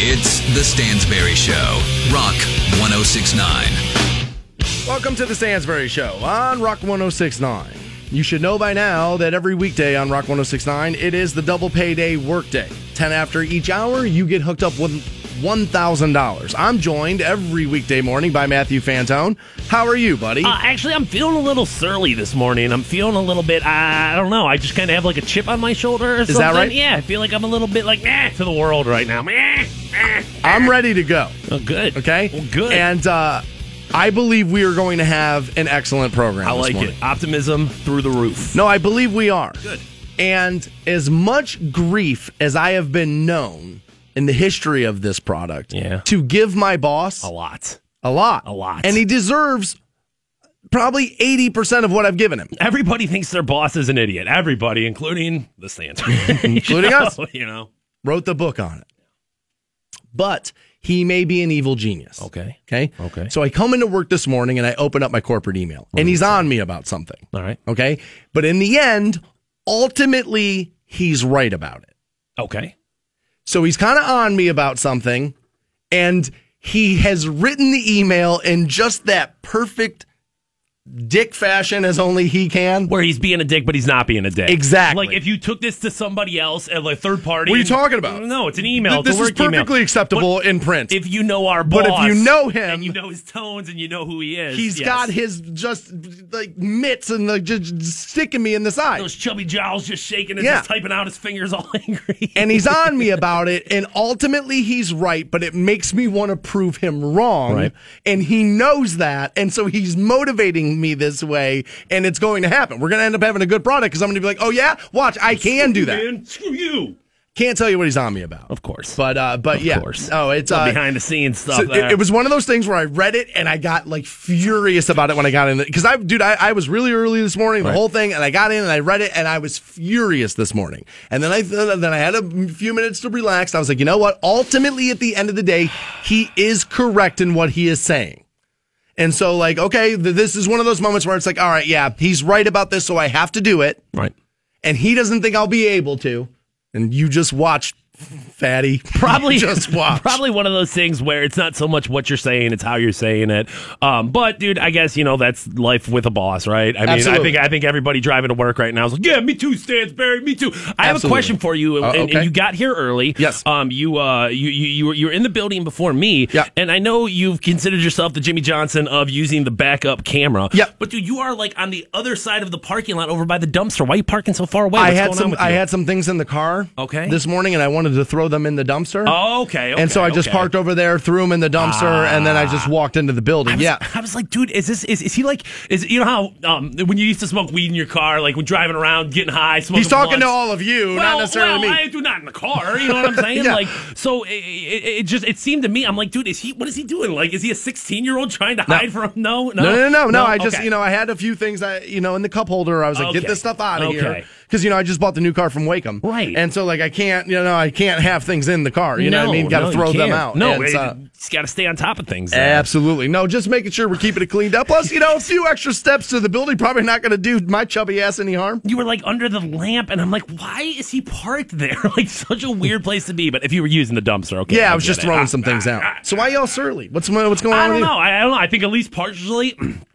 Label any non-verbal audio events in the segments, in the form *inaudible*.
It's The Stansbury Show, Rock 1069. Welcome to the Stansbury Show on Rock 1069. You should know by now that every weekday on Rock 1069, it is the double payday workday. 10 after each hour, you get hooked up with $1,000. I'm joined every weekday morning by Matthew Fantone. How are you, buddy? Uh, actually, I'm feeling a little surly this morning. I'm feeling a little bit, I don't know. I just kind of have like a chip on my shoulder or Is something. that right? Yeah, I feel like I'm a little bit like, eh, to the world right now. Eh. I'm ready to go. Oh, good. Okay? Well, good. And uh, I believe we are going to have an excellent program. I like morning. it. Optimism through the roof. No, I believe we are. Good. And as much grief as I have been known in the history of this product Yeah. to give my boss A lot. a lot. A lot. And he deserves probably 80% of what I've given him. Everybody thinks their boss is an idiot. Everybody, including the Santa. *laughs* Including us. You know? Wrote the book on it. But he may be an evil genius. Okay. Okay. Okay. So I come into work this morning and I open up my corporate email and he's on me about something. All right. Okay. But in the end, ultimately, he's right about it. Okay. So he's kind of on me about something, and he has written the email in just that perfect dick fashion as only he can. Where he's being a dick, but he's not being a dick. Exactly. Like if you took this to somebody else at like third party. What are you talking about? No, it's an email. Th- this is work email. perfectly acceptable But in print. if you know our boss, But if you know him- and you know his tones, and you know who he is, He's yes. got his just like mitts and like just sticking me in the side. those chubby jowls just shaking and Yeah. just typing out his fingers all *laughs* angry. and he's on me about it and ultimately he's right but it makes me want to prove him wrong Right. and he knows that and so he's motivating me this way and it's going to happen we're going to end up having a good product because i'm going to be like oh yeah watch i can do that Man, screw you. can't tell you what he's on me about Of course. but uh but yeah course. oh it's uh, behind the scenes stuff. so it, it was one of those things where I read it and I got like furious about it when I got in because I, dude, I, I was really early this morning, the Right. whole thing, and I got in and I read it and I was furious this morning. And then I then I had a few minutes to relax. I was like, you know what? Ultimately, at the end of the day, he is correct in what he is saying. And so, like, okay, th- this is one of those moments where it's like, all right, yeah, he's right about this, so I have to do it. right. And he doesn't think I'll be able to. And you just watch, fatty. *laughs* Probably *laughs* just watch. Probably one of those things where it's not so much what you're saying, it's how you're saying it. Um, but dude, I guess you know that's life with a boss, right? I mean, Absolutely. I think I think everybody driving to work right now is like, yeah, me too, Stansbury, me too. I have a question for you, and, Uh, and okay. you got here early. Yes. Um, you uh, you you you were, you were in the building before me. Yeah. And I know you've considered yourself the Jimmy Johnson of using the backup camera. Yeah. But dude, you are like on the other side of the parking lot, over by the dumpster. Why are you parking so far away? I had some. I had some things in the car. Okay. This morning, and I wanted to throw them in the dumpster. Oh, okay, and so I just okay. parked over there, threw them in the dumpster, and then I just walked into the building. I was, yeah. I was like, dude, is this is, is he like is you know how um when you used to smoke weed in your car, like when driving around, getting high, smoking. He's talking to all of you, Well, not necessarily well, me. I do not in the car. You know what I'm saying? *laughs* Yeah. Like, so it, it, it just it seemed to me, I'm like, dude, is he? What is he doing? Like, is he a 16 year old trying to hide from? No, no, No, no, no, no. I just, Okay. you know, I had a few things I you know, in the cup holder. I was like, get this stuff out of here. Because, you know, I just bought the new car from Waikem. Right. And so, like, I can't, you know, I can't have things in the car. You know what I mean? Got to no, throw them out. No, And, it, uh, he's got to stay on top of things. there. Absolutely. No, just making sure we're keeping it cleaned up. Plus, you know, a few extra steps to the building probably not going to do my chubby ass any harm. You were like under the lamp, and I'm like, why is he parked there? *laughs* like, such a weird place to be. But if you were using the dumpster, okay. Yeah, I was just it. throwing Ah, some things ah, out. ah, So why y'all surly? What's what's going on I don't know. I don't know. I think at least partially. *clears throat*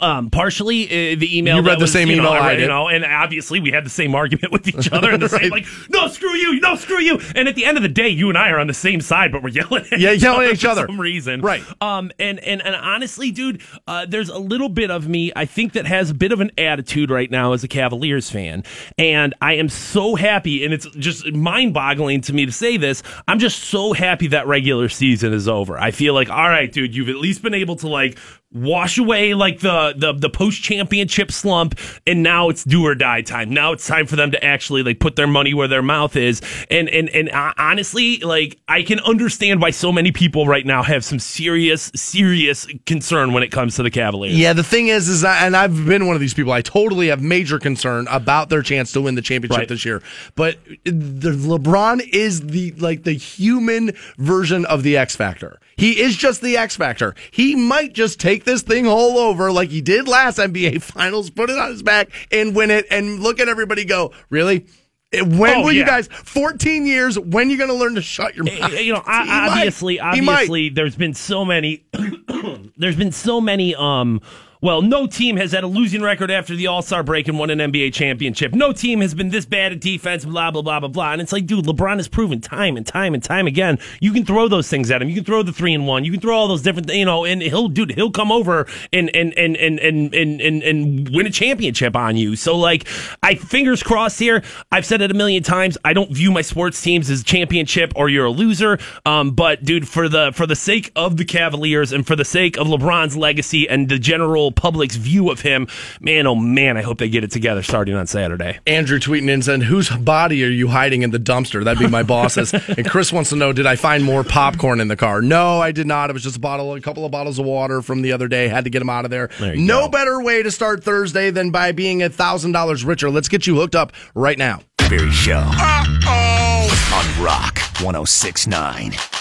Um, partially uh, the email. You read the was, same you know, email I read, did. You know, and obviously we had the same argument *laughs* with each other, and the *laughs* same like, no, screw you, no, screw you. And at the end of the day, you and I are on the same side, but we're yelling at Yeah, each yelling other at each other for some reason, Right. Um, and and and honestly, dude, uh, there's a little bit of me I think that has a bit of an attitude right now as a Cavaliers fan, and I am so happy, and it's just mind-boggling to me to say this. I'm just so happy that regular season is over. I feel like, all right, dude, you've at least been able to like wash away like the the, the post championship slump and now it's do or die time now it's time for them to actually like put their money where their mouth is and and and uh, honestly like i can understand why so many people right now have some serious serious concern when it comes to the cavaliers Yeah, the thing is, is I, and I've been one of these people. I totally have major concern about their chance to win the championship Right. this year. But the LeBron is the like the human version of the X Factor. He is just the X Factor. He might just take this thing all over like he did last NBA *laughs* Finals, put it on his back and win it, and look at everybody go, really. Eh, When Oh, will you guys? 14 years. When you going to learn to shut your mouth? you know, *laughs* might. obviously, obviously, there's been so many. *coughs* there's been so many. Um, well, no team has had a losing record after the All Star break and won an NBA championship. No team has been this bad at defense. Blah blah blah blah blah. And it's like, dude, LeBron has proven time and time and time again. You can throw those things at him. You can throw the three and one. You can throw all those different, you know, and he'll, dude, he'll come over and and and and and and and, and win a championship on you. So like, I fingers crossed here. I've said it a million times. I don't view my sports teams as championship or you're a loser. Um, but dude, for the for the sake of the Cavaliers and for the sake of LeBron's legacy and the general public's view of him, man, oh man, I hope they get it together starting on Saturday. Andrew tweeting in saying, "Whose body are you hiding in the dumpster?" That'd be my boss's. *laughs* and Chris wants to know, "Did I find more popcorn in the car?" No, I did not. It was just a bottle, a couple of bottles of water from the other day. Had to get them out of there. There no go. better way to start Thursday than by being a thousand dollars richer. Let's get you hooked up right now. Berry Show. On Rock 1069.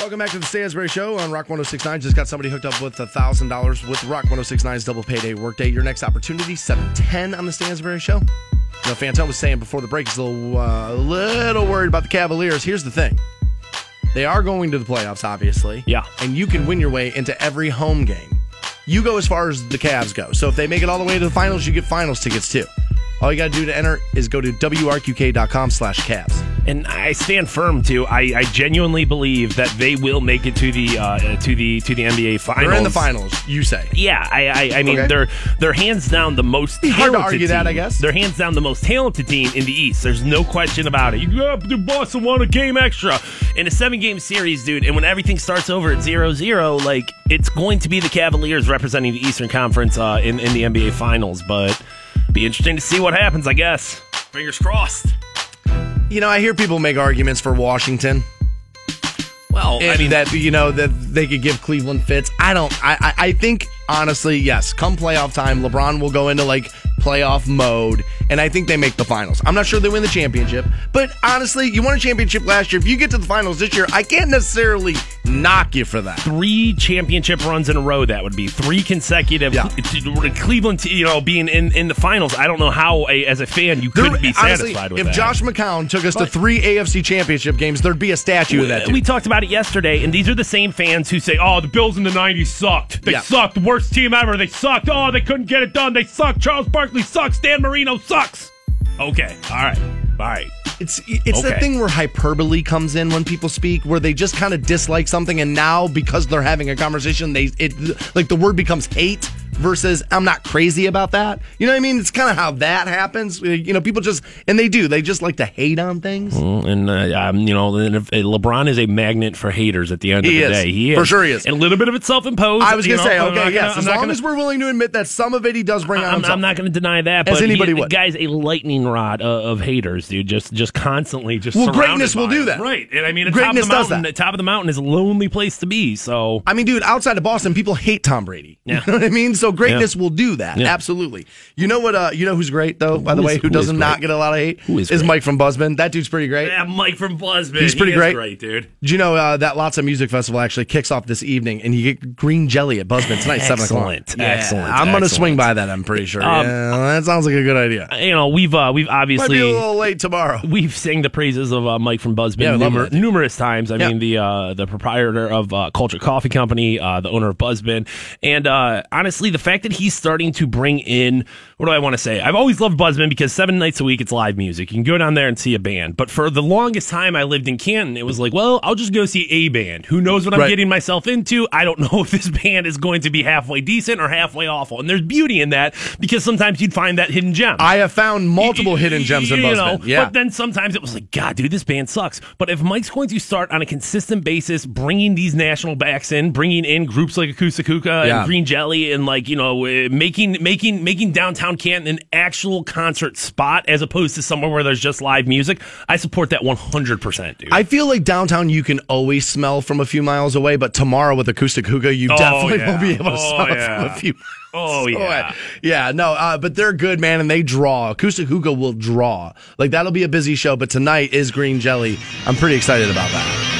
Welcome back to the Stansbury Show on Rock 1069. Just got somebody hooked up with $1,000 with Rock 1069's double payday workday. Your next opportunity, 710 on the Stansbury Show. Now, Fantone was saying before the break, he's a little, uh, a little worried about the Cavaliers. Here's the thing they are going to the playoffs, obviously. Yeah. And you can win your way into every home game. You go as far as the Cavs go. So if they make it all the way to the finals, you get finals tickets too. All you got to do to enter is go to WRQK.com slash Cavs. And I stand firm too. I, I genuinely believe that they will make it to the uh, to the to the NBA finals. They're in the finals, you say. Yeah, I, I, I mean Okay. they're they're hands down the most hard to argue team. that, I guess. They're hands down the most talented team in the East. There's no question about it. You go up to Boston won a game extra in a seven game series, dude. And when everything starts over at 0-0, like it's going to be the Cavaliers representing the Eastern Conference uh, in in the NBA Finals. But be interesting to see what happens. I guess. Fingers crossed. You know, I hear people make arguments for Washington. Well, I mean that you know that they could give Cleveland fits. I don't. I, I I think honestly, yes. Come playoff time, LeBron will go into like playoff mode, and I think they make the finals. I'm not sure they win the championship, but honestly, you won a championship last year. If you get to the finals this year, I can't necessarily knock you for that. three championship runs in a row. That would be three consecutive. Yeah. Cleveland, you know, being in, in the finals. I don't know how, a, as a fan, you There- couldn't be honestly, satisfied with if that. Josh McCown took us to three AFC championship games, there'd be a statue of that. Dude. we talked about it yesterday, and these are the same fans who say, "Oh, the Bills in the '90s sucked. They Yeah. sucked. Worst team ever. They sucked. Oh, they couldn't get it done. They sucked. Charles Barkley sucks. Dan Marino sucks." Okay, all right, all right. It's it's the Okay. thing where hyperbole comes in when people speak, where they just kind of dislike something, and now because they're having a conversation, they it like the word becomes hate versus I'm not crazy about that. You know what I mean? It's kind of how that happens. You know, people just and they do. They just like to hate on things. And uh, um, you know, LeBron is a magnet for haters. At the end of He the is. day, he is For sure he is. And a little bit of it self-imposed. I was gonna know, say, okay, yes, as long gonna- as we're willing to admit that some of it he does bring on I'm, himself. I'm not going to deny that, As but anybody he, would. the guy's a lightning rod of, of haters, dude. Just just constantly just Well, greatness will do it. that. right? And I mean, Greatness top of does the mountain, that. at top of the mountain is a lonely place to be. So I mean, dude, outside of Boston, people hate Tom Brady. *laughs* Yeah. You know what I mean? So greatness will do that. Yeah. Absolutely. You know what? Uh, you know who's great though? By the way, is- who, who does is not get a lot of hate Who is great? Mike from Buzzbin. That dude's pretty great. yeah, Mike from Buzzbin, He's pretty he is great. dude. Did you know uh, that Lots of Music Festival actually kicks off this evening, and you get green jelly at Buzzbin tonight, seven o'clock. Excellent, excellent, I'm gonna excellent. swing by that. I'm pretty sure. Um, yeah, that sounds like a good idea. You know, we've uh, we've obviously Might be a little late tomorrow. We've sang the praises of uh, Mike from Buzzbin Yeah, numer- numerous times. I Yeah. mean, the uh, the proprietor of uh, Culture Coffee Company, uh, the owner of Buzzbin, and uh, honestly, the fact that he's starting to bring in what do I want to say? I've always loved Buzzbin because seven nights a week it's live music. You can go down there and see a band. But for the longest time I lived in Canton, it was like, well, I'll just go see a band. Who knows what I'm Right. getting myself into? I don't *laughs* know if this band is going to be halfway decent or halfway awful. And there's beauty in that because sometimes you'd find that hidden gem. I have found multiple hidden gems in Buzzbin. Know, yeah. But then sometimes it was like, God, dude, this band sucks. But if Mike's going to start on a consistent basis, bringing these national backs in, bringing in groups like Ekoostik Hookah Yeah. and Green Jelly, and like you know, uh, making making making downtown Canton an actual concert spot as opposed to somewhere where there's just live music, I support that 100, percent dude. I feel like downtown you can always smell from a few miles away, but tomorrow with ekoostik hookah, you Oh, definitely yeah. will be able to Oh, smell it yeah. from a few. Oh, yeah. yeah. No, uh, but they're good, man, and they draw. Ekoostik hookah will draw. Like that'll be a busy show, but tonight is Green Jelly. I'm pretty excited about that.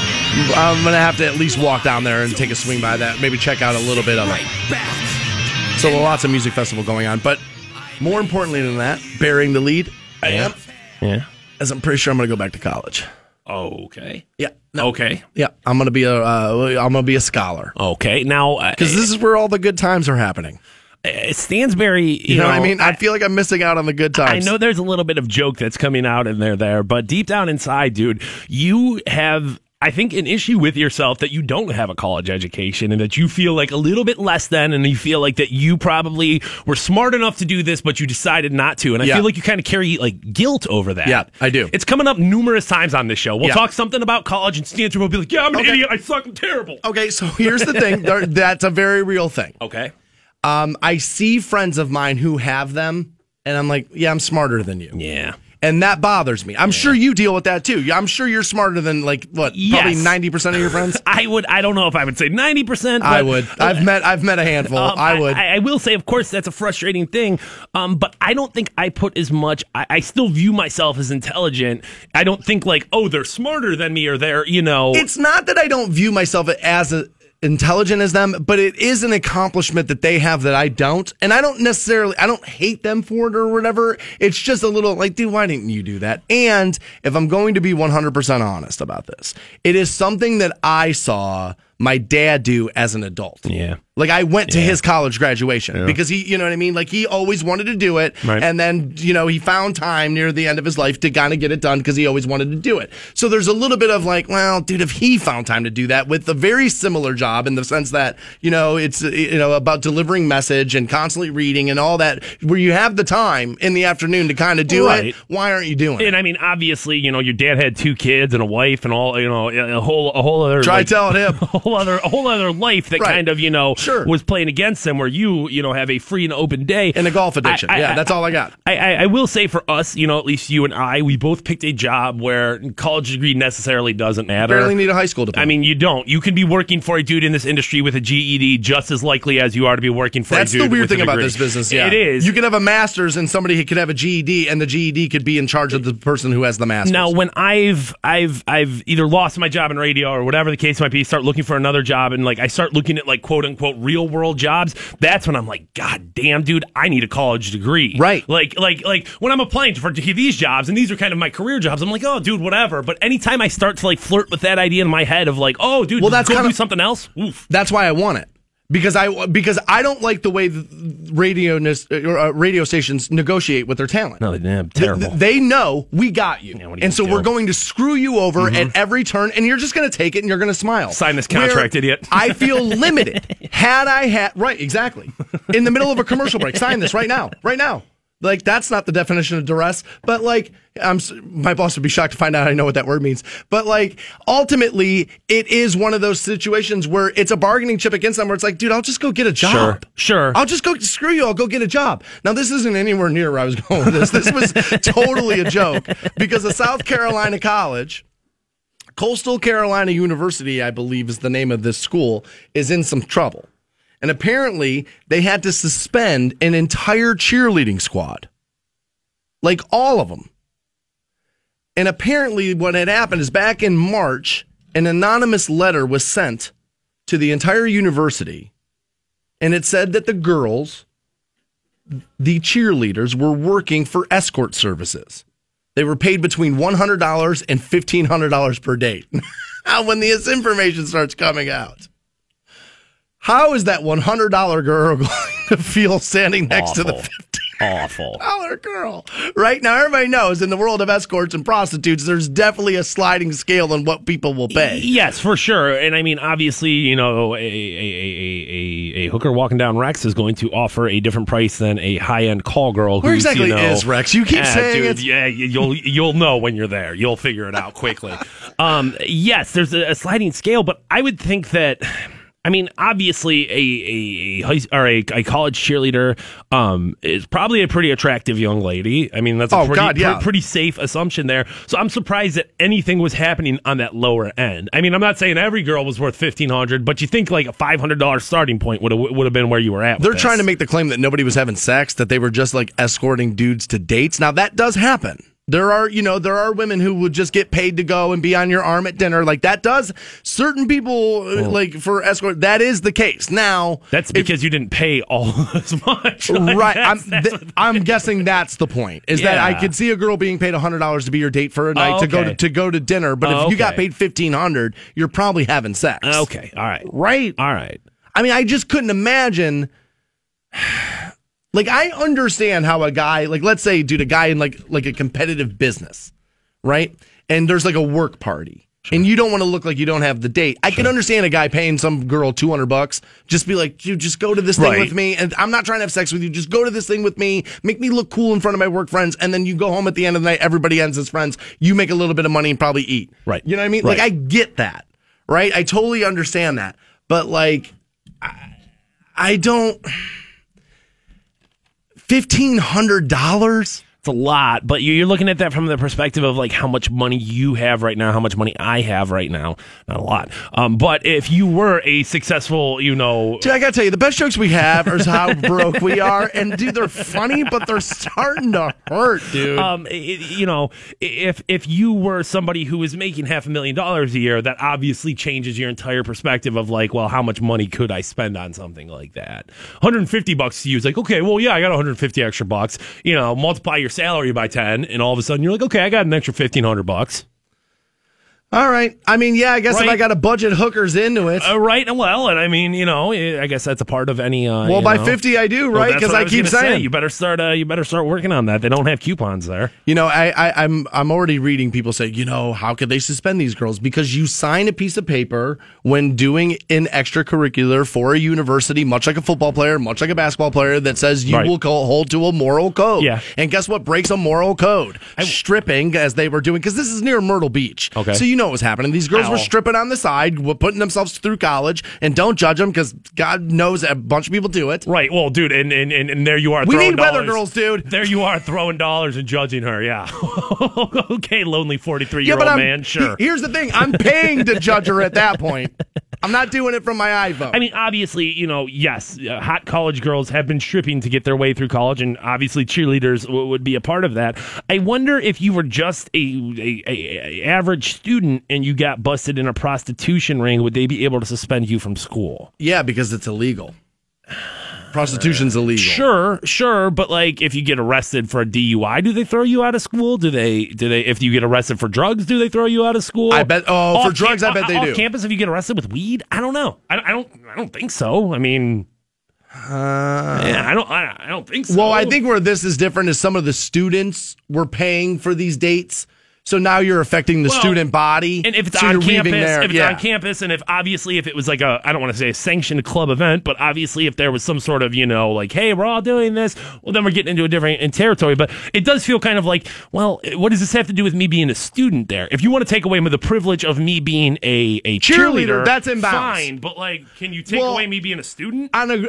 I'm gonna have to at least walk down there and take a swing by that. Maybe check out a little bit of it. So lots of music festival going on, but more importantly than that, bearing the lead, I am yeah. As I'm pretty sure I'm going to go back to college. Okay. Yeah. Okay. Yeah. I'm going to be a uh, I'm going to be a scholar Okay. Now, uh, because this is where all the good times are happening. Stansbury, you, You know, what I mean? I, I, feel like I'm missing out on the good times. I know there's a little bit of joke that's coming out in there, there, but deep down inside, dude, you have. I think an issue with yourself that you don't have a college education and that you feel like a little bit less than, and you feel like that you probably were smart enough to do this, but you decided not to. And I Yeah. feel like you kind of carry like guilt over that. Yeah, I do. It's coming up numerous times on this show. We'll Yeah. talk something about college, and Stanford will be like, "Yeah, I'm an Okay. idiot. I suck. I'm terrible." Okay, so here's the thing. That's a very real thing. Okay. Um, I see friends of mine who have them, and I'm like, yeah, I'm smarter than you. Yeah. And that bothers me. I'm sure you deal with that too. I'm sure you're smarter than like what, probably Yes. 90% of your friends. *laughs* I would. I don't know if I would say ninety percent. I would. I've *laughs* met I've met a handful. Um, I would. I, I will say, of course, that's a frustrating thing. Um, but I don't think I put as much. I, I still view myself as intelligent. I don't think like, oh, they're smarter than me, or they're, you know. it's not that I don't view myself as a, intelligent as them, but it is an accomplishment that they have that I don't. And I don't necessarily, I don't hate them for it or whatever. It's just a little like, dude, why didn't you do that? And if I'm going to be 100% honest about this, it is something that I saw my dad do as an adult. Yeah. Like I went to his college graduation because he, you know what I mean? Like he always wanted to do it. Right. And then, you know, he found time near the end of his life to kind of get it done because he always wanted to do it. So there's a little bit of like, well, dude, if he found time to do that with a very similar job in the sense that, you know, it's, you know, about delivering message and constantly reading and all that, where you have the time in the afternoon to kind of do Right. it. Why aren't you doing it? and I mean, obviously, you know, your dad had two kids and a wife and all, you know, a whole, a whole other. Try like, telling him. *laughs* a whole other a whole other life that Right. kind of you know Sure. Was playing against them where you you know have a free and open day And a golf addiction. Yeah, that's all I got. I, I, I will say for us you know at least you and I we both picked a job where college degree necessarily doesn't matter Barely need a high school diploma. I mean, you don't. You can be working for a dude in this industry with a GED just as likely as you are to be working for That's a dude. the weird thing about this business. Yeah, It is. You could have a master's and somebody could have a GED, and the GED could be in charge of the person who has the master's. Now, when I've I've I've either lost my job in radio or whatever the case might be, start looking for another job, and like I start looking at like quote unquote real world jobs, that's when I'm like, God damn, dude, I need a college degree. Right. Like like like when I'm applying for these jobs, and these are kind of my career jobs, I'm like, oh, dude, whatever. But anytime I start to like flirt with that idea in my head of like, oh, dude, Well, that's go kinda- do something else. Oof. That's why I want it because I because I don't like the way the radio uh, radio stations negotiate with their talent. No, yeah, Th- terrible. th- They know we got you, Yeah, you and so gonna we're going to screw you over at every turn, and you're just going to take it and you're going to smile. Sign this contract, Where idiot. *laughs* I feel limited. *laughs* Had I had right, exactly, in the middle of a commercial break, sign this right now, right now. Like that's not the definition of duress, but like I'm, my boss would be shocked to find out I know what that word means. But like ultimately, it is one of those situations where it's a bargaining chip against them, where it's like, dude, I'll just go get a job. Sure, sure. I'll just go screw you. I'll go get a job. Now, this isn't anywhere near where I was *laughs* going with this. This was totally a joke because a South Carolina college, Coastal Carolina University, I believe is the name of this school, is in some trouble. And apparently, they had to suspend an entire cheerleading squad. Like all of them. And apparently, what had happened is back in March, an anonymous letter was sent to the entire university and it said that the girls, the cheerleaders, were working for escort services. They were paid between $100 and $1,500 per date. *laughs* When this information starts coming out, how is that $100 girl *laughs* going to feel standing next to the Awful. Awful. $50 girl? Right now, everybody knows in the world of escorts and prostitutes, there's definitely a sliding scale on what people will pay. Yes, for sure. And I mean, obviously, you know, a, a, a, a, a hooker walking down Rex is going to offer a different price than a high end call girl. Where exactly you know, is Rex? You keep Ah, saying dude, it's- Yeah, you'll you'll know when you're there. You'll figure it out quickly. *laughs* um, yes, there's a, a sliding scale, but I would think that. I mean, obviously, a a, a high or a, a college cheerleader um, is probably a pretty attractive young lady. I mean, that's a Oh, pretty, God, yeah. pre- pretty safe assumption there. So I'm surprised that anything was happening on that lower end. I mean, I'm not saying every girl was worth fifteen hundred, but you think like a five hundred dollars starting point would have would have been where you were at. They're this. trying to make the claim that nobody was having sex, that they were just like escorting dudes to dates. Now that does happen. There are, you know, there are women who would just get paid to go and be on your arm at dinner. Like that does certain people uh, like for escort. That is the case. Now That's if- because you didn't pay all *laughs* as much. Like, right. I'm, that's- that's th- I'm guessing that's the point. Is that I could see a girl being paid hundred dollars to be your date for a night Oh, to go to, to go to dinner, but Oh, if you got paid fifteen hundred, you're probably having sex. okay. All right. Right. All right. I mean, I just couldn't imagine. Like, I understand how a guy, like, let's say, dude, a guy in like like a competitive business, right? And there's like a work party, and you don't want to look like you don't have the date. I can understand a guy paying some girl two hundred bucks, just be like, dude, just go to this thing Right. with me, and I'm not trying to have sex with you. Just go to this thing with me, make me look cool in front of my work friends, and then you go home at the end of the night. Everybody ends as friends. You make a little bit of money and probably eat. Right. You know what I mean? Right. Like, I get that. Right. I totally understand that, but like. I don't. Fifteen hundred dollars. It's a lot, but you- you're looking at that from the perspective of like how much money you have right now, how much money I have right now. Not a lot. Um, but if you were a successful, you know, Dude, I gotta tell you, the best jokes we have is how *laughs* broke we are, and dude, they're funny, but they're starting to hurt, dude. um, i- i- you know, if if you were somebody who was making half a million dollars a year, that obviously changes your entire perspective of like, well, how much money could I spend on something like that? 150 bucks to you is like, okay, well, yeah, I got 150 extra bucks. You know, multiply your salary by 10, and all of a sudden you're like, okay, I got an extra 1500 bucks. All right. I mean, yeah, I guess if I got to budget hookers into it. Uh, right. Well, and I mean, you know, I guess that's a part of any. Uh, well, by know. fifty, I do, right? Because what I was keep gonna say. saying, you better start. Uh, you better start working on that. They don't have coupons there. You know, I, I, I'm I'm already reading people say, you know, how could they suspend these girls? Because you sign a piece of paper when doing an extracurricular for a university, much like a football player, much like a basketball player, that says you Right. will hold to a moral code. Yeah. And guess what breaks a moral code? stripping, as they were doing, because this is near Myrtle Beach. Okay. So you know what was happening. These girls Ow. were stripping on the side, were putting themselves through college, and don't judge them because God knows a bunch of people do it. Right. Well, dude, and and, and, and there you are. We throwing need weather dollars. girls, dude. There you are throwing dollars and judging her. Yeah. *laughs* okay, lonely forty-three year old man. Sure. he- here's the thing: I'm paying to judge her at that point. I'm not doing it from my iPhone. I mean, obviously, you know, yes, uh, hot college girls have been stripping to get their way through college, and obviously, cheerleaders w- would be a part of that. I wonder if you were just a, a, a, a average student and you got busted in a prostitution ring, would they be able to suspend you from school? yeah, because it's illegal. Prostitution's illegal. Sure, sure, but like if you get arrested for a DUI, do they throw you out of school? Do they? Do they? If you get arrested for drugs, do they throw you out of school? I bet- oh, for Off drugs, I bet they do. campus, if you get arrested with weed, I don't know. I, I don't. I don't think so. I mean, yeah, I don't. I, I don't think so. Uh, Well, I think where this is different is some of the students were paying for these dates. So now you're affecting the Well, student body. And if it's so on campus, there. if it's yeah. on campus, and if obviously if it was like a, I don't want to say a sanctioned club event, but obviously if there was some sort of, you know, like, hey, we're all doing this, well, then we're getting into a different in territory. But it does feel kind of like, well, what does this have to do with me being a student there? If you want to take away the privilege of me being a, a Cheerleader, cheerleader, that's in bounds. Fine, but like, can you take Well, away me being a student? on a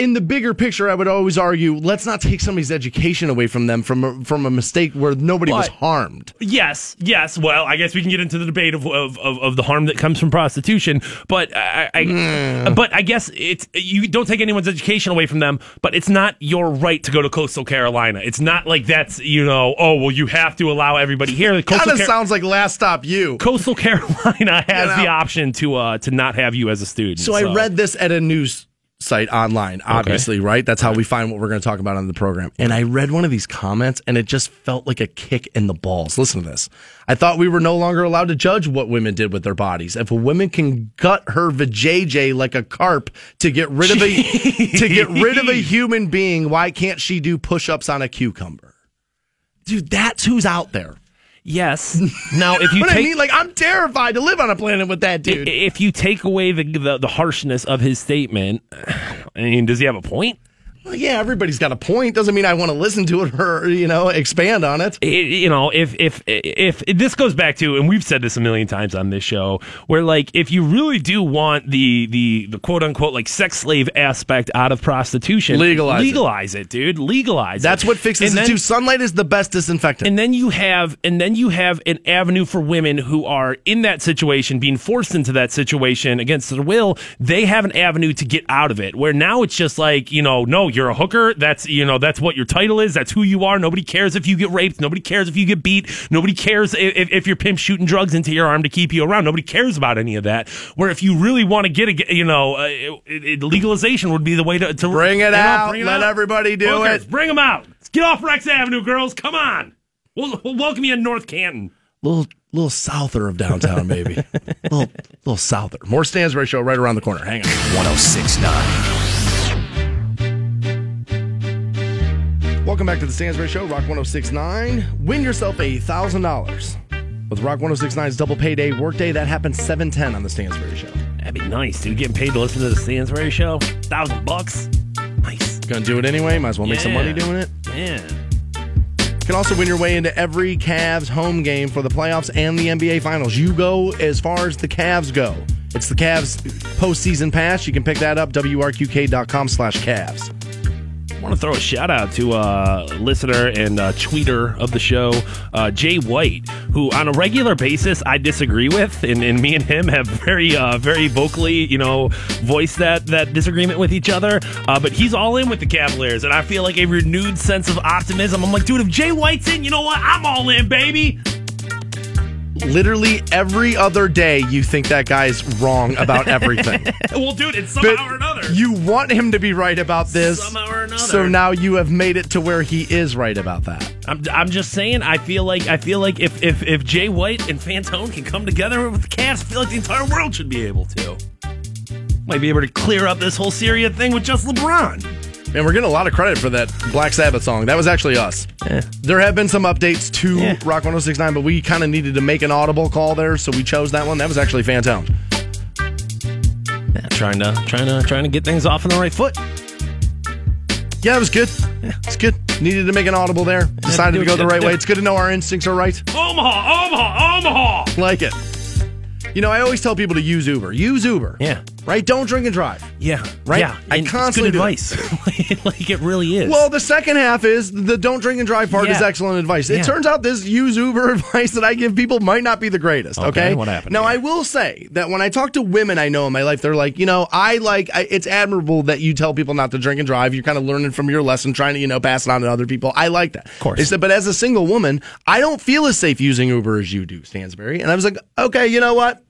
in the bigger picture, I would always argue, let's not take somebody's education away from them from a, from a mistake where nobody was harmed. Yes, yes. Well, I guess we can get into the debate of of, of, of the harm that comes from prostitution, but I, I Hmm. but I guess it's you don't take anyone's education away from them, but it's not your right to go to Coastal Carolina. It's not like that's you know oh well you have to allow everybody here. Kind Coastal, of Car- sounds like Last Stop You. Coastal Carolina *laughs* has You know. the option to uh to not have you as a student. So I read this at a news site online, obviously, right? That's how we find what we're going to talk about on the program. And I read one of these comments and it just felt like a kick in the balls. Listen to this. I thought we were no longer allowed to judge what women did with their bodies. If a woman can gut her vajayjay like a carp to get rid of a *laughs* to get rid of a human being, why can't she do push-ups on a cucumber? Dude, that's who's out there. Yes. *laughs* Now if you What I mean, like I'm terrified to live on a planet with that dude. if you take away the, the the harshness of his statement, *sighs* I mean, does he have a point? Well, yeah, everybody's got a point. Doesn't mean I want to listen to it or you know expand on it. it, you know, if, if if if this goes back to, and we've said this a million times on this show, where like if you really do want the the the quote unquote like sex slave aspect out of prostitution, Legalize it. Dude. Legalize it, dude, legalize. That's it. what fixes And it then- too. Sunlight is the best disinfectant. And then you have, and then you have an avenue for women who are in that situation, being forced into that situation against their will. They have an avenue to get out of it. Where now it's just like, you know, no, you're a hooker. That's you know that's what your title is. That's who you are. Nobody cares if you get raped. Nobody cares if you get beat. Nobody cares if, if your pimp shooting drugs into your arm to keep you around. Nobody cares about any of that. Where if you really want to get a you know uh, it, it, legalization would be the way to, to bring it you know, out. bring it let out. everybody do Hookers, it. Bring them out. Let's Get off Rex Avenue, girls. Come on. We'll, we'll welcome you in North Canton. Little little souther of downtown, maybe. *laughs* little little souther. More Stansbury show right around the corner. Hang on. 1069. Welcome back to the Stansbury Show, Rock 1069. Win yourself a $1,000 with Rock 1069's double payday workday. That happens 710 on the Stansbury Show. That'd be nice, dude. Getting paid to listen to the Stansbury show. Thousand bucks. Nice. Gonna do it anyway. Might as well make some money doing it. Yeah. You can also win your way into every Cavs home game for the playoffs and the NBA Finals. You go as far as the Cavs go. It's the Cavs postseason pass. You can pick that up, wrqk.com slash Cavs. I want to throw a shout out to a listener and uh tweeter of the show, uh, Jay White, who on a regular basis I disagree with, and, and me and him have very, uh, very vocally, you know, voiced that that disagreement with each other. Uh, but he's all in with the Cavaliers, and I feel like a renewed sense of optimism. I'm like, dude, if Jay White's in, you know what? I'm all in, baby. Literally every other day, you think that guy's wrong about everything. *laughs* Well, dude, it's But somehow or another. You want him to be right about this. Somehow or another. So now you have made it to where he is right about that. I'm, I'm just saying. I feel like I feel like if if if Jay White and Fantone can come together with the Cavs, I feel like the entire world should be able to. Might be able to clear up this whole Syria thing with just LeBron. And we're getting a lot of credit for that Black Sabbath song. That was actually us. There have been some updates to Yeah. Rock 1069, but we kind of needed to make an audible call there, so we chose that one. That was actually Fantone. Yeah, trying to trying to trying to get things off on the right foot. Yeah, it was good. It's good. Needed to make an audible there. Decided to do go the right way. It's good to know our instincts are right. Omaha, Omaha, Omaha. Like it. You know, I always tell people to use Uber. Use Uber. Yeah. Right? Don't drink and drive. Yeah, Right? Yeah, I and it's constantly good do advice. *laughs* like it really is. Well, the second half is the don't drink and drive part is excellent advice. It turns out this use Uber *laughs* advice that I give people might not be the greatest. Okay, Okay, what happened Now, here? I will say that when I talk to women I know in my life, they're like, you know, I like. I, it's admirable that you tell people not to drink and drive. You're kind of learning from your lesson, trying to you know pass it on to other people. I like that. Of course. They said, but as a single woman, I don't feel as safe using Uber as you do, Stansbury. And I was like, okay, you know what?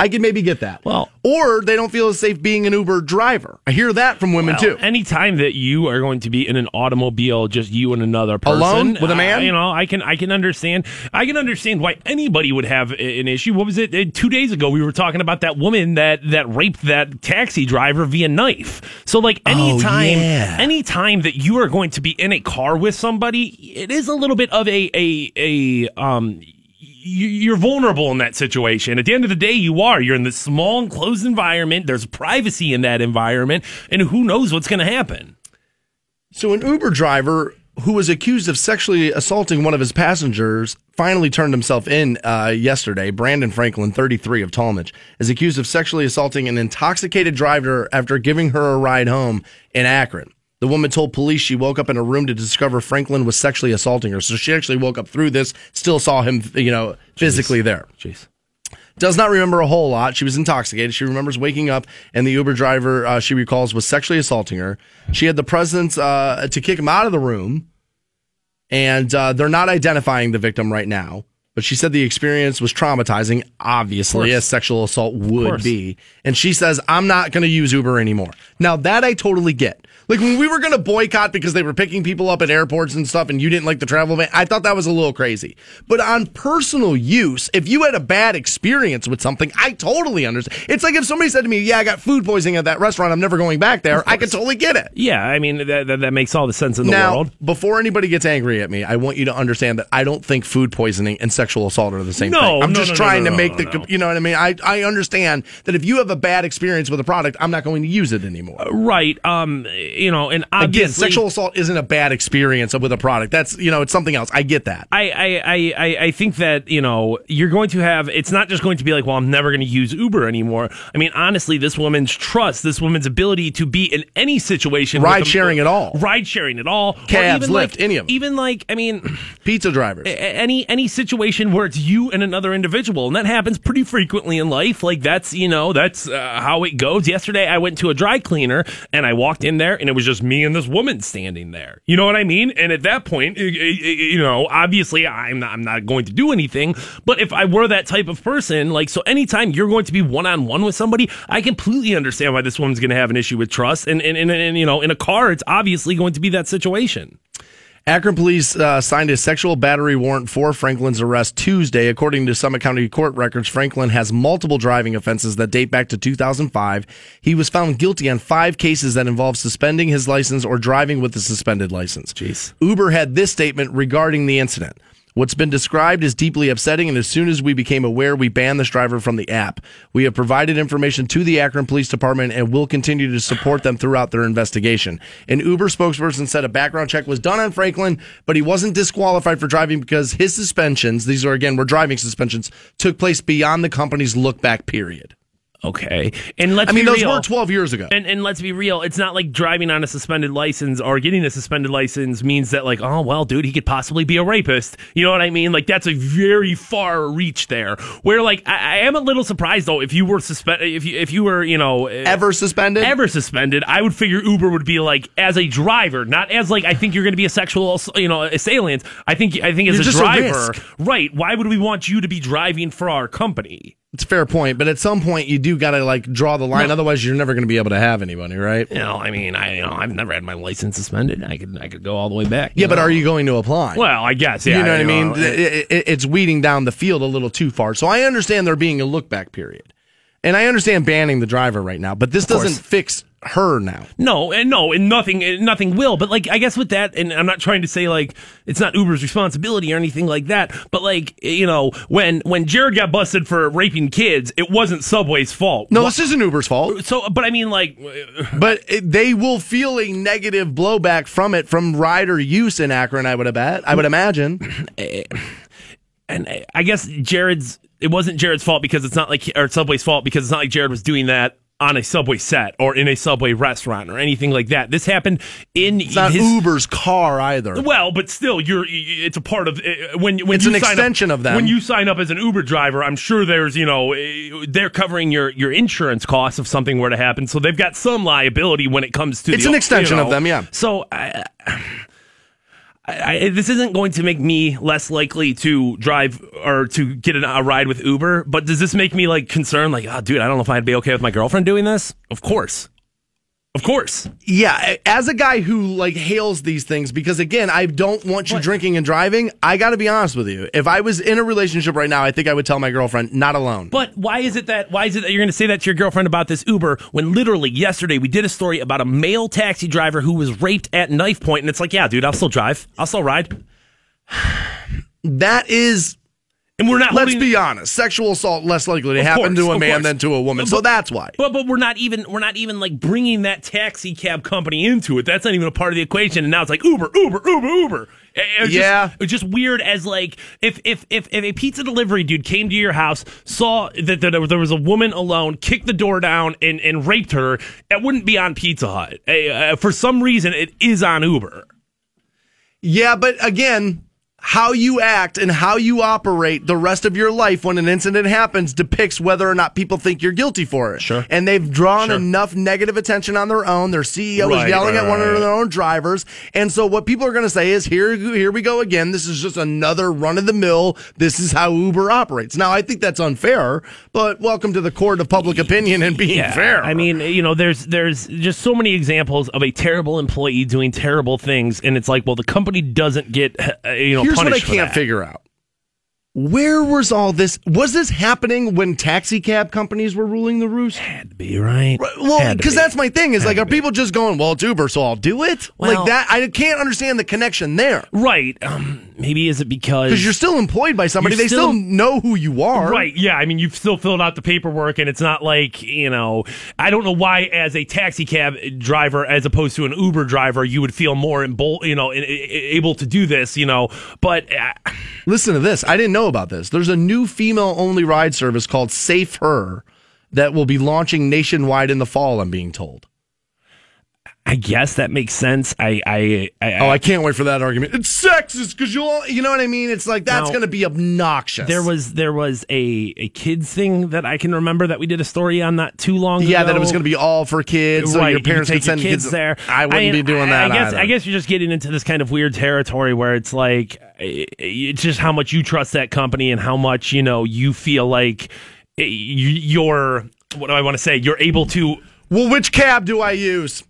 I could maybe get that. Well- or they don't feel as safe being an Uber driver. I hear that from women Well, too. Anytime that you are going to be in an automobile, just you and another person, Alone with a man? you know, I can I can understand. I can understand why anybody would have an issue. What was it? Uh, Two days ago, we were talking about that woman that that raped that taxi driver via knife. So, like, anytime, Oh, yeah. anytime that you are going to be in a car with somebody, it is a little bit of a a a um. You- You're vulnerable in that situation. At the end of the day, you are. You're in this small, enclosed environment. There's privacy in that environment, and who knows what's going to happen. So, an Uber driver who was accused of sexually assaulting one of his passengers finally turned himself in uh, yesterday. Brandon Franklin, 33 of Tallmadge, is accused of sexually assaulting an intoxicated driver after giving her a ride home in Akron. The woman told police she woke up in a room to discover Franklin was sexually assaulting her. So she actually woke up through this, still saw him, you know, physically there Jeez. does not remember a whole lot. She was intoxicated. She remembers waking up, and the Uber driver uh, she recalls was sexually assaulting her. She had the presence uh, to kick him out of the room, and uh, they're not identifying the victim right now. But she said the experience was traumatizing, obviously, as sexual assault would be. And she says, I'm not going to use Uber anymore. Now, that I totally get. Like when we were going to boycott because they were picking people up at airports and stuff and you didn't like the travel ban, I thought that was a little crazy. But on personal use, if you had a bad experience with something, I totally understand. It's like if somebody said to me, Yeah, I got food poisoning at that restaurant, I'm never going back there, I could totally get it. Yeah, I mean that, that that makes all the sense in the Now, world. before anybody gets angry at me, I want you to understand that I don't think food poisoning and sexual assault are the same No, thing. I'm no, just no, trying to make the, you know what I mean? I, I understand that if you have a bad experience with a product, I'm not going to use it anymore. Right. Um. You know, and Again, sexual assault isn't a bad experience with a product. That's, you know, it's something else. I get that. I, I, I, I- think that, you know, you're going to have, it's not just going to be like, well, I'm never going to use Uber anymore. I mean, honestly, this woman's trust, this woman's ability to be in any situation. Ride sharing at all. Ride sharing at all. Cabs, even Lyft, like, any of 'em. Even like, I mean, *clears throat* Pizza drivers. any any situation where it's you and another individual, and that happens pretty frequently in life. Like that's you know that's uh, how it goes. Yesterday, I went to a dry cleaner and I walked in there, and it was just me and this woman standing there. You know what I mean? And at that point, you know, obviously, I'm not, I'm not going to do anything. But if I were that type of person, like so, anytime you're going to be one on one with somebody, I completely understand why this woman's going to have an issue with trust. And and, and and you know, in a car, it's obviously going to be that situation. Akron police uh, signed a sexual battery warrant for Franklin's arrest Tuesday. According to Summit County court records, Franklin has multiple driving offenses that date back to 2005. He was found guilty on five cases that involve suspending his license or driving with a suspended license. Jeez. Uber had this statement regarding the incident. What's been described is deeply upsetting, and as soon as we became aware, we banned this driver from the app. We have provided information to the Akron Police Department and will continue to support them throughout their investigation. An Uber spokesperson said a background check was done on Franklin, but he wasn't disqualified for driving because his suspensions, these are again, were driving suspensions, took place beyond the company's look back period. Okay, and let's. I mean, those real. were 12 years ago. And, and let's be real, it's not like driving on a suspended license or getting a suspended license means that, like, oh, well, dude, he could possibly be a rapist. You know what I mean? Like, that's a very far reach there. Where, like, I, I am a little surprised, though, if you were suspended, if you, if you were, you know, eh, Ever suspended? ever suspended, I would figure Uber would be like as a driver, not as like I think you're going to be a sexual, you know, assailant. I think I think as You're a a driver, risk. right? Why would we want you to be driving for our company? It's a fair point, but at some point you do got to like draw the line. Otherwise, you're never going to be able to have anybody, right? You know, I mean, I you know, I've never had my license suspended. I could I could go all the way back. Yeah, but are you going to apply? Well, I guess. Yeah, you know what I mean? know, It- it- it's weeding down the field a little too far. So I understand there being a look back period. And I understand banning the driver right now, but this doesn't fix her now. No, and no, and nothing, and nothing will. But like, I guess with that, and I'm not trying to say like it's not Uber's responsibility or anything like that. But like, you know, when when Jared got busted for raping kids, it wasn't Subway's fault. No, Wha- this isn't Uber's fault, So, but I mean, like, *sighs* but it, they will feel a negative blowback from it from rider use in Akron. I would have bet. I would imagine. *clears throat* and I guess Jared's it wasn't Jared's fault because it's not like or Subway's fault because it's not like Jared was doing that on a Subway set or in a Subway restaurant or anything like that. This happened in It's not his, Uber's car either. Well, but still, you're. It's a part of uh, when when It's you an sign extension up, of that. When you sign up as an Uber driver, I'm sure there's you know uh, they're covering your your insurance costs if something were to happen, so they've got some liability when it comes to. It's the, an extension you of them, yeah. So. I, I, I, this isn't going to make me less likely to drive or to get an, a ride with Uber, but does this make me like concerned? Like, oh, dude, I don't know if I'd be okay with my girlfriend doing this. Of course, of course. Yeah, as a guy who like hails these things, because again, I don't want you drinking and driving. I got to be honest with you. If I was in a relationship right now, I think I would tell my girlfriend, not alone. But why is it that why is it that you're going to say that to your girlfriend about this Uber when literally yesterday we did a story about a male taxi driver who was raped at knife point and it's like, yeah, dude, I'll still drive. I'll still ride. *sighs* that is And we're not let's be honest, sexual assault less likely to happen course, to a man course. than to a woman. so that's why. But but we're not even we're not even like bringing that taxi cab company into it. That's not even a part of the equation. And now it's like Uber, Uber, Uber, Uber. It- Yeah. just, it's just weird as like if if if if a pizza delivery dude came to your house, saw that, that there was a woman alone, kicked the door down and and raped her, that wouldn't be on Pizza Hut. Uh, for some reason, it is on Uber. Yeah, but again, how you act and how you operate the rest of your life when an incident happens depicts whether or not people think you're guilty for it. Sure. And they've drawn Sure. enough negative attention on their own. Their CEO is yelling right, at one right, of their own drivers. And so what people are going to say is here here we go again. This is just another run of the mill. This is how Uber operates. Now, I think that's unfair, but welcome to the court of public opinion and being fair. I mean, you know, there's there's just so many examples of a terrible employee doing terrible things, and it's like, well, the company doesn't get uh, you know Here's what I for can't that. figure out. Where was all this? Was this happening when taxi cab companies were ruling the roost? Had to be right. Well, because be. that's my thing. Is Had like, are be. people just going, "Well, it's Uber, so I'll do it"? Well- like that, I can't understand the connection there. right. Um, maybe is it because Because you're still employed by somebody; they still, still- know who you are. Right, yeah. I mean, you've still filled out the paperwork, and it's not like you know. I don't know why, as a taxi cab driver, as opposed to an Uber driver, you would feel more embol- you know, able to do this, you know. But uh, Listen to this. I didn't know about this. There's a new female-only ride service called Safe Her that will be launching nationwide in the fall. I'm being told. I guess that makes sense. I, I, I Oh, I can't wait for that argument. It's sexist because you'll, you know what I mean? It's like that's going to be obnoxious. There was there was a a kids thing that I can remember that we did a story on not too long ago. yeah, that it was going to be all for kids, so your parents can could send kids, kids there. I wouldn't be doing that. I guess either. I guess you're just getting into this kind of weird territory where it's like it's just how much you trust that company and how much you know you feel like eh, you're what do I want to say? You're able to Well, which cab do I use?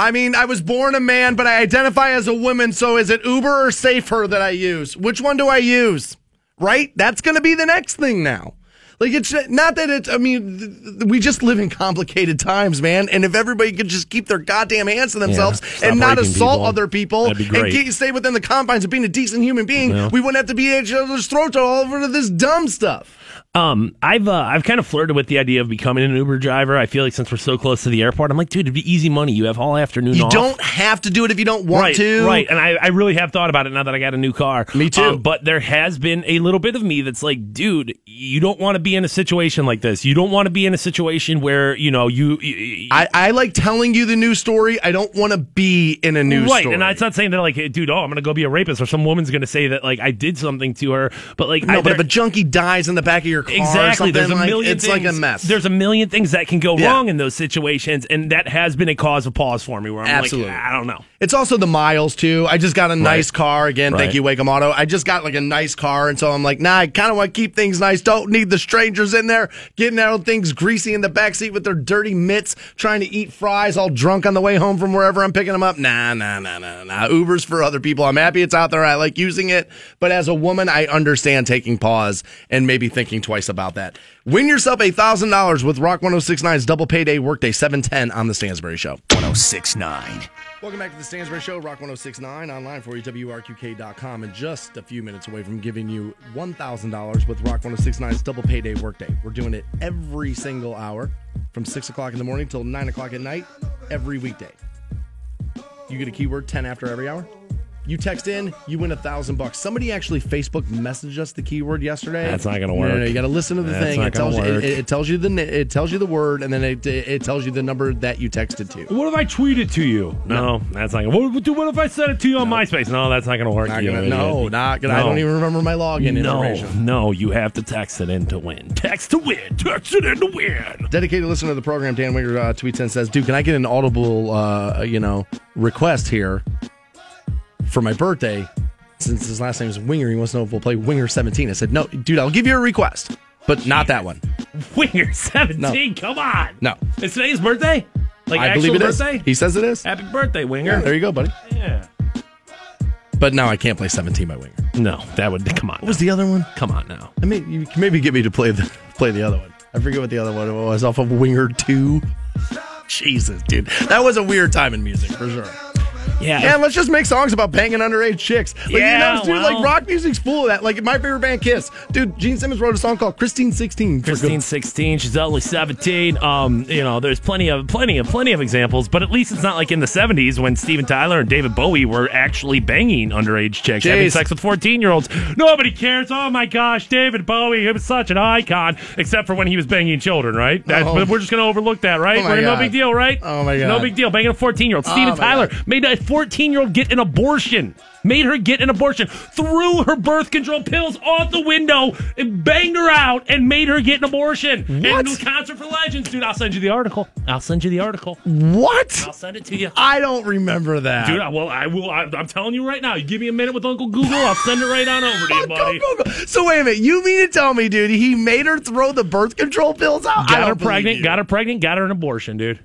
I mean, I was born a man, but I identify as a woman, so is it Uber or Safer that I use? Which one do I use? Right? That's going to be the next thing now. Like, it's not that it's, I mean, we just live in complicated times, man. And if everybody could just keep their goddamn hands to themselves stop and not assault people. other people and keep, stay within the confines of being a decent human being, Yeah. we wouldn't have to be at each other's throats all over this dumb stuff. Um, I've uh, I've kind of flirted with the idea of becoming an Uber driver. I feel like since we're so close to the airport, I'm like, dude, it'd be easy money. You have all afternoon. You off. don't have to do it if you don't want right, to. Right, and I, I really have thought about it now that I got a new car. Me too. Um, but there has been a little bit of me that's like, dude, you don't want to be in a situation like this. You don't want to be in a situation where you know you. you I, I like telling you the news story. I don't want to be in a news right, story. and it's not saying that like, hey, dude, oh, I'm gonna go be a rapist, or some woman's gonna say that like I did something to her, but like, no, I, but if a junkie dies in the back of your car, Exactly. something, There's a like, million it's things, like a mess. There's a million things that can go Yeah. wrong in those situations, and that has been a cause of pause for me. Where I'm Absolutely. like, I don't know. It's also the miles too. I just got a nice car again. Thank you, Waikem Auto. I just got like a nice car, and so I'm like, nah, I kind of want to keep things nice. Don't need the strangers in there getting out things greasy in the back seat with their dirty mitts, trying to eat fries, all drunk on the way home from wherever I'm picking them up. Nah, nah, nah, nah, nah. Uber's for other people. I'm happy it's out there. I like using it, but as a woman, I understand taking pause and maybe thinking twice about that. Win yourself a thousand dollars with Rock 1069's Double Payday Workday 710 on the Stansbury Show. 1069. Welcome back to the Stansbury Show, Rock 1069, online for you, WRQK.com, and just a few minutes away from giving you $1,000 with Rock 1069's Double Payday Workday. We're doing it every single hour from 6 o'clock in the morning till 9 o'clock at night, every weekday. You get a keyword 10 after every hour. You text in, you win a thousand bucks. Somebody actually Facebook messaged us the keyword yesterday. That's not gonna No, no, no, work. you got to listen to the That's thing. not It tells gonna you it, it tells you the it tells you the word, and then it it tells you the number that you texted to. What if I tweet it to you? No, that's not. Gonna, what, what if I send it to you on MySpace? No, that's not going to work. Not gonna, no, not gonna. I don't even remember my login No, information. no, you have to text it in to win. Text to win. Text it in to win. Dedicated listener to the program, Dan Winger uh, tweets in and says, "Dude, can I get an audible, uh, you know, request here for my birthday? Since his last name is Winger, he wants to know if we'll play Winger 17." I said, "No, dude, I'll give you a request, but not that one. Winger seventeen. Come on. No. it's today's birthday. Like I actual believe it is. birthday. He says it is. Happy birthday, Winger. Yeah, there you go, buddy. Yeah. But now I can't play 17 by Winger. No, that would come on. What was the other one? Come on now. I mean, you can maybe get me to play the play the other one. I forget what the other one was off of Winger 2. Jesus, dude. That was a weird time in music for sure. Yeah. Yeah, let's just make songs about banging underage chicks. Like, Yeah, you know, dude, like rock music's full of that. Like my favorite band, Kiss. Dude, Gene Simmons wrote a song called Christine 16. for Christine good- 16, she's only 17. Um, you know, there's plenty of plenty of plenty of examples, but at least it's not like in the 70s when Steven Tyler and David Bowie were actually banging underage chicks, having sex with 14-year-olds. Nobody cares. Oh my gosh, David Bowie, he was such an icon, except for when he was banging children, right? That, Oh. But we're just going to overlook that, right? Oh no big deal, right? Oh my God. No big deal. Banging a 14-year-old. Steven my Tyler God. made a 14-year-old get an abortion. Made her get an abortion, threw her birth control pills out the window, and banged her out, and made her get an abortion. What? And concert for legends, dude. I'll send you the article. I'll send you the article. What? I'll send it to you. I don't remember that. Dude, I, well, I will. I, I'm telling you right now. You give me a minute with Uncle Google, I'll send it right on over to you, buddy. go, go. So wait a minute. You mean to tell me, dude, he made her throw the birth control pills out? Got her pregnant. Got her pregnant. Got her an abortion, dude.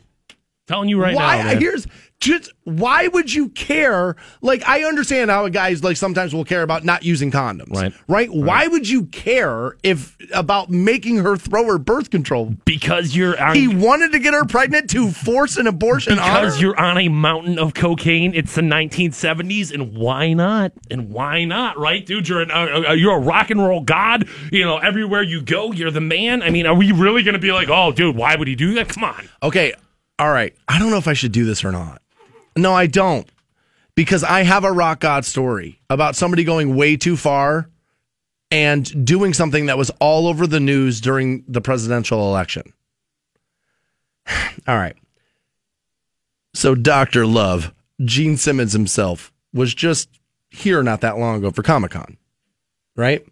Telling you right why now. man. here's just why would you care like i understand how guys like sometimes will care about not using condoms Right. right why would you care if about making her throw her birth control because you're on. he wanted to get her pregnant to force an abortion on because you're on a mountain of cocaine. It's the 1970s, and why not? And why not, right, dude? You're an, uh, uh, you're a rock and roll god. You know, everywhere you go, you're the man. I mean, are we really going to be like, oh, dude, why would he do that? Come on. okay all right i don't know if i should do this or not no i don't because i have a rock god story about somebody going way too far and doing something that was all over the news during the presidential election *sighs* all right So, Dr. Love, Gene Simmons himself, was just here not that long ago for Comic Con, right?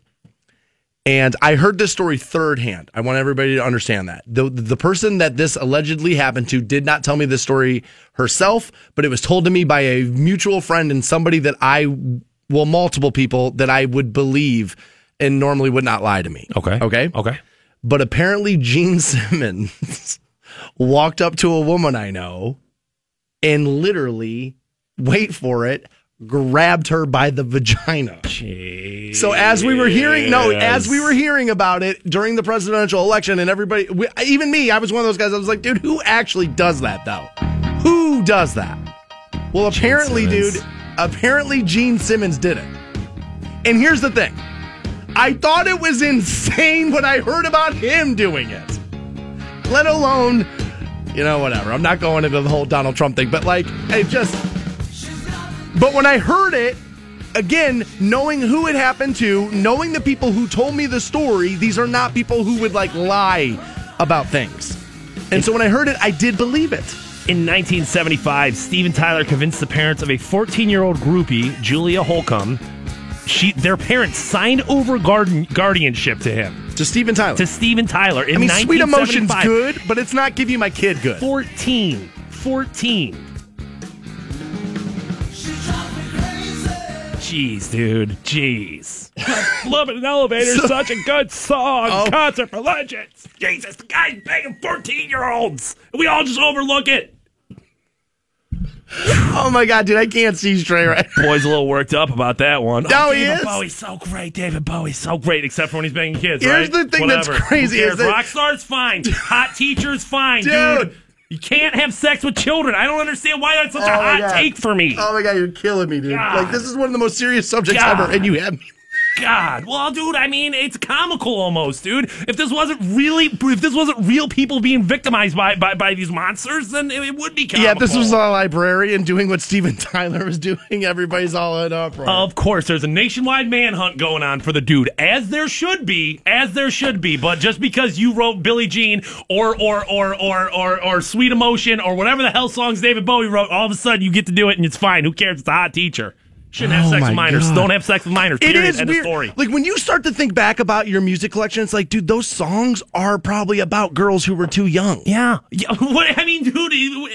And I heard this story third hand. I want everybody to understand that. The, the person that this allegedly happened to did not tell me this story herself, but it was told to me by a mutual friend and somebody that I, well, multiple people that I would believe and normally would not lie to me. Okay. Okay. Okay. But apparently, Gene *laughs* Simmons walked up to a woman I know and literally, wait for it, grabbed her by the vagina. Jeez. So as we were hearing, no, as we were hearing about it during the presidential election, and everybody, we, even me, I was one of those guys. I was like, dude, who actually does that though? Who does that? Well, apparently, dude, apparently Gene Simmons did it. And here's the thing. I thought it was insane when I heard about him doing it. Let alone, you know, whatever. I'm not going into the whole Donald Trump thing, but like, it just. But when I heard it, again, knowing who it happened to, knowing the people who told me the story, these are not people who would like lie about things. And so when I heard it, I did believe it. In 1975, Steven Tyler convinced the parents of a 14 year old groupie, Julia Holcomb, she, their parents signed over guardian, guardianship to him, To Steven Tyler. to Steven Tyler in I mean, Sweet Emotion's 1975. good, but it's not give you my kid good. 14. 14. Jeez, dude. Jeez. Love in an elevator is such a good song. Oh. Concert for legends. Jesus, the guy's banging 14 year olds. And we all just overlook it. Oh my god, dude, I can't see straight right. Boy's a little worked up about that one. No, oh, he David is. Bowie's so great. David Bowie's so great, except for when he's banging kids. Here's right? the thing that's crazy is that- rock star's fine. Hot teacher's fine, dude. Dude. You can't have sex with children. I don't understand why that's such a Oh my hot God. take for me. Oh my god, you're killing me, dude. God. Like this is one of the most serious subjects God. ever, and you have me. God, well, dude, I mean, it's comical almost, dude. If this wasn't really, if this wasn't real people being victimized by by, by these monsters, then it, it would be comical. Yeah, this was a librarian doing what Steven Tyler was doing, everybody's all in uproar. Of course, there's a nationwide manhunt going on for the dude, as there should be, as there should be. But just because you wrote Billie Jean or or or or or, or Sweet Emotion or whatever the hell songs David Bowie wrote, all of a sudden you get to do it and it's fine. Who cares? It's a hot teacher. Shouldn't have Oh sex with minors. God. Don't have sex with minors. It Period. is End weird. of story. Like when you start to think back about your music collection, it's like, dude, those songs are probably about girls who were too young. Yeah. yeah. *laughs* What I mean, dude.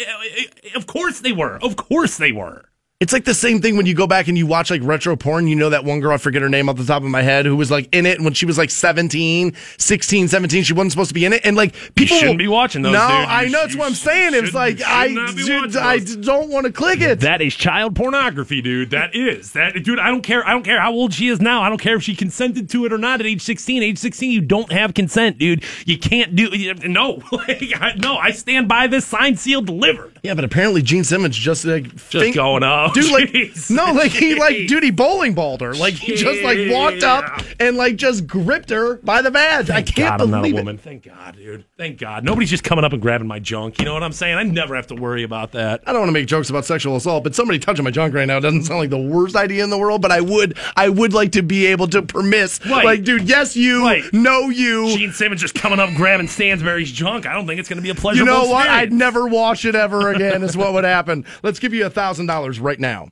Of course they were. Of course they were. It's like the same thing when you go back and you watch like retro porn. You know that one girl, I forget her name off the top of my head, who was like in it when she was like 17, 16, 17. She wasn't supposed to be in it. And like people shouldn't be watching those, No, dude. You I know. sh- That's what I'm saying. It's like I, should not be dude, I don't want to click it. That is child pornography, dude. That is that, dude. I don't care. I don't care how old she is now. I don't care if she consented to it or not at age sixteen. Age sixteen, you don't have consent, dude. You can't do. you- No, *laughs* I- no. I stand by this. Signed, sealed, delivered. yeah, but apparently Gene Simmons just like Just going up, Oh, dude. Like no, like he like he bowling balled her. Like he just like walked up and like just gripped her by the badge. I can't God, I'm believe not a it. Thank God, dude. Thank God. Nobody's just coming up and grabbing my junk. You know what I'm saying? I never have to worry about that. I don't want to make jokes about sexual assault, but somebody touching my junk right now doesn't sound like the worst idea in the world. But I would, I would like to be able to permiss, Right. like, dude, yes, you, Right. no, you. Gene Simmons just coming up grabbing Stansbury's junk. I don't think it's going to be a pleasure. you know what? I'd never watch it ever again. is what would happen. Let's give you a thousand dollars right now.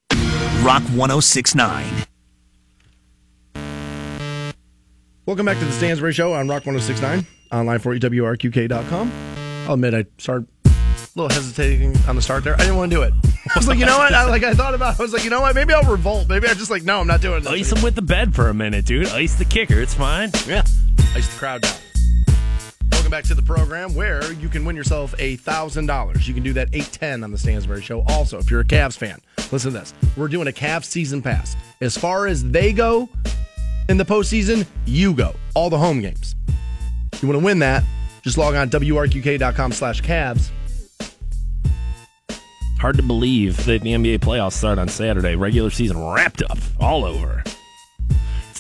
Rock 1069. Welcome back to the Stansbury Show on Rock 1069, online for WRQK.com. I'll admit I started a little hesitating on the start there. I didn't want to do it. I was like, you know what? I like I thought about. it. I was like, you know what? Maybe I'll revolt. Maybe I just like, no, I'm not doing this. Ice him with the bed for a minute, dude. Ice the kicker. It's fine. Yeah. Ice the crowd down. Welcome back to the program where you can win yourself a thousand dollars. You can do that eight ten on the Stansbury Show. Also, if you're a Cavs fan, listen to this. We're doing a Cavs season pass. As far as they go in the postseason, you go. All the home games. You want to win that? Just log on wrqk.com slash Cavs. Hard to believe that the NBA playoffs start on Saturday. Regular season wrapped up, all over.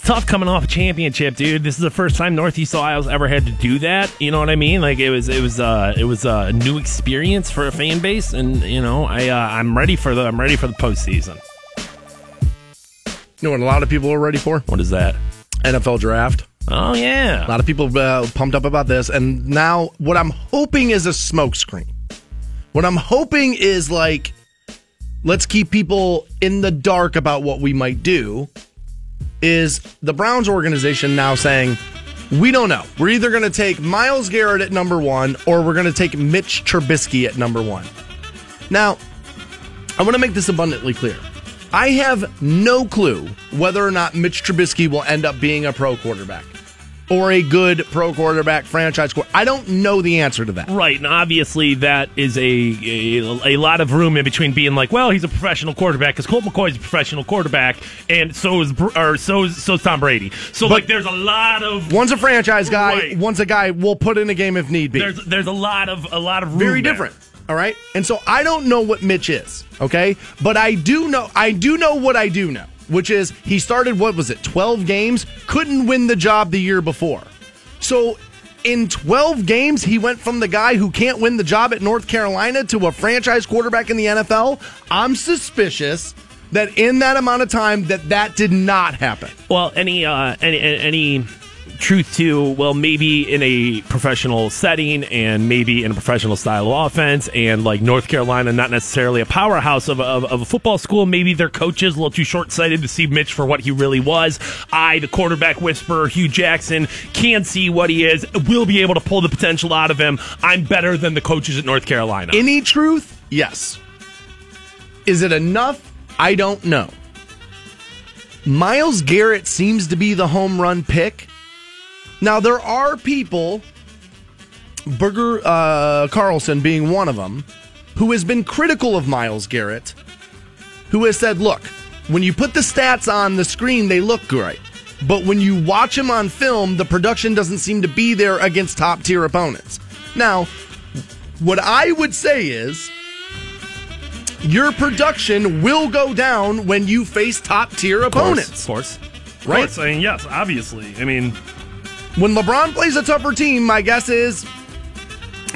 Tough coming off a championship, dude. This is the first time Northeast Ohio's ever had to do that. You know what I mean? Like it was, it was, uh, it was a new experience for a fan base, and you know, I, uh, I'm ready for the, I'm ready for the postseason. You know what a lot of people are ready for? What is that? NFL draft. Oh yeah, A lot of people uh, pumped up about this, and now what I'm hoping is a smokescreen. What I'm hoping is like, let's keep people in the dark about what we might do. Is the Browns organization now saying, we don't know. We're either going to take Myles Garrett at number one or we're going to take Mitch Trubisky at number one. Now, I want to make this abundantly clear. I have no clue whether or not Mitch Trubisky will end up being a pro quarterback or a good pro quarterback franchise quarterback. I don't know the answer to that. Right, and obviously that is a, a, a lot of room in between being like, well, he's a professional quarterback because Colt McCoy is a professional quarterback, and so is or so is so is Tom Brady. So But- like, there's a lot of One's a franchise guy. Right. One's a guy we'll put in a game if need be. there's there's a lot of a lot of room very there. different. All right. And so I don't know what Mitch is. Okay. But I do know, I do know what I do know, which is he started, what was it, 12 games? Couldn't win the job the year before. So in 12 games, he went from the guy who can't win the job at North Carolina to a franchise quarterback in the NFL. I'm suspicious that in that amount of time that that did not happen. Well, any uh, any any truth to well, maybe in a professional setting and maybe in a professional style of offense, and like North Carolina, not necessarily a powerhouse of, of, of a football school. Maybe their coaches a little too short sighted to see Mitch for what he really was. I, the quarterback whisperer, Hue Jackson, can see what he is. Will be able to pull the potential out of him. I'm better than the coaches at North Carolina. Any truth? Yes. Is it enough? I don't know. Myles Garrett seems to be the home run pick. Now, there are people, Berger uh, Carlson being one of them, who has been critical of Myles Garrett, who has said, look, when you put the stats on the screen, they look great. But when you watch him on film, the production doesn't seem to be there against top tier opponents. Now, what I would say is your production will go down when you face top tier opponents. Of course. Of Right? course. I mean, yes, obviously. I mean, When LeBron plays a tougher team, my guess is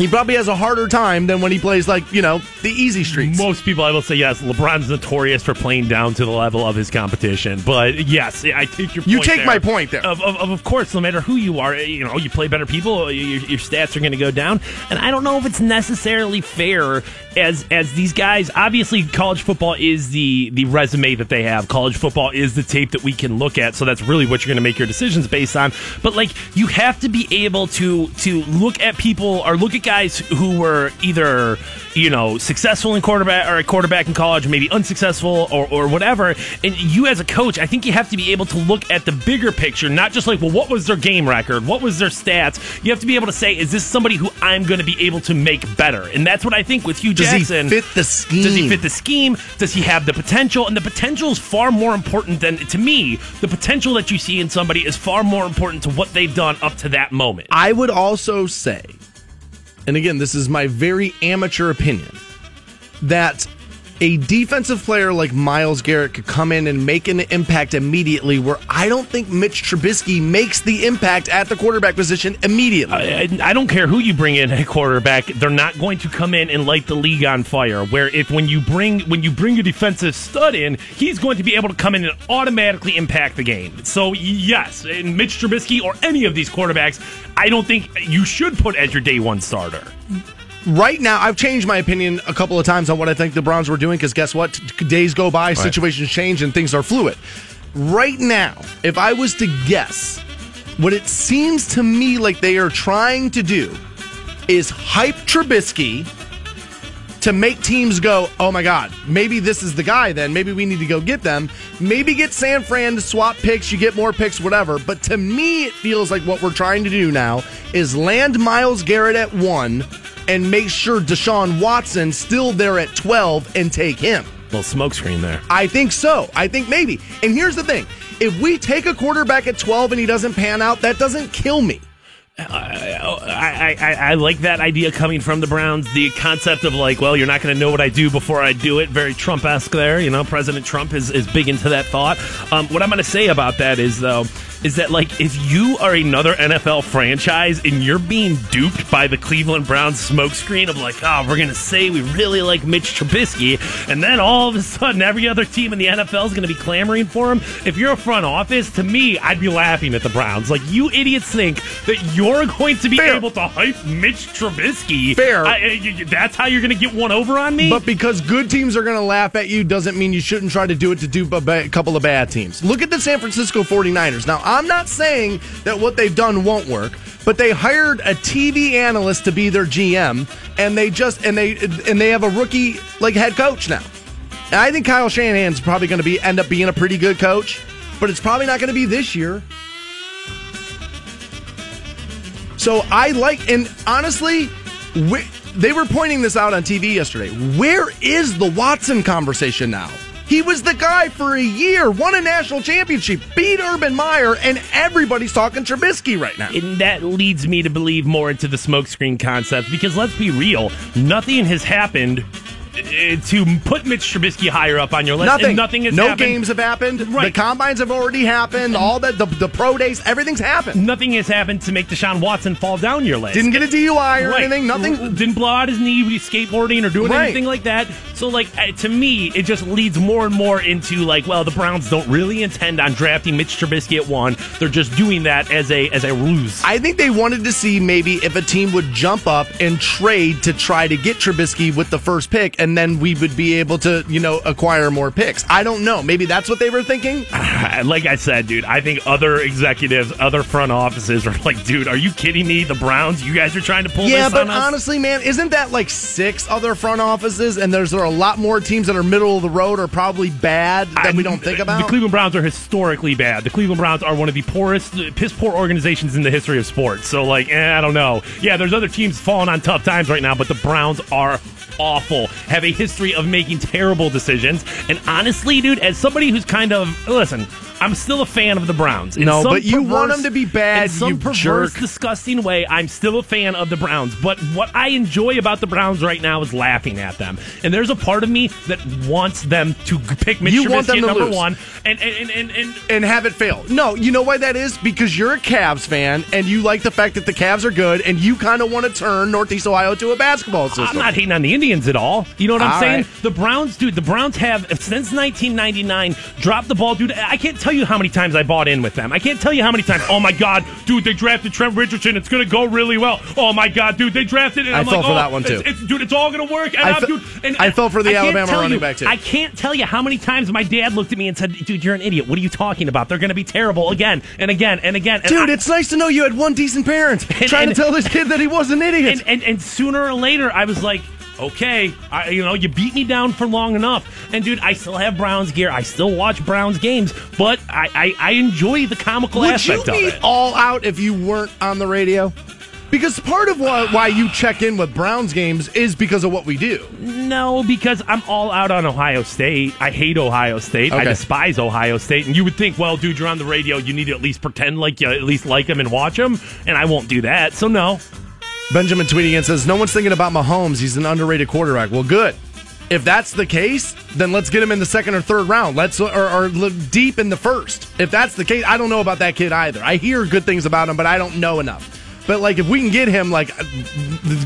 he probably has a harder time than when he plays like, you know, the easy streets. Most people, I will say yes. LeBron's notorious for playing down to the level of his competition, but yes, I take your. You take there. my point there. Of, of, of of course, no matter who you are, eh, you know, you play better people, eh, your, your stats are going to go down, and I don't know if it's necessarily fair as as these guys. Obviously, college football is the the resume that they have. College football is the tape that we can look at, so that's really what you're going to make your decisions based on. But like, you have to be able to to look at people or look at guys who were either you know successful in quarterback or a quarterback in college, maybe unsuccessful or or whatever. And you as a coach, I think you have to be able to look at the bigger picture, not just like, well, what was their game record, what was their stats. You have to be able to say, is this somebody who I'm going to be able to make better? And that's what I think with Hue Does Jackson. he fit the scheme? Does he fit the scheme? Does he have the potential? And the potential is far more important than, to me, the potential that you see in somebody is far more important to what they've done up to that moment. I would also say, and again, this is my very amateur opinion, that a defensive player like Myles Garrett could come in and make an impact immediately, where I don't think Mitch Trubisky makes the impact at the quarterback position immediately. I, I don't care who you bring in at quarterback; they're not going to come in and light the league on fire. Where if when you bring when you bring a defensive stud in, he's going to be able to come in and automatically impact the game. So yes, and Mitch Trubisky or any of these quarterbacks, I don't think you should put as your day one starter. Right now, I've changed my opinion a couple of times on what I think the Browns were doing because guess what? Days go by, situations change, and things are fluid. Right now, if I was to guess, what it seems to me like they are trying to do is hype Trubisky to make teams go, oh my God, maybe this is the guy then. Maybe we need to go get them. Maybe get San Fran to swap picks, you get more picks, whatever. But to me, it feels like what we're trying to do now is land Myles Garrett at one and make sure Deshaun Watson still there at 12 and take him. Little smokescreen there. I think so. I think maybe. And here's the thing if we take a quarterback at 12 and he doesn't pan out, that doesn't kill me. I, I, I like that idea coming from the Browns. The concept of like, well, you're not going to know what I do before I do it. Very Trump esque there. You know, President Trump is, is big into that thought. Um, what I'm going to say about that is, though, is that like if you are another NFL franchise and you're being duped by the Cleveland Browns smokescreen of like, oh, we're gonna say we really like Mitch Trubisky, and then all of a sudden every other team in the NFL is gonna be clamoring for him. If you're a front office, to me, I'd be laughing at the Browns. Like you idiots think that you're going to be Fair. able to hype Mitch Trubisky. Fair. I- that's how you're gonna get one over on me. But because good teams are going to laugh at you doesn't mean you shouldn't try to do it to dupe a couple of bad teams. Look at the San Francisco 49ers. Now, I'm not saying that what they've done won't work, but they hired a TV analyst to be their GM and they just and they and they have a rookie like head coach now. And I think Kyle Shanahan's probably going to be end up being a pretty good coach, but it's probably not going to be this year. So I like, and honestly, they were pointing this out on TV yesterday. Where is the Watson conversation now? He was the guy for a year, won a national championship, beat Urban Meyer, and everybody's talking Trubisky right now. And that leads me to believe more into the smokescreen concept because let's be real, nothing has happened to put Mitch Trubisky higher up on your list. Nothing. Nothing has no happened. games have happened. Right. The combines have already happened. All that the, the pro days, everything's happened. Nothing has happened to make Deshaun Watson fall down your list. Didn't get a DUI or Right. anything. Nothing. Didn't blow out his knee skateboarding or doing Right. anything like that. So, like, uh, to me, it just leads more and more into, like, well, the Browns don't really intend on drafting Mitch Trubisky at one. They're just doing that as a as a ruse. I think they wanted to see maybe if a team would jump up and trade to try to get Trubisky with the first pick, and then we would be able to, you know, acquire more picks. I don't know. Maybe that's what they were thinking. *sighs* like I said, dude, I think other executives, other front offices are like, dude, are you kidding me? The Browns, you guys are trying to pull Yeah, this but on us? honestly, man, isn't that like six other front offices, and there's there are a lot more teams that are middle of the road or probably bad that we don't think about? The Cleveland Browns are historically bad. The Cleveland Browns are one of the poorest, piss poor organizations in the history of sports. So, like, eh, I don't know. Yeah, there's other teams falling on tough times right now, but the Browns are awful. Have a history of making terrible decisions. And honestly, dude, as somebody who's kind of listen, I'm still a fan of the Browns. In No, but you want them to be bad, In some perverse, jerk. disgusting way, I'm still a fan of the Browns. But what I enjoy about the Browns right now is laughing at them. And there's a part of me that wants them to pick Mitch You Trubisky want them to number lose. one. And and, and, and, and and have it fail. No, you know why that is? Because you're a Cavs fan and you like the fact that the Cavs are good and you kind of want to turn Northeast Ohio to a basketball system. I'm not hating on the Indians at all. You know what I'm All saying? right. The Browns, dude, the Browns have, since 1999, dropped the ball, dude. I can't tell you how many times I bought in with them. I can't tell you how many times, oh my God, dude, they drafted Trent Richardson. It's going to go really well. Oh my God, dude, they drafted it. I I'm fell like, for oh, that one, too. It's, it's- dude, it's all going to work. And I fe- dude, and I fell for the Alabama running you- back, too. I can't tell you how many times my dad looked at me and said, dude, you're an idiot. What are you talking about? They're going to be terrible again and again and again. And Dude, I- it's nice to know you had one decent parent trying and- to tell this kid that he was an idiot. and, and and sooner or later, I was like, okay, I, you know, you beat me down for long enough. And dude, I still have Browns gear. I still watch Browns games, but I I, I enjoy the comical Would aspect you of be it. all out if you weren't on the radio? Because part of why, why you check in with Browns games is because of what we do. No, because I'm all out on Ohio State. I hate Ohio State. I despise Ohio State. And you would think, well, dude, you're on the radio. You need to at least pretend like you at least like them and watch them. And I won't do that. So no. Benjamin tweeting and says, No one's thinking about Mahomes. He's an underrated quarterback. Well, good. If that's the case, then let's get him in the second or third round. Let's or, or deep in the first. If that's the case, I don't know about that kid either. I hear good things about him, but I don't know enough. But like, if we can get him, like,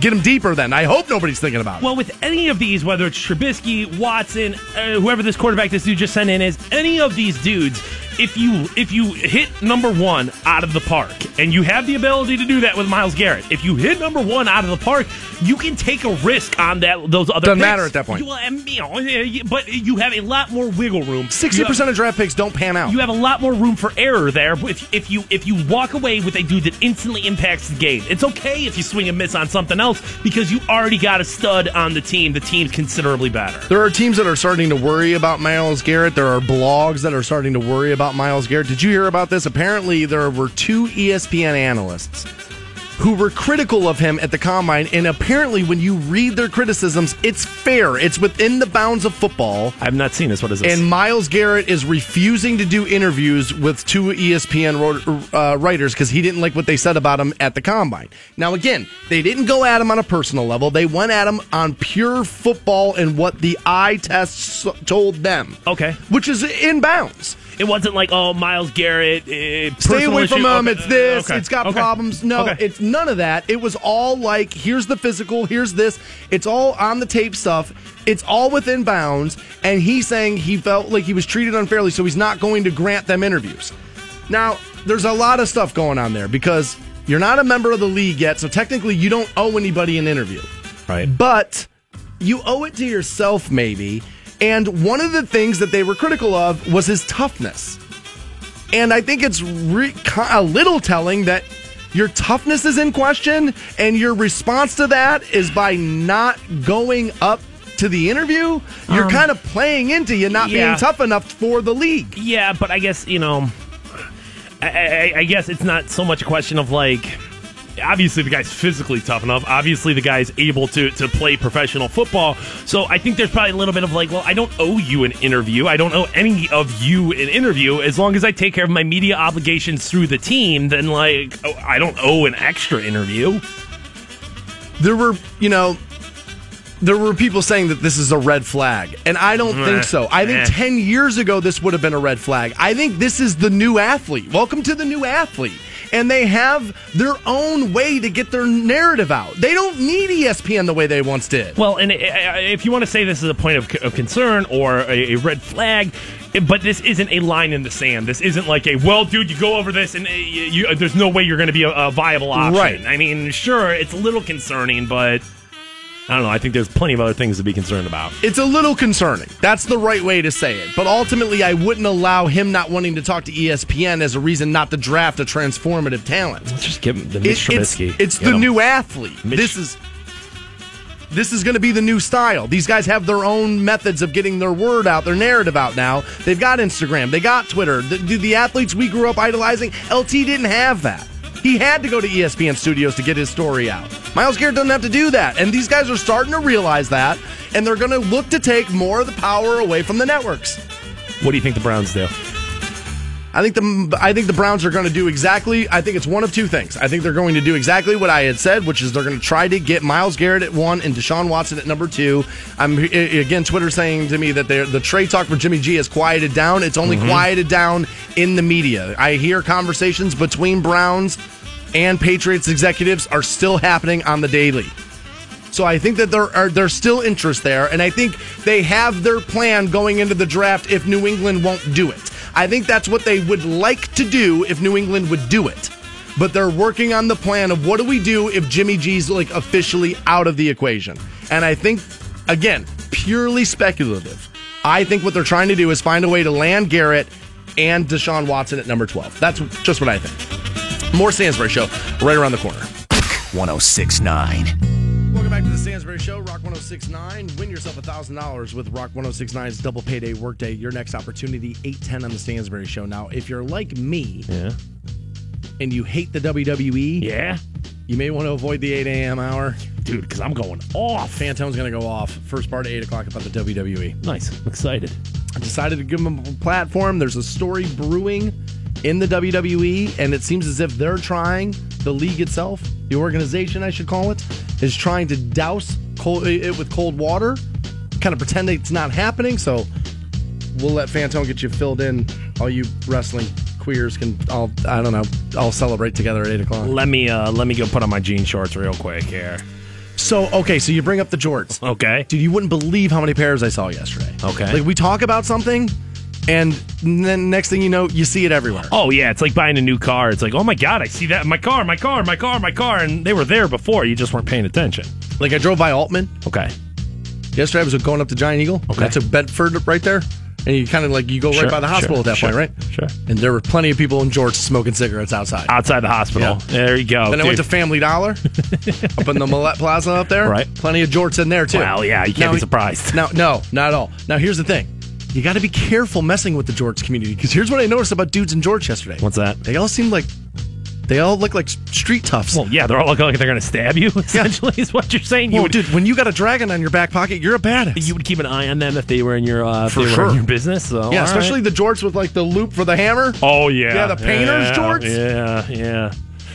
get him deeper, then I hope nobody's thinking about it. Well, with any of these, whether it's Trubisky, Watson, uh, whoever this quarterback this dude just sent in is, any of these dudes, if you if you hit number one out of the park, and you have the ability to do that with Myles Garrett, if you hit number one out of the park, you can take a risk on that those other. Doesn't picks. matter at that point. You, you know, uh, but you have a lot more wiggle room. Sixty percent of draft picks don't pan out. you have a lot more room for error there if, if you if you walk away with a dude that instantly impacts the game. It's okay if you swing and miss on something else because you already got a stud on the team. The team's considerably better. There are teams that are starting to worry about Miles Garrett. There are blogs that are starting to worry about Myles Garrett. Did you hear about this? Apparently, there were two ESPN analysts who were critical of him at the combine. And apparently, when you read their criticisms, it's fair, it's within the bounds of football. I've not seen this. What is this? And Myles Garrett is refusing to do interviews with two ESPN uh, writers because he didn't like what they said about him at the combine. Now, again, they didn't go at him on a personal level. They went at him on pure football and what the eye tests told them. Okay. Which is in bounds. It wasn't like oh Myles Garrett. Uh, Stay away from him. It's this. Okay. It's got Okay. problems. No, Okay. it's none of that. It was all like, here's the physical, here's this. It's all on the tape stuff. It's all within bounds. And he's saying he felt like he was treated unfairly, so he's not going to grant them interviews. Now, there's a lot of stuff going on there because you're not a member of the league yet, so technically you don't owe anybody an interview. right. But you owe it to yourself, maybe. And one of the things that they were critical of was his toughness. And I think it's re- a little telling that your toughness is in question, and your response to that is by not going up to the interview. You're um, kind of playing into you not yeah. being tough enough for the league. Yeah, but I guess you know, I, I, I guess it's not so much a question of like. Obviously, the guy's physically tough enough. Obviously, the guy's able to to play professional football. So I think there's probably a little bit of like, well, I don't owe you an interview. I don't owe any of you an interview. As long as I take care of my media obligations through the team, then like, oh, I don't owe an extra interview. there were, you know, there were people saying that this is a red flag, and I don't think so. I think Meh. 10 years ago, this would have been a red flag. I think this is the new athlete. Welcome to the new athlete. And they have their own way to get their narrative out. They don't need ESPN the way they once did. Well, and uh, if you want to say this is a point of, of concern or a, a red flag, eh, but this isn't a line in the sand. This isn't like a well, dude, you go over this and uh, you, you, there's no way you're going to be a, a viable option. Right. I mean, sure, it's a little concerning, but I don't know. I think there's plenty of other things to be concerned about. It's a little concerning. That's the right way to say it. But ultimately, I wouldn't allow him not wanting to talk to ESPN as a reason not to draft a transformative talent. Let's just give him the It- Mitch it's Trubisky. it's Get the him. new athlete. Mitch- This is this is going to be the new style. These guys have their own methods of getting their word out, their narrative out now. They've got Instagram, they got Twitter. The, the, the athletes we grew up idolizing, LT didn't have that. He had to go to ESPN studios to get his story out. Myles Garrett doesn't have to do that. And these guys are starting to realize that, and they're going to look to take more of the power away from the networks. What do you think the Browns do? I think the I think the Browns are going to do exactly. I think it's one of two things. I think they're going to do exactly what I had said, which is they're going to try to get Myles Garrett at one and Deshaun Watson at number two. I'm again Twitter saying to me that the trade talk for Jimmy G has quieted down. It's only mm-hmm. quieted down in the media. I hear conversations between Browns and Patriots executives are still happening on the daily. So I think that there are there's still interest there, and I think they have their plan going into the draft if New England won't do it. I think that's what they would like to do if New England would do it. But they're working on the plan of what do we do if Jimmy G's like officially out of the equation. And I think again, purely speculative. I think what they're trying to do is find a way to land Garrett and Deshaun Watson at number 12. That's just what I think. More Stansbury show right around the corner. 1069. Welcome back to the Stansbury Show, 1069. Win yourself $1,000 with Rock 1069's Double Payday Workday. Your next opportunity, 810 on the Stansbury Show. Now, if you're like me Yeah. and you hate the WWE, Yeah. you may want to avoid the 8 a.m. hour. Dude, because I'm going off. Phantom's going to go off. First part at 8 o'clock about the WWE. Nice. I'm excited. I decided to give them a platform. There's a story brewing in the WWE, and it seems as if they're trying, the league itself, the organization, I should call it, is trying to douse cold, it with cold water, kind of pretend it's not happening. So we'll let Phantom get you filled in. All you wrestling queers can, all I don't know, all celebrate together at 8 o'clock. Let me uh let me go put on my jean shorts real quick here. So, okay, so you bring up the jorts. Okay. Dude, you wouldn't believe how many pairs I saw yesterday. Okay. Like, we talk about something, and then next thing you know, you see it everywhere. Oh yeah, it's like buying a new car. It's like, oh my god, I see that in my car, my car, my car, my car, and they were there before. You just weren't paying attention. Like, I drove by Aultman Okay. yesterday. I was going up to Giant Eagle. Okay. That's a Bedford right there. And you kind of like, you go Sure, right by the hospital sure, at that sure, point, right? sure. And there were plenty of people in George smoking cigarettes outside. Outside the hospital. Yeah. There you go. then I went to. Family Dollar *laughs* up in the Millette Plaza up there. Right. Plenty of jorts in there, too. Well, yeah, you can't Now- be surprised. No, no, not at all. Now, here's the thing. You got to be careful messing with the jorts community because here's what I noticed about dudes in George yesterday. What's that? They all seem like they all look like street toughs. Well, yeah, they're all looking like they're going to stab you. *laughs* Essentially, is what you're saying. You Whoa, would, dude, when you got a dragon on your back pocket, you're a badass. you would keep an eye on them if they were in your uh, For they were sure. in your business. So, yeah, especially right. the jorts with like the loop for the hammer. oh yeah, Yeah, the painters, yeah, jorts? Yeah, yeah.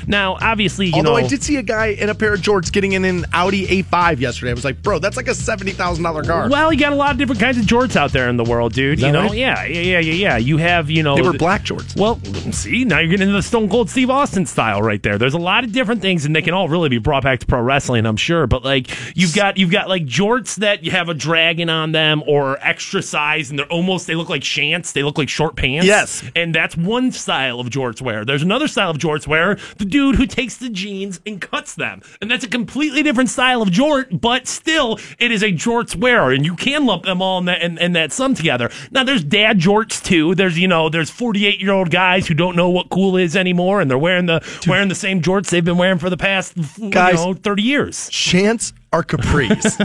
Now, obviously, you Although know, I did see a guy in a pair of jorts getting in an Audi A5 yesterday. I was like, bro, that's like a seventy thousand dollar car. Well, you got a lot of different kinds of jorts out there in the world, dude. You know, right? yeah, yeah, yeah, yeah, yeah. You have, you know, They were black jorts. Well, see, now you're getting into the Stone Cold Steve Austin style right there. There's a lot of different things, and they can all really be brought back to pro wrestling, I'm sure. But like, you've got you've got like jorts that you have a dragon on them, or extra size, and they're almost they look like shants. They look like short pants. Yes. and that's one style of jorts wear. There's another style of jorts wear, the dude who takes the jeans and cuts them, and that's a completely different style of jort. But still, it is a jorts wearer, and you can lump them all in that in, in that sum together. Now, there's dad jorts too. There's you know, there's 48 year old guys who don't know what cool is anymore, and they're wearing the wearing the same jorts they've been wearing for the past Guys. you know 30 years. Chance are capris.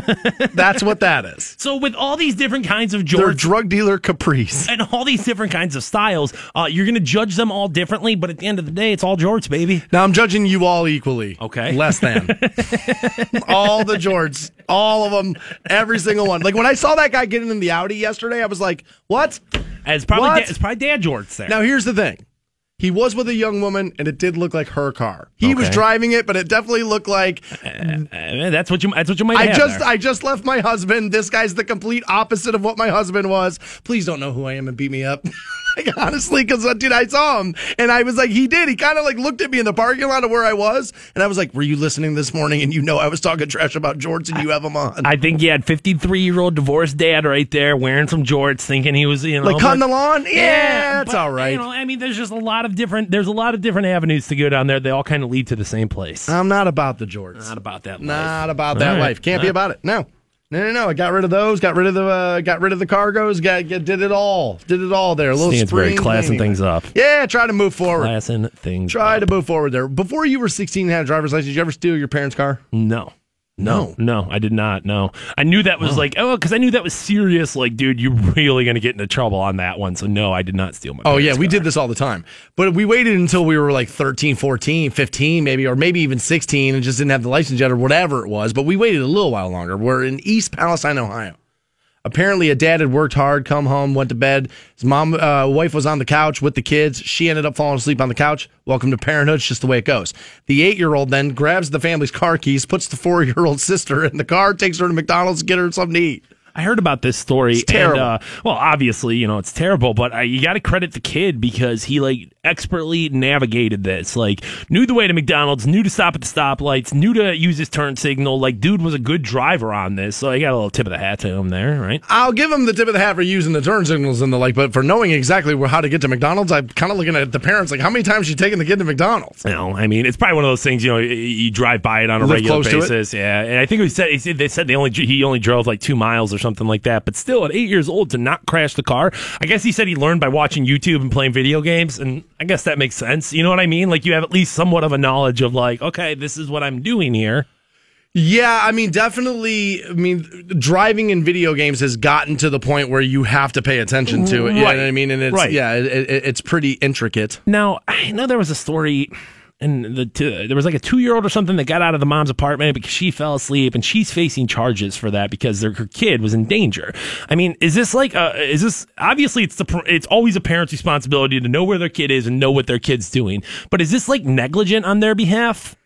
*laughs* that's what that is. So with all these different kinds of They're drug dealer capris. and all these different kinds of styles, uh, you're going to judge them all differently, but at the end of the day, it's all jorts, baby. Now I'm judging you all equally. Okay. Less than. *laughs* all the jorts, all of them, every single one. Like when I saw that guy getting in the Audi yesterday, I was like, what? It's probably What? da- it's probably dad jorts there. Now here's the thing. He was with a young woman, and it did look like her car. He was driving it, but it definitely looked like Uh, that's what you that's what you might I have just there. I just left my husband. This guy's the complete opposite of what my husband was. Please don't know who I am and beat me up. *laughs* like honestly, because dude, I saw him and I was like, he did. He kind of like looked at me in the parking lot of where I was, and I was like, "Were you listening this morning?" And you know, I was talking trash about Jorts, and you have him on. I think he had 53 year old divorced dad right there wearing some jorts, thinking he was you know like cutting the lawn. Yeah, it's but, all right. You know, I mean, there's just a lot of different there's a lot of different avenues to go down there. They all kind of lead to the same place. I'm not about the Jorts. Not about that. life. Not about that right. life. Can't be about it. No. No, no, no. I got rid of those. Got rid of the. Uh, got rid of the cargos. Got, get did it all. Did it all there. A little Stansbury classing things up. Yeah, try to move forward. Classing things. Try up. to move forward there. Before you were 16 and had a driver's license, did you ever steal your parents' car? No. No, no, I did not. No, I knew that was like, oh, because I knew that was serious. Like, dude, you're really gonna get into trouble on that one. So no, I did not steal my. Oh, yeah, parents' we did this all the time. But we waited until we were like 13, 14, 15, maybe, or maybe even 16 and just didn't have the license yet or whatever it was. But we waited a little while longer. We're in East Palestine, Ohio. Apparently, a dad had worked hard, come home, went to bed. His mom, uh, wife was on the couch with the kids. She ended up falling asleep on the couch. Welcome to parenthood. It's just the way it goes. The eight year old then grabs the family's car keys, puts the four year old *laughs* sister in the car, takes her to McDonald's, to get her something to eat. I heard about this story. It's terrible. And, uh, well, obviously, you know, it's terrible, but uh, you got to credit the kid because he like expertly navigated this. Like, knew the way to McDonald's, knew to stop at the stoplights, knew to use his turn signal. Like, dude was a good driver on this. So I got a little tip of the hat to him there, right? I'll give him the tip of the hat for using the turn signals and the like, but for knowing exactly how to get to McDonald's, I'm kind of looking at the parents like, how many times you taking the kid to McDonald's? You know, I mean, it's probably one of those things. You know, you- drive by it on a regular close to it? basis. Yeah, and I think we said he said- they said they only he only drove like two miles or something like that. But still, at eight years old, to not crash the car, I guess he said he learned by watching YouTube and playing video games, and I guess that makes sense. You know what I mean? Like you have at least somewhat of a knowledge of like, okay, this is what I'm doing here. Yeah, I mean, definitely. I mean, driving in video games has gotten to the point where you have to pay attention to it. You know what I mean? And it's Right. yeah, it, it, it's pretty intricate. Now, I know there was a story, and the two, there was like a two year old or something that got out of the mom's apartment because she fell asleep, and she's facing charges for that because their, her kid was in danger. I mean, is this like, uh, is this obviously it's the it's always a parent's responsibility to know where their kid is and know what their kid's doing, but is this like negligent on their behalf?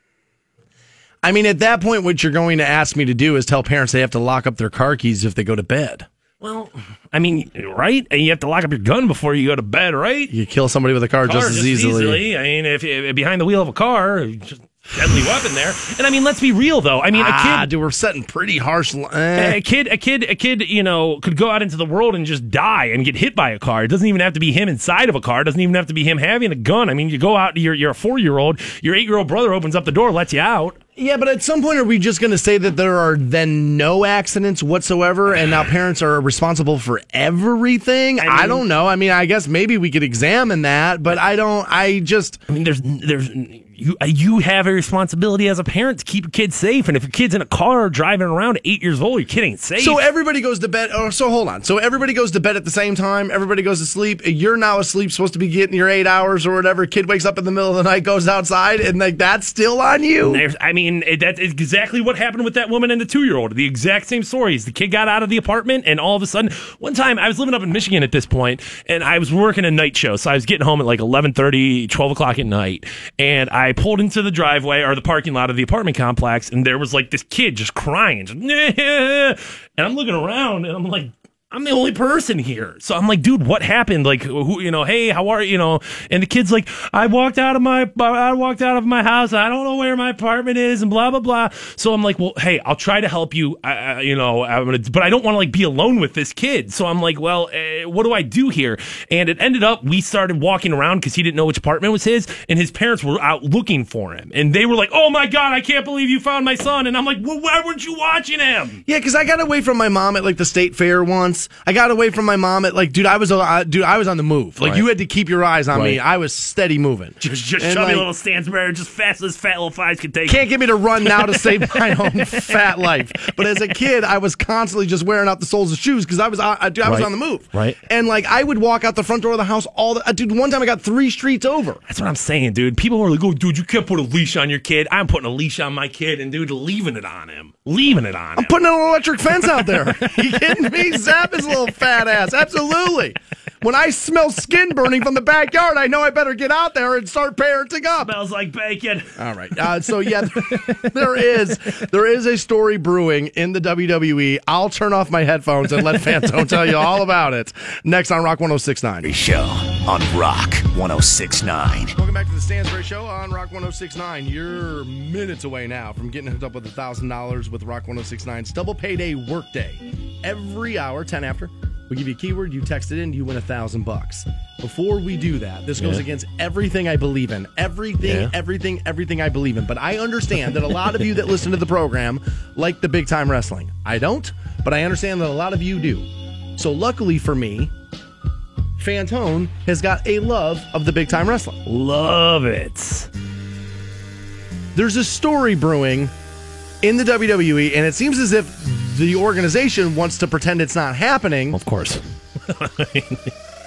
I mean, at that point, what you're going to ask me to do is tell parents they have to lock up their car keys if they go to bed. Well, I mean, right? And you have to lock up your gun before you go to bed, right? You kill somebody with a car, car just as easily. I mean, if, if behind the wheel of a car, just deadly weapon there. And I mean, let's be real though. I mean, a Ah, kid. dude, we're setting pretty harsh. eh. A kid, a kid, a kid, you know, could go out into the world and just die and get hit by a car. It doesn't even have to be him inside of a car. It doesn't even have to be him having a gun. I mean, you go out, you're, you're a four year old, your eight year old brother opens up the door, lets you out. Yeah, but at some point, are we just going to say that there are then no accidents whatsoever, and now *sighs* parents are responsible for everything? I, mean- don't know. I mean, I guess maybe we could examine that, but I don't. I just. I mean, there's, there's, you, uh, you have a responsibility as a parent to keep your kid safe. And if your kid's in a car driving around at eight years old, your kid ain't safe. So everybody goes to bed. Oh, so hold on. So everybody goes to bed at the same time. Everybody goes to sleep. You're now asleep, supposed to be getting your eight hours or whatever. Kid wakes up in the middle of the night, goes outside, and like that's still on you. There's, I mean, it, that's exactly what happened with that woman and the two year old. The exact same stories. The kid got out of the apartment, and all of a sudden, one time I was living up in Michigan at this point, and I was working a night show, so I was getting home at like 11:30, 12 o'clock at night, and I I pulled into the driveway or the parking lot of the apartment complex, and there was like this kid just crying, just, *laughs* and I'm looking around, and I'm like, I'm the only person here. So I'm like, dude, what happened? Like, who, you know, hey, how are you? You know, and the kid's like, I walked out of my, I walked out of my house. I don't know where my apartment is and blah, blah, blah. So I'm like, well, hey, I'll try to help you. I, you know, I'm gonna, but I don't want to like be alone with this kid. So I'm like, well, uh, what do I do here? And it ended up, we started walking around because he didn't know which apartment was his and his parents were out looking for him. And they were like, oh my God, I can't believe you found my son. And I'm like, well, why weren't you watching him? Yeah, because I got away from my mom at like the state fair once. I got away from my mom at like, dude, I was, uh, dude, I was on the move. Like, Right. you had to keep your eyes on me. I was steady moving. Just, just And, chubby like, little Stansbury, just fast as fat little thighs can take. Can't get me to run now to save *laughs* my own fat life. But as a kid, I was constantly just wearing out the soles of shoes because I was, uh, dude, I was Right. on the move. Right. And like, I would walk out the front door of the house all the, uh, dude. One time I got three streets over. That's what I'm saying, dude. People are like, "Oh, dude, you can't put a leash on your kid." I'm putting a leash on my kid, and dude, leaving it on him, leaving it on him. I'm putting an electric fence out there. *laughs* you kidding me? Zap his little fat ass. Absolutely. When I smell skin burning from the backyard, I know I better get out there and start parenting up. Smells like bacon. All right. Uh, so yeah, *laughs* there is there is a story brewing in the WWE. I'll turn off my headphones and let Phantom tell you all about it. Next on Rock 1069. Show on Rock 1069. Welcome back to the Stansbury Show on Rock 1069. You're minutes away now from getting hooked up with $1,000 with Rock 1069's double payday workday. Every hour, 10 after, we give you a keyword, you text it in, you win a thousand bucks. Before we do that, this goes Yeah. against everything I believe in. Everything, Yeah. everything, everything I believe in. But I understand that a lot of you that listen to the program like the big time wrestling. I don't, but I understand that a lot of you do. So luckily for me, Phantom has got a love of the big time wrestling. Love it. there's a story brewing in the WWE, and it seems as if the organization wants to pretend it's not happening, Of course. *laughs*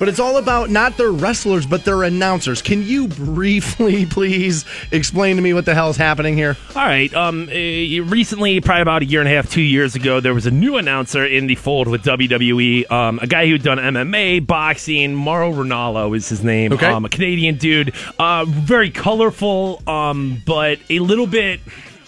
but it's all about not their wrestlers, but their announcers. Can you briefly, *laughs* please, explain to me what the hell is happening here? All right. Um, eh, recently, probably about a year and a half, two years ago, there was a new announcer in the fold with WWE. Um, a guy who'd done MMA, boxing. Mauro Ranallo is his name. Okay. Um, a Canadian dude. Uh, very colorful, um, but a little bit.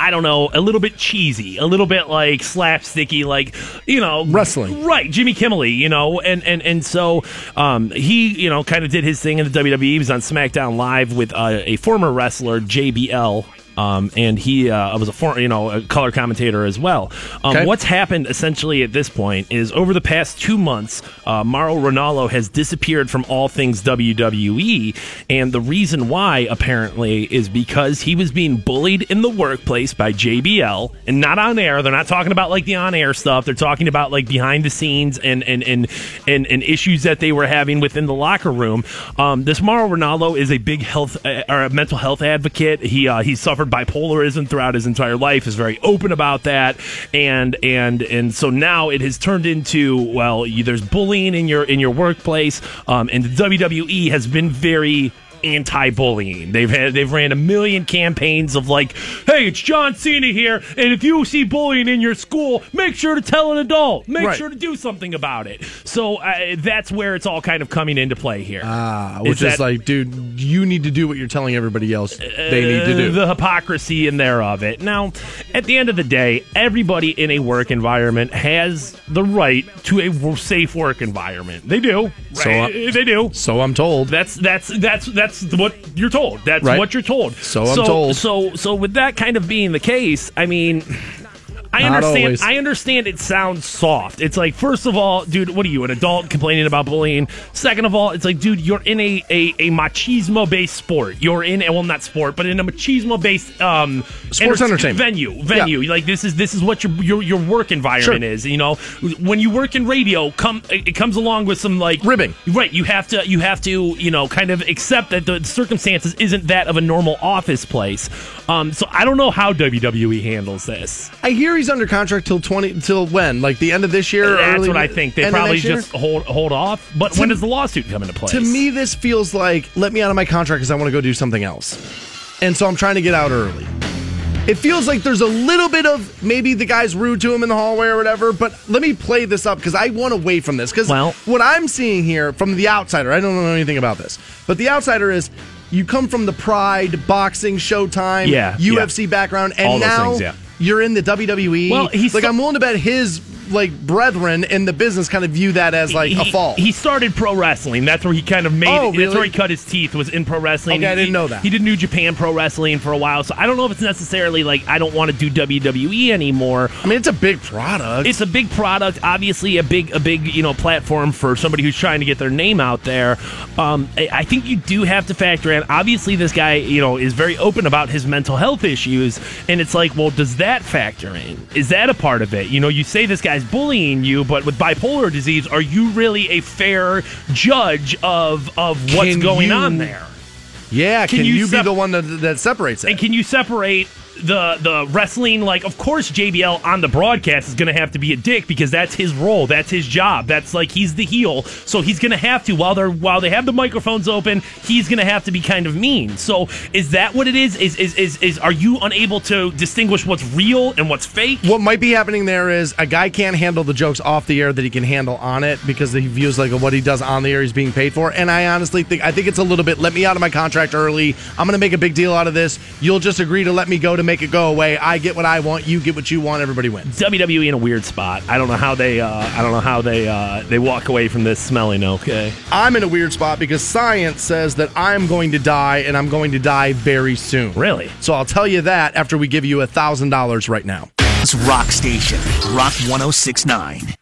I don't know, a little bit cheesy, a little bit like slapsticky, like you know, Wrestling. right? Jimmy Kimmel, you know, and and and so um, he, you know, kind of did his thing in the WWE. He was on SmackDown Live with uh, a former wrestler, JBL. Um, and he uh, was a former, you know, a color commentator as well. Um, Okay. What's happened essentially at this point is over the past two months, uh, Mauro Ranallo has disappeared from all things WWE, and the reason why apparently is because he was being bullied in the workplace by JBL, and not on air. They're not talking about like the on-air stuff. They're talking about like behind the scenes and and and and, and issues that they were having within the locker room. Um, this Mauro Ranallo is a big health uh, or a mental health advocate. He uh, he suffered bipolarism throughout his entire life. Is very open about that, and and and so now it has turned into well, you, there's bullying in your in your workplace, um, and the WWE has been very anti-bullying. They've had they've ran a million campaigns of like, "Hey, it's John Cena here, and if you see bullying in your school, make sure to tell an adult. Make Right. sure to do something about it." So uh, that's where it's all kind of coming into play here. Ah, which is, that- like, dude, you need to do what you're telling everybody else they need to uh, do. the hypocrisy in there of it. Now, at the end of the day, everybody in a work environment has the right to a safe work environment. They do. So, right? uh, they do. so I'm told. That's that's that's that's what you're told. That's Right. what you're told. So I'm told. So so with that kind of being the case, I mean. I understand. I understand. It sounds soft. It's like, first of all, dude, what are you, an adult complaining about bullying? Second of all, it's like, dude, you're in a a, a machismo based sport. You're in, well, not sport, but in a machismo based um, Sports entertainment. venue. Venue. Like this is this is what your your, your work environment Sure. is. You know, when you work in radio, come it comes along with some like Ribbing. Right. You have to you have to you know kind of accept that the circumstances isn't that of a normal office place. Um, so I don't know how WWE handles this. I hear he's under contract till 20 till when? Like the end of this year? That's early- what I think. They probably just hold hold off. But To- when does the lawsuit come into place? To me, this feels like let me out of my contract because I want to go do something else, and so I'm trying to get out early. It feels like there's a little bit of maybe the guy's rude to him in the hallway or whatever, but let me play this up because I want away from this. Because Well- what I'm seeing here from the outsider, I don't know anything about this, but the outsider is you come from the Pride, boxing, Showtime, Yeah, UFC background, and now things, yeah. You're in the WWE. Well, he's like I'm willing to bet his like brethren in the business kind of view that as like a he, fault. He started pro wrestling. That's where he kind of made. Oh, That's where he cut his teeth. Was in pro wrestling. Okay, I didn't know that. He did New Japan Pro Wrestling for a while. So I don't know if it's necessarily like I don't want to do WWE anymore. I mean, it's a big product. It's a big product, obviously a big a big you know platform for somebody who's trying to get their name out there. Um, I, I think you do have to factor in. Obviously, this guy you know is very open about his mental health issues, and it's like, well, does that factor in? Is that a part of it? You know, you say this guy's bullying you, but with bipolar disease, are you really a fair judge of of what's Can going you- on there? yeah, can, can you, you be the one that, that separates it? And can you separate the the wrestling? Like, of course, JBL on the broadcast is going to have to be a dick because that's his role, that's his job. That's like he's the heel, so he's going to have to while they're while they have the microphones open, he's going to have to be kind of mean. So, is that what it is? Is is is, is are you unable to distinguish what's real and what's fake? what might be happening there is a guy can't handle the jokes off the air that he can handle on it because he views like what he does on the air he's being paid for. And I honestly think I think it's a little bit let me out of my contract early. I'm going to make a big deal out of this. You'll just agree to let me go to make it go away. I get what I want. You get what you want. Everybody wins. WWE in a weird spot. I don't know how they. Uh, I don't know how they. Uh, they walk away from this smelling okay. I'm in a weird spot because science says that I'm going to die and I'm going to die very soon. Really? So I'll tell you that after we give you a thousand dollars right now. It's Rock Station, Rock 1069.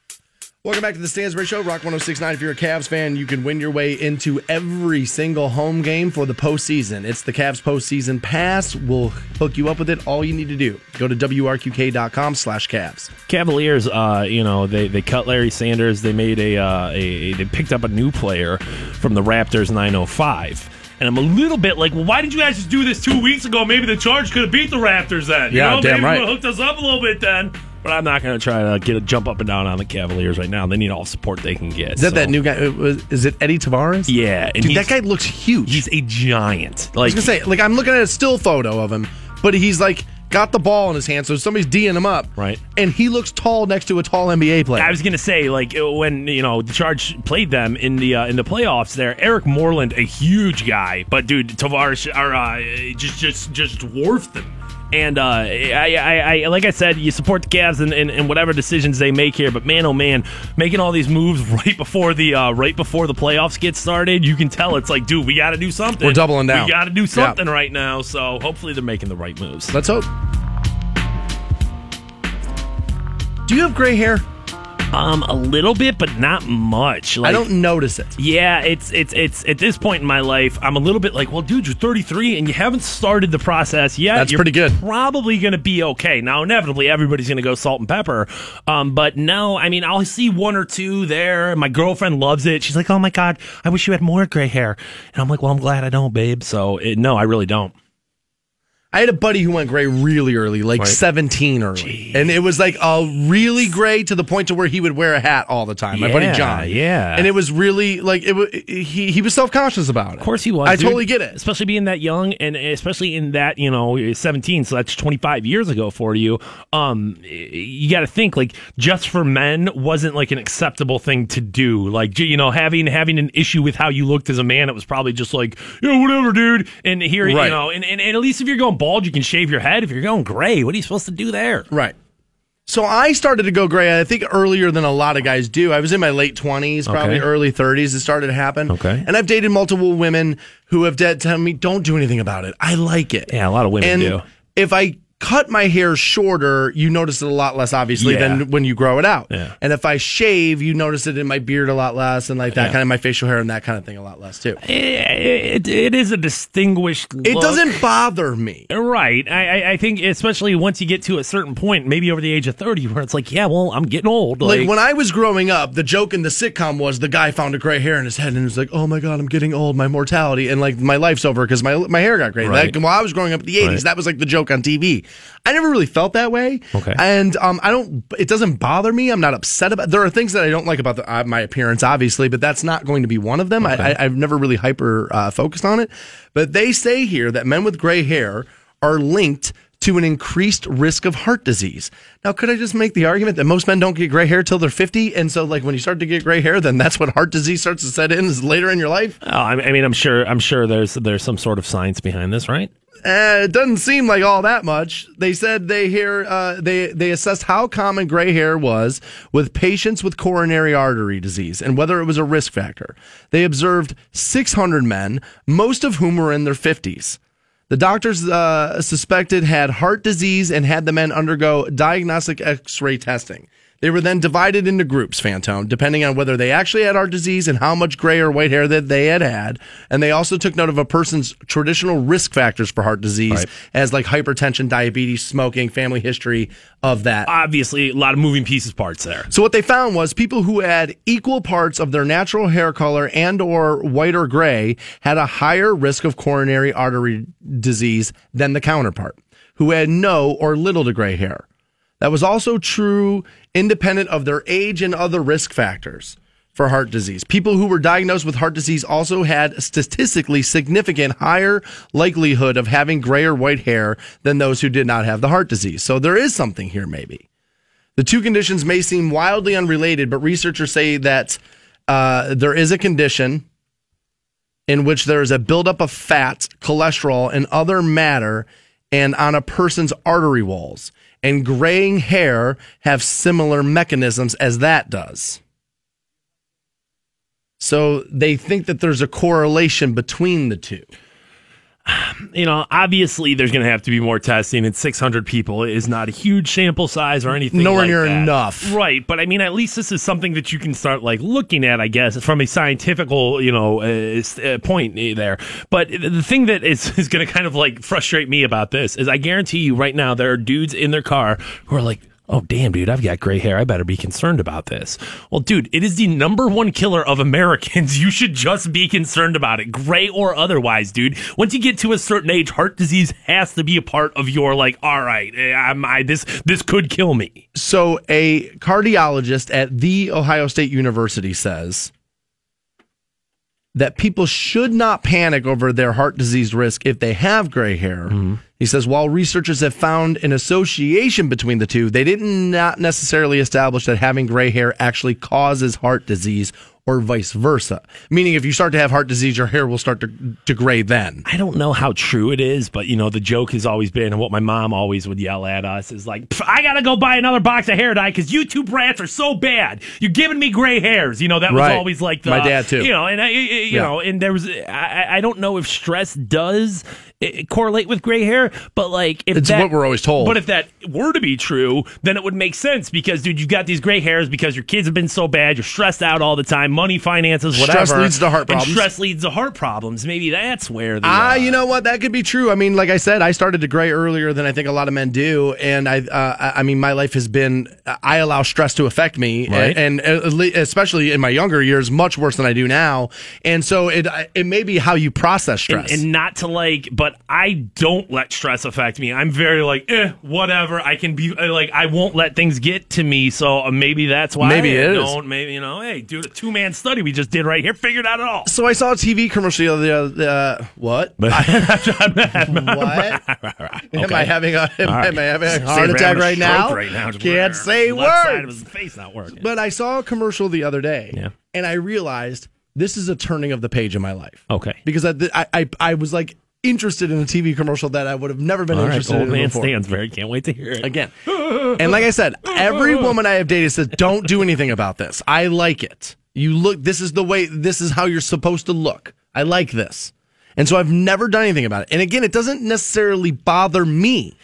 Welcome back to the Stansbury Show, Rock 1069. If you're a Cavs fan, you can win your way into every single home game for the postseason. It's the Cavs postseason pass. We'll hook you up with it. All you need to do, go to WRQK.com slash Cavs. Cavaliers, uh, you know, they, they cut Larry Sanders. They made a, uh, a they picked up a new player from the Raptors 905. And I'm a little bit like, well, why did you guys just do this two weeks ago? Maybe the Charge could have beat the Raptors then. You Yeah, know, damn maybe right. would have hooked us up a little bit then. But I'm not going to try to get a jump up and down on the Cavaliers right now. They need all the support they can get. Is that that new guy? uh, Is it Edy Tavares? Yeah, Dude, that guy looks huge. He's a giant. Like I was going to say, like, I'm looking at a still photo of him, but he's like got the ball in his hand, so somebody's D'ing him up. Right. And he looks tall next to a tall NBA player. I was gonna say, like when you know the Charge played them in the uh, in the playoffs. There, Eric Moreland, a huge guy, but dude, Tavares are uh, just just just dwarfed them. And uh, I, I, I, like I said, you support the Cavs and, and, and whatever decisions they make here. But man, oh man, making all these moves *laughs* right before the uh, right before the playoffs get started, you can tell it's like, dude, we got to do something. We're doubling down. We got to do Yeah. something right now. So hopefully they're making the right moves. Let's hope. Do you have gray hair? Um, a little bit, but not much. Like, I don't notice it. Yeah, it's it's it's at this point in my life, I'm a little bit like, well, dude, you're 33 and you haven't started the process yet. That's You're pretty good. Probably going to be okay. Now, inevitably, everybody's going to go salt and pepper. Um, but no, I mean, I'll see one or two there. My girlfriend loves it. She's like, oh my god, I wish you had more gray hair. And I'm like, well, I'm glad I don't, babe. So it, no, I really don't. I had a buddy who went gray really early, like Right. 17 early. And it was like a really gray to the point to where he would wear a hat all the time. My buddy John. yeah. And it was really like it was, he he was self-conscious about it. Of course he was. I dude. totally get it. Especially being that young and especially in that, you know, 17, so that's 25 years ago for you. Um you got to think like just for men wasn't like an acceptable thing to do. Like you know, having having an issue with how you looked as a man, it was probably just like, yeah, whatever, dude. And here, Right. you know, and, and, and at least if you're going bald, you can shave your head. If you're going gray, what are you supposed to do there? Right. So I started to go gray, I think earlier than a lot of guys do. I was in my late 20s, probably Okay. early 30s. It started to happen. Okay. And I've dated multiple women who have dead tell me, don't do anything about it. I like it. Yeah, a lot of women and do. If I cut my hair shorter, you notice it a lot less, obviously, Yeah. than when you grow it out. Yeah. And if I shave, you notice it in my beard a lot less and like that Yeah. kind of my facial hair and that kind of thing a lot less too. It, it, it is a distinguished. It doesn't bother me. Right. I, I- I think especially once you get to a certain point, maybe over the age of 30, where it's like, yeah, well, I'm getting old. Like when I was growing up, the joke in the sitcom was the guy found a gray hair in his head and was like, "Oh my god, I'm getting old, my mortality, and like my life's over because my my hair got gray." Right. Like, while I was growing up in the '80s, Right. that was like the joke on TV. I never really felt that way. Okay. and um, I don't. It doesn't bother me. I'm not upset about. There are things that I don't like about the, uh, my appearance, obviously, but that's not going to be one of them. I, I, I've never really hyper uh, focused on it. But they say here that men with gray hair are linked to an increased risk of heart disease. Now, could I just make the argument that most men don't get gray hair till they're 50? And so, like, when you start to get gray hair, then that's when heart disease starts to set in is later in your life? Oh, I I mean, I'm sure. I'm sure there's there's some sort of science behind this, right? Uh, it doesn't seem like all that much. They said they hear uh, they they assessed how common gray hair was with patients with coronary artery disease and whether it was a risk factor. They observed 600 men, most of whom were in their 50s. The doctors uh, suspected had heart disease and had the men undergo diagnostic X-ray testing. They were then divided into groups, Phantom, depending on whether they actually had heart disease and how much gray or white hair that they had had. And they also took note of a person's traditional risk factors for heart disease, Right. as like hypertension, diabetes, smoking, family history of that. Obviously, a lot of moving pieces parts there. So what they found was people who had equal parts of their natural hair color and or white or gray had a higher risk of coronary artery disease than the counterpart who had no or little to gray hair. That was also true independent of their age and other risk factors for heart disease. People who were diagnosed with heart disease also had a statistically significant higher likelihood of having gray or white hair than those who did not have the heart disease. So there is something here maybe. The two conditions may seem wildly unrelated, but researchers say that uh, there is a condition in which there is a buildup of fat, cholesterol, and other matter, and on a person's artery walls. And graying hair have similar mechanisms as that does. So they think that there's a correlation between the two. *sighs* you know, obviously there's going to have to be more testing, and 600 people is not a huge sample size or anything. Nowhere like near that. enough. right? But I mean, at least this is something that you can start like looking at, I guess, from a scientifical, you know, uh, uh, point there. But the thing that is *laughs* is going to kind of like frustrate me about this is, I guarantee you, right now there are dudes in their car who are like. Oh damn, dude! I've got gray hair. I better be concerned about this. Well, dude, it is the number one killer of Americans. *laughs* You should just be concerned about it, gray or otherwise, dude. Once you get to a certain age, heart disease has to be a part of your like. All right, eh, I'm, I, this this could kill me. So, a cardiologist at the Ohio State University says that people should not panic over their heart disease risk if they have gray hair. He says while researchers have found an association between the two, they did not necessarily establish that having gray hair actually causes heart disease or vice versa. Meaning, if you start to have heart disease, your hair will start to, to gray then. I don't know how true it is, but you know the joke has always been, and what my mom always would yell at us is like, "I gotta go buy another box of hair dye because you two brats are so bad. You're giving me gray hairs." You know that was always like the My dad, too. You know, and I- you Yeah. know, and there was I, I don't know if stress does eh, correlate with gray hair, but like if It's that, what we're always told. But if that were to be true, then it would make sense because dude, you've got these gray hairs because your kids have been so bad, you're stressed out all the time, money, finances, whatever. Stress leads to heart and problems. stress leads to heart problems. Maybe that's where the Ah, uh, you know what? That could be true. I mean, like I said, I started to gray earlier than I think a lot of men do, and I, uh, I mean, my life has been. I allow stress to affect me, Right. and, and especially in my younger years, much worse than I do now. And so it it may be how you process and, stress. and not to like, but I don't let stress affect me. I'm very like, eh, whatever. I can be uh, like, I won't let things get to me. So uh, maybe that's why. Maybe I it is. don't. Maybe you know, hey, dude, a two man study we just did right here figured out it all. so I saw a TV commercial the other. Uh, what? *laughs* what? *laughs* Am I having a am, right. am I having a heart we're attack right now? Right now, Can't say Left side of words. his face not working. But I saw a commercial the other day, Yeah. and I realized this is a turning of the page in my life. Okay. because I, I, I, I was like interested in a TV commercial that I would have never been All right, interested old in man before. Stansbury. Can't wait to hear it. Again, and like I said, every *laughs* woman I have dated says, "Don't do anything about this. I like it. You look. This is the way. This is how you're supposed to look. I like this." And so I've never done anything about it. And again, it doesn't necessarily bother me.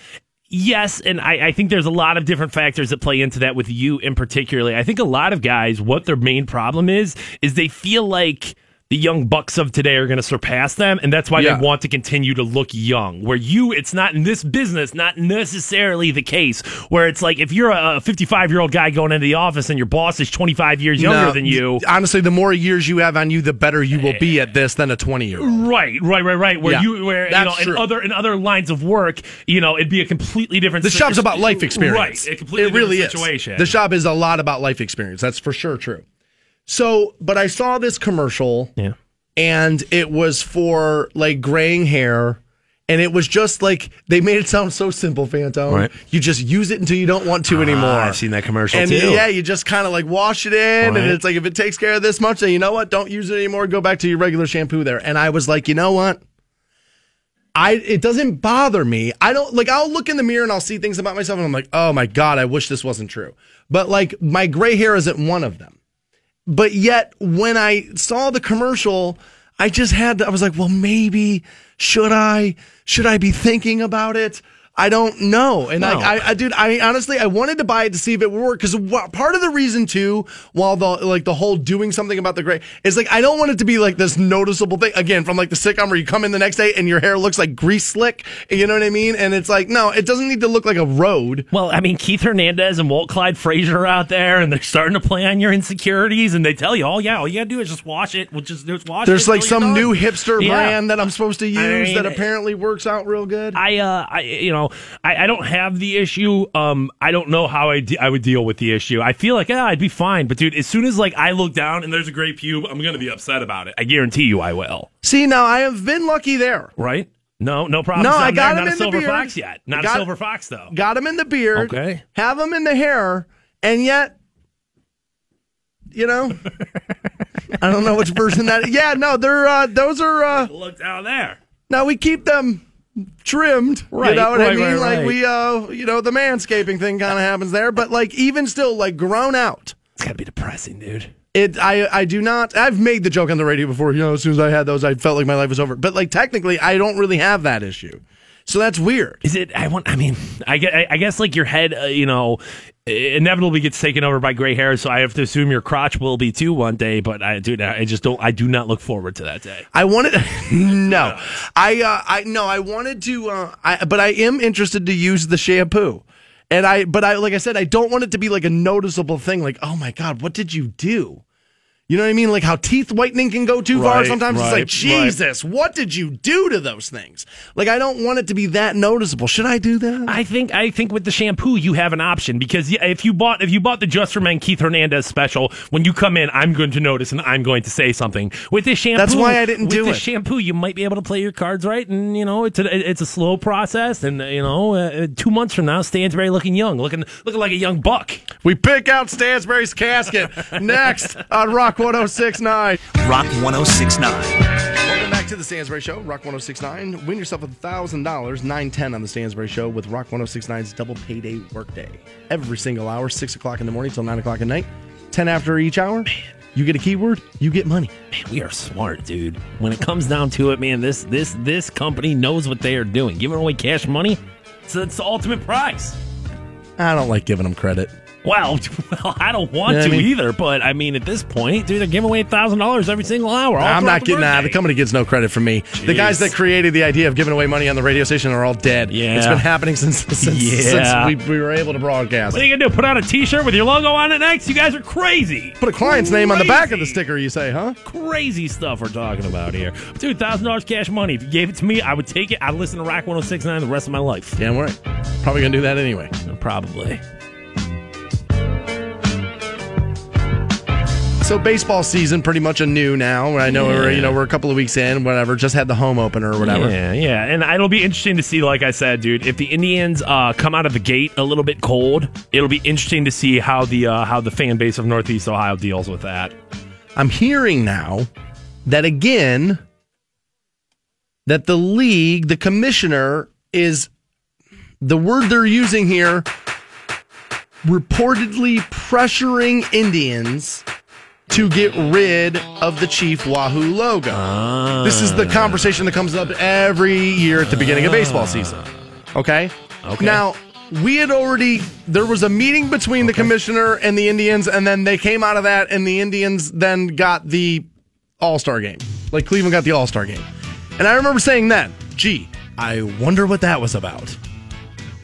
Yes, and I, I think there's a lot of different factors that play into that with you in particularly. I think a lot of guys, what their main problem is, is they feel like the young bucks of today are going to surpass them, and that's why Yeah. they want to continue to look young. Where you, it's not in this business, not necessarily the case. Where it's like if you're a 55 year old guy going into the office and your boss is 25 years younger No, than you. honestly, the more years you have on you, the better you will be at this than a 20 year old. Right, right, right, right. Where Yeah, you, where you know, in true. other in other lines of work, you know, it'd be a completely different. The shop's about life experience. right? A completely it really different is. situation. The shop is a lot about life experience. That's for sure true. So, but I saw this commercial yeah. and it was for like graying hair And it was just like they made it sound so simple, Phantom. Right. You just use it until you don't want to ah, anymore. I've seen that commercial and too. yeah, you just kind of like wash it in, Right. and it's like if it takes care of this much, then you know what? Don't use it anymore. Go back to your regular shampoo there. And I was like, you know what? I it doesn't bother me. I don't like I'll look in the mirror and I'll see things about myself and I'm like, "Oh my god, I wish this wasn't true." But like my gray hair isn't one of them. But yet when I saw the commercial, I just had to, I was like, "Well, maybe should I should I be thinking about it?" I don't know. And No. like, I, I, dude, I honestly, I wanted to buy it to see if it would work. Cause wha- part of the reason too, while the, like the whole doing something about the gray is like, I don't want it to be like this noticeable thing again from like the sitcom where you come in the next day and your hair looks like grease slick. You know what I mean? And it's like, no, it doesn't need to look like a road. Well, I mean, Keith Hernandez and Walt Clyde Frazier are out there, and they're starting to play on your insecurities, and they tell you, "Oh yeah, all you gotta do is just wash it. We'll just, just wash There's it." like some new hipster Yeah. brand that I'm supposed to use I mean, that apparently works out real good. I, uh, I, you know, I, I don't have the issue. Um, I don't know how I, de- I would deal with the issue. I feel like, ah, I'd be fine. But dude, as soon as like I look down and there's a gray pube, I'm gonna be upset about it. I guarantee you, I will. See, now I have been lucky there. Right? No, no problem. No, I got there. him Not a in the silver beard. fox yet. Not Got- a silver fox though. Got him in the beard. Okay. Have him in the hair. And yet, you know, I don't know which version that. Yeah, no, they're uh, those are. Uh, Look down there. now we keep them trimmed. Right. You Right, know what I mean? right, like right. we, uh, you know, the manscaping thing kind of happens there. But like even still, like grown out. It's gotta be depressing, dude. It, I, I do not. I've made the joke on the radio before. You know, as soon as I had those, I felt like my life was over. But like technically, I don't really have that issue. So that's weird. Is it? I want. I mean, I I guess like your head, uh, you know, inevitably gets taken over by gray hair. So I have to assume your crotch will be too one day. But I, dude, I just don't. I do not look forward to that day. I wanted *laughs* no, I uh, I no, I wanted to, uh, I but I am interested to use the shampoo, and I but I like I said, I don't want it to be like a noticeable thing. Like, oh my god, what did you do? You know what I mean? Like how teeth whitening can go too far. Right, Sometimes it's right, like right. Jesus, what did you do to those things? Like I don't want it to be that noticeable. Should I do that? I think I think with the shampoo you have an option because if you bought if you bought the Just for Men Keith Hernandez special, when you come in, I'm going to notice and I'm going to say something. With this shampoo, That's why I didn't with do this it. shampoo, you might be able to play your cards right, and you know it's a it's a slow process, and uh, you know uh, two months from now, Stansbury looking young, looking looking like a young buck. we pick out Stansbury's casket *laughs* next on Rock 1069. Rock 1069. Welcome back to the Stansbury Show, Rock 1069. Win yourself $1,000, 910 on the Stansbury Show with Rock 1069's double payday workday. Every single hour, 6 o'clock in the morning till 9 o'clock at night. 10 after each hour, you get a keyword, you get money. Man, we are smart, dude. When it comes down to it, man, this this this company knows what they are doing. Giving away cash money, so it's the ultimate prize. I don't like giving them credit. Well, *laughs* well, I don't want Yeah, I to mean- either, but I mean, at this point, dude, they're giving away thousand dollars every single hour. I'm not getting that. The company gets no credit from me. The guys that created the idea of giving away money on the radio station are all dead. Yeah. It's been happening since, since, Yeah. since we, we were able to broadcast. What are you gonna do? Put out a T-shirt with your logo on it next? You guys are crazy. Put a client's name on the back of the sticker, you say, huh? Crazy stuff we're talking about here. Dude, thousand dollars cash money. If you gave it to me, I would take it. I'd listen to Rock 1069 the rest of my life. Damn right. Probably going to do that anyway. Probably. So baseball season pretty much anew now. I know we're you know we're a couple of weeks in, whatever. Just had the home opener or whatever. Yeah, yeah, and it'll be interesting to see. Like I said, dude, if the Indians uh, come out of the gate a little bit cold, it'll be interesting to see how the uh, how the fan base of Northeast Ohio deals with that. I'm hearing now that again that the league, the commissioner is the word they're using here reportedly pressuring Indians to get rid of the Chief Wahoo logo. This is the ah. conversation that comes up every year at the beginning of baseball ah. season. Okay? Okay. Now, we had already there was a meeting between the commissioner and the Indians and then they came out of that and the Indians then got the All-Star game. Like Cleveland got the All-Star game. And I remember saying then, "Gee, I wonder what that was about."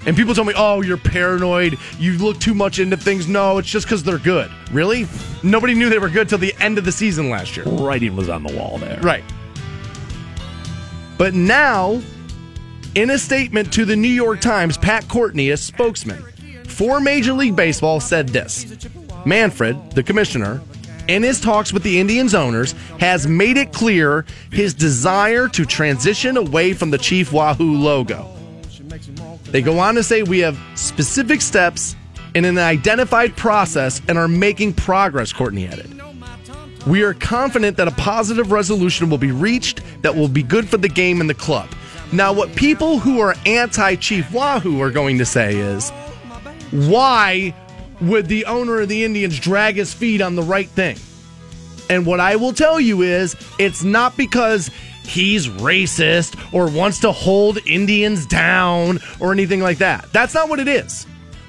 And people tell me, "Oh, you're paranoid. You look too much into things." No, it's just cuz they're good. Really? Nobody knew they were good till the end of the season last year. Writing was on the wall there. Right. But now, in a statement to the New York Times, Pat Courtney, a spokesman for Major League Baseball, said this Manfred, the commissioner, in his talks with the Indians owners, has made it clear his desire to transition away from the Chief Wahoo logo. They go on to say we have specific steps in an identified process and are making progress, Courtney added. We are confident that a positive resolution will be reached that will be good for the game and the club. Now, what people who are anti Chief Wahoo are going to say is, why would the owner of the Indians drag his feet on the right thing? And what I will tell you is, it's not because he's racist or wants to hold Indians down or anything like that. That's not what it is.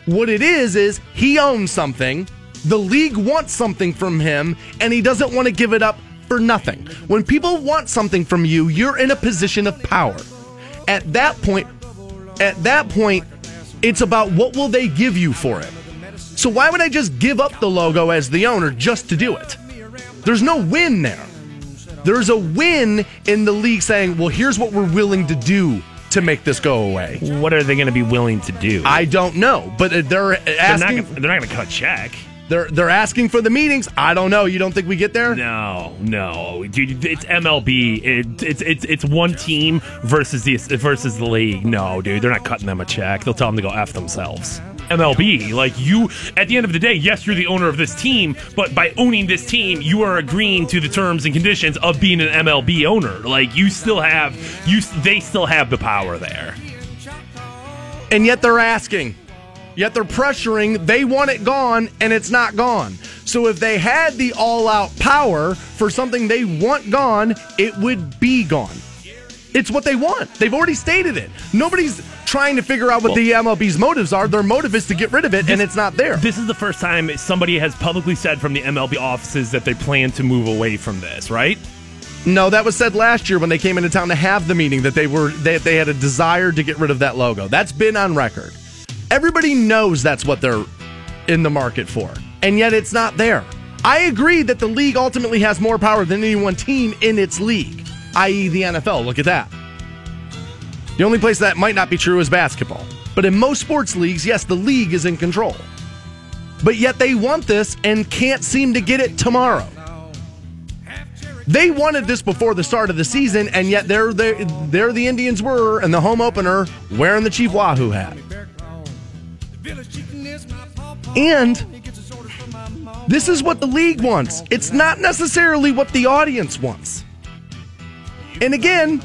What it is, is he owns something, the league wants something from him, and he doesn't want to give it up for nothing. When people want something from you, you're in a position of power. At that point, at that point, it's about what will they give you for it. So why would I just give up the logo as the owner just to do it? There's no win there. There's a win in the league saying, well, here's what we're willing to do to make this go away. What are they going to be willing to do? I don't know, but uh, they're they're not asking. they're not going to cut a check. They're they're asking for the meetings. I don't know. You don't think we get there? No, no, dude. It's MLB. It, it's it's it's one team versus the versus the league. No, dude, they're not cutting them a check. They'll tell them to go f themselves. MLB, like you, at the end of the day, yes, you're the owner of this team, but by owning this team, you are agreeing to the terms and conditions of being an MLB owner. Like you still have you, they still have the power there. And yet they're asking. Yet they're pressuring. They want it gone, and it's not gone. So if they had the all out power for something they want gone, it would be gone. It's what they want. They've already stated it. Nobody's trying to figure out what the MLB's motives are. Their motive is to get rid of it, and it's not there. This is the first time somebody has publicly said from the MLB offices that they plan to move away from this, right? No, that was said last year when they came into town to have the meeting that they were they, they had a desire to get rid of that logo. That's been on record. Everybody knows that's what they're in the market for, and yet it's not there. I agree that the league ultimately has more power than any one team in its league, i.e., the NFL. Look at that. The only place that might not be true is basketball. But in most sports leagues, yes, the league is in control. But yet they want this and can't seem to get it tomorrow. They wanted this before the start of the season, and yet there, there, there the Indians were in the home opener wearing the Chief Wahoo hat. And this is what the league wants. It's not necessarily what the audience wants. And again,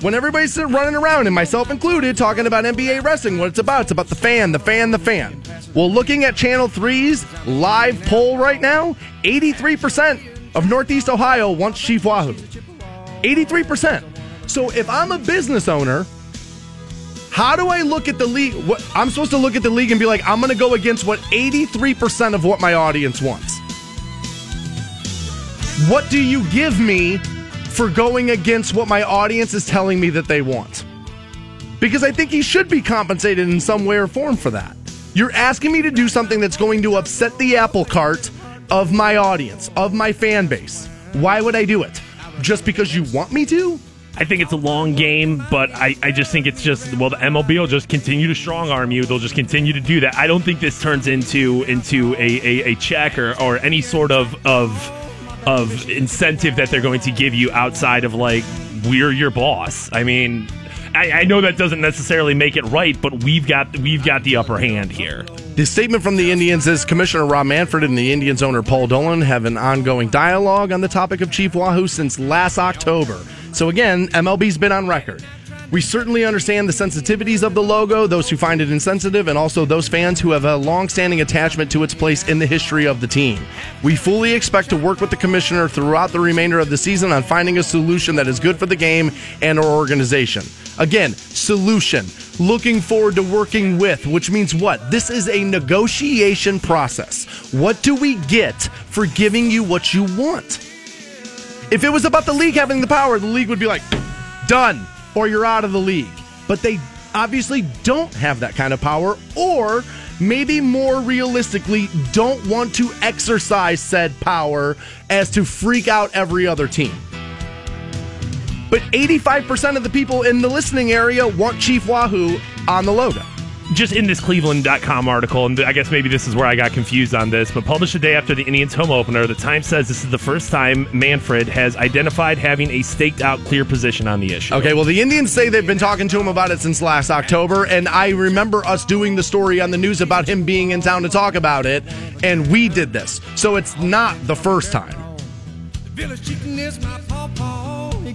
when everybody's running around, and myself included, talking about NBA wrestling, what it's about, it's about the fan, the fan, the fan. Well, looking at Channel 3's live poll right now, 83% of Northeast Ohio wants Chief Wahoo. 83%. So if I'm a business owner, how do I look at the league? What, I'm supposed to look at the league and be like, I'm going to go against what 83% of what my audience wants. What do you give me for going against what my audience is telling me that they want? Because I think he should be compensated in some way or form for that. You're asking me to do something that's going to upset the apple cart of my audience, of my fan base. Why would I do it? Just because you want me to? I think it's a long game, but I, I just think it's just well the MLB will just continue to strong arm you. They'll just continue to do that. I don't think this turns into into a, a, a check or, or any sort of of of incentive that they're going to give you outside of like we're your boss. I mean, I, I know that doesn't necessarily make it right, but we've got we've got the upper hand here. The statement from the Indians is Commissioner Rob Manfred and the Indians owner Paul Dolan have an ongoing dialogue on the topic of Chief Wahoo since last October. So again, MLB's been on record. We certainly understand the sensitivities of the logo, those who find it insensitive, and also those fans who have a long-standing attachment to its place in the history of the team. We fully expect to work with the commissioner throughout the remainder of the season on finding a solution that is good for the game and our organization. Again, solution. Looking forward to working with, which means what? This is a negotiation process. What do we get for giving you what you want? If it was about the league having the power, the league would be like, done, or you're out of the league. But they obviously don't have that kind of power, or maybe more realistically, don't want to exercise said power as to freak out every other team. But 85% of the people in the listening area want Chief Wahoo on the logo. Just in this Cleveland.com article, and I guess maybe this is where I got confused on this, but published a day after the Indians home opener, the Times says this is the first time Manfred has identified having a staked out clear position on the issue. Okay, well, the Indians say they've been talking to him about it since last October, and I remember us doing the story on the news about him being in town to talk about it, and we did this. So it's not the first time.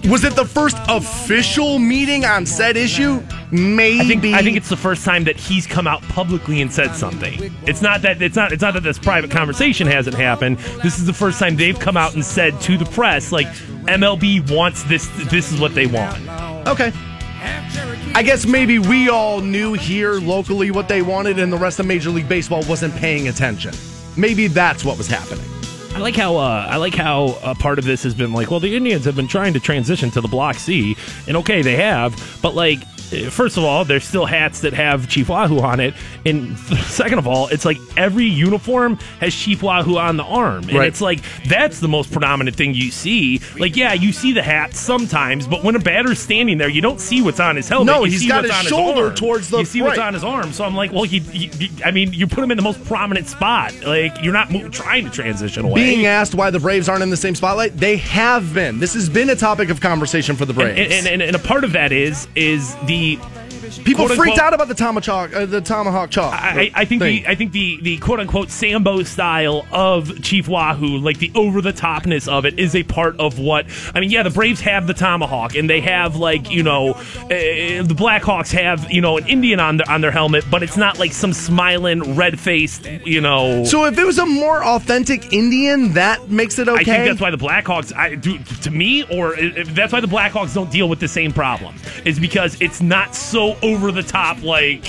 Was it the first official meeting on said issue? Maybe. I think I think it's the first time that he's come out publicly and said something. It's not that it's not it's not that this private conversation hasn't happened. This is the first time they've come out and said to the press like MLB wants this this is what they want. Okay. I guess maybe we all knew here locally what they wanted and the rest of Major League Baseball wasn't paying attention. Maybe that's what was happening. I like how uh, I like how a part of this has been like, well, the Indians have been trying to transition to the Block C, and okay, they have, but like first of all, there's still hats that have Chief Wahoo on it, and *laughs* second of all, it's like every uniform has Chief Wahoo on the arm, and Right. it's like that's the most predominant thing you see. Like, yeah, you see the hat sometimes, but when a batter's standing there, you don't see what's on his helmet. No, you he's see got what's his on shoulder arm. towards the- You see what's right. on his arm, so I'm like, well, you, you- I mean, you put him in the most prominent spot. Like, you're not mo- trying to transition away. Being asked why the Braves aren't in the same spotlight, they have been. This has been a topic of conversation for the Braves. and, and, and, and a part of that is is the the People quote, freaked unquote- out about the tomahawk, uh, the tomahawk chop. I, I think thing. the I think the the quote unquote Sambo style of Chief Wahoo, like the over the topness of it, is a part of what I mean. Yeah, the Braves have the tomahawk, and they have like you know uh, the Blackhawks have you know an Indian on their on their helmet, but it's not like some smiling red faced you know. so if it was a more authentic Indian, that makes it okay. I think that's why the Blackhawks, I do to me, or if that's why the Blackhawks don't deal with the same problem. Is because it's not so over the top like.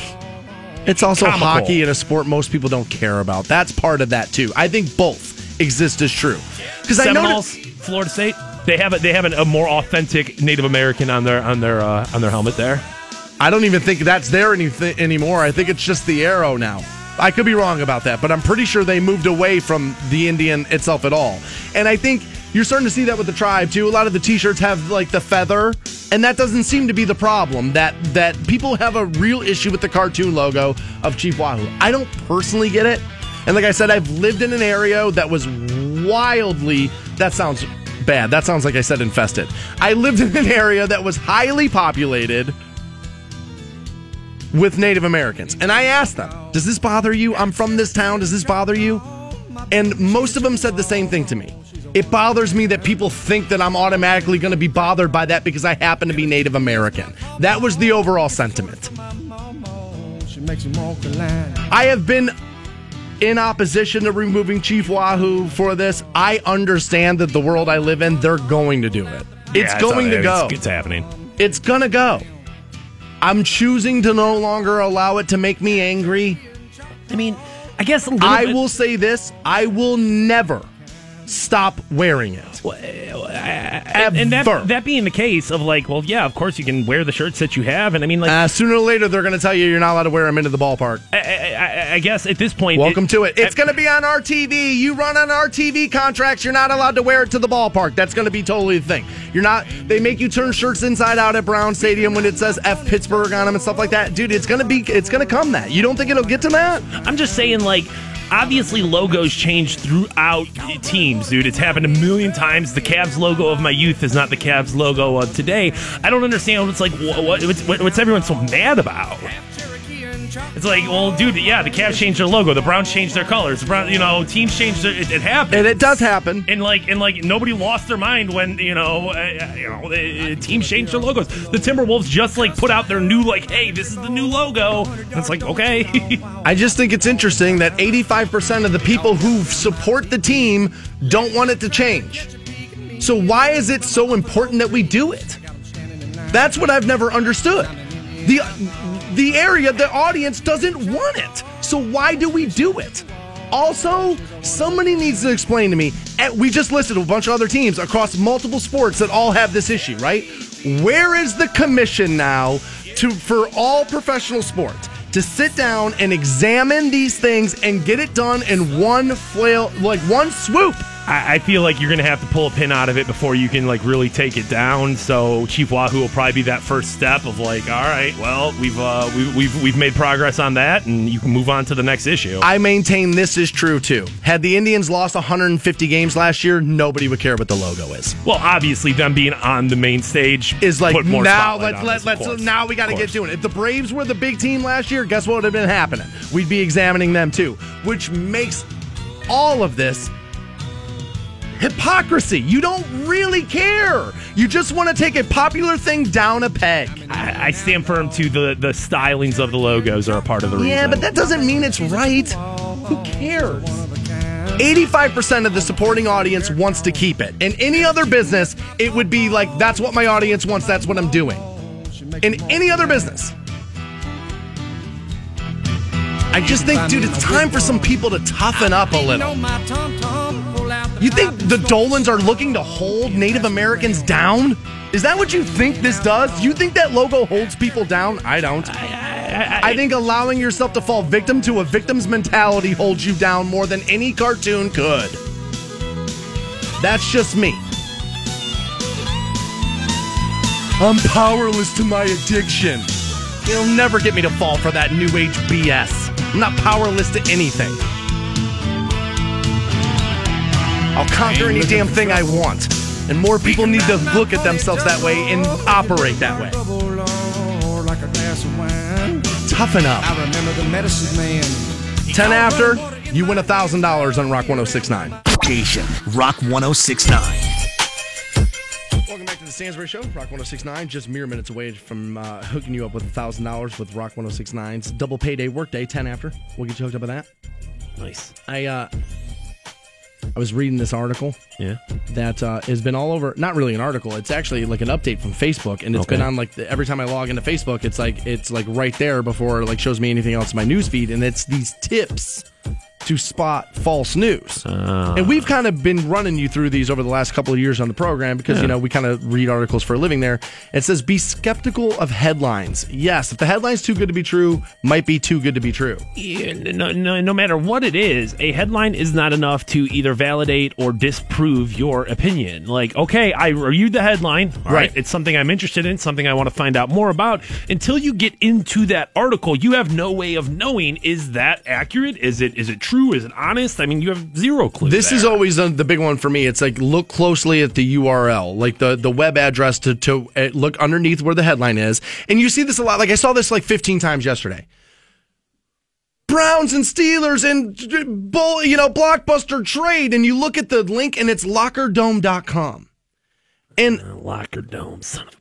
It's also comical. hockey and a sport most people don't care about. That's part of that too. I think both exist as true. Because I noticed Florida State. They have a, they have an, a more authentic Native American on their on their uh, on their helmet there. I don't even think that's there anything anymore. I think it's just the arrow now. I could be wrong about that, but I'm pretty sure they moved away from the Indian itself at all. And I think you're starting to see that with the tribe too. A lot of the t-shirts have like the feather, and that doesn't seem to be the problem. That that people have a real issue with the cartoon logo of Chief Wahoo. I don't personally get it. And like I said, I've lived in an area that was wildly that sounds bad. That sounds like I said infested. I lived in an area that was highly populated with Native Americans. And I asked them, Does this bother you? I'm from this town. Does this bother you? And most of them said the same thing to me. It bothers me that people think that I'm automatically going to be bothered by that because I happen to be Native American. That was the overall sentiment. I have been in opposition to removing Chief Wahoo for this. I understand that the world I live in, they're going to do it. It's Yeah, going to go. It's, it's happening. It's gonna go. I'm choosing to no longer allow it to make me angry. I mean, I guess a little I bit- will say this I will never stop wearing it. Eh, eh, eh, and, and that that being the case of like, well, yeah, of course you can wear the shirts that you have, and I mean, like, Uh, sooner or later, they're going to tell you you're not allowed to wear them into the ballpark. I, I, I- guess at this point, Welcome to it. It's going to be on our TV. You run on our TV contracts. You're not allowed to wear it to the ballpark. That's going to be totally the thing. You're not. They make you turn shirts inside out at Brown Stadium when it says F Pittsburgh on them and stuff like that. Dude, it's going to be. It's going to come that. You don't think it'll get to that? I'm just saying, like, obviously logos change throughout teams, dude. It's happened a million times. The Cavs logo of my youth is not the Cavs logo of today. I don't understand what's like, what, what, what's everyone so mad about? It's like, well, dude, yeah, the Cavs changed their logo, the Browns changed their colors, the Brown, you know, teams changed their. It, it happened. And it does happen. and like and like nobody lost their mind when you know uh, you know the teams changed their logos. The Timberwolves just like put out their new like, hey, this is the new logo. And it's like okay, *laughs* I just think it's interesting that 85% of the people who support the team don't want it to change. So why is it so important that we do it? That's what I've never understood. The the area, the audience doesn't want it. So why do we do it? Also, somebody needs to explain to me. and We just listed a bunch of other teams across multiple sports that all have this issue, right? Where is the commission now to for all professional sports to sit down and examine these things and get it done in one flail, like one swoop? I, I feel like you're going to have to pull a pin out of it before you can like really take it down. So Chief Wahoo will probably be that first step of like, all right, well, we've uh, we, we've we've made progress on that, and you can move on to the next issue. I maintain this is true too. Had the Indians lost 150 games last year, nobody would care what the logo is. well, obviously, them being on the main stage Is like put more now let's let, of let's course. now we got to get doing it. If the Braves were the big team last year, guess what would have been happening? We'd be examining them too, which makes all of this hypocrisy. You don't really care. You just want to take a popular thing down a peg. I, I stand firm to the the stylings of the logos are a part of the reason. Yeah, but that doesn't mean it's right. Who cares? 85% of the supporting audience wants to keep it. In any other business, it would be like, that's what my audience wants, that's what I'm doing. In any other business. I just think, dude, it's time for some people to toughen up a little. You think the Dolans are looking to hold Native Americans down? Is that what you think this does? You think that logo holds people down? I don't. I think allowing yourself to fall victim to a victim's mentality holds you down more than any cartoon could. That's just me. I'm powerless to my addiction. You'll never get me to fall for that new age BS. I'm not powerless to anything. I'll conquer any damn thing I want. And more people need to look at themselves that way and operate that way. Toughen up. I remember the medicine man. 10 after, you win a $1,000 on Rock 1069. Station Rock 1069. Welcome back to the Stansbury Show, Rock 1069. Just mere minutes away from uh, hooking you up with $1,000 with Rock 1069's double payday workday, 10 after. We'll get you hooked up with that. nice. I, uh, I was reading this article Yeah. that uh, has been all over. Not really an article. It's actually like an update from Facebook, and it's Okay. been on like the, every time I log into Facebook, it's like it's like right there before it like shows me anything else in my news feed, and it's these tips to spot false news. Ah. and we've kind of been running you through these over the last couple of years on the program because you know we kind of read articles for a living there. It says be skeptical of headlines. Yes, if the headline's too good to be true, might be too good to be true. Yeah, no, no, no matter what it is, a headline is not enough to either validate or disprove your opinion. Like, okay, I reviewed the headline. All Right. right. It's something I'm interested in, something I want to find out more about. Until you get into that article, you have no way of knowing is that accurate? Is it is it true? Is it honest? I mean, you have zero clue. This is always uh, the big one for me. It's like look closely at the URL, like the, the web address to, to uh, look underneath where the headline is. And you see this a lot. Like I saw this like 15 times yesterday. Browns and Steelers and uh, bull, you know, blockbuster trade. And you look at the link and it's lockerdome.com. And Locker Dome, son of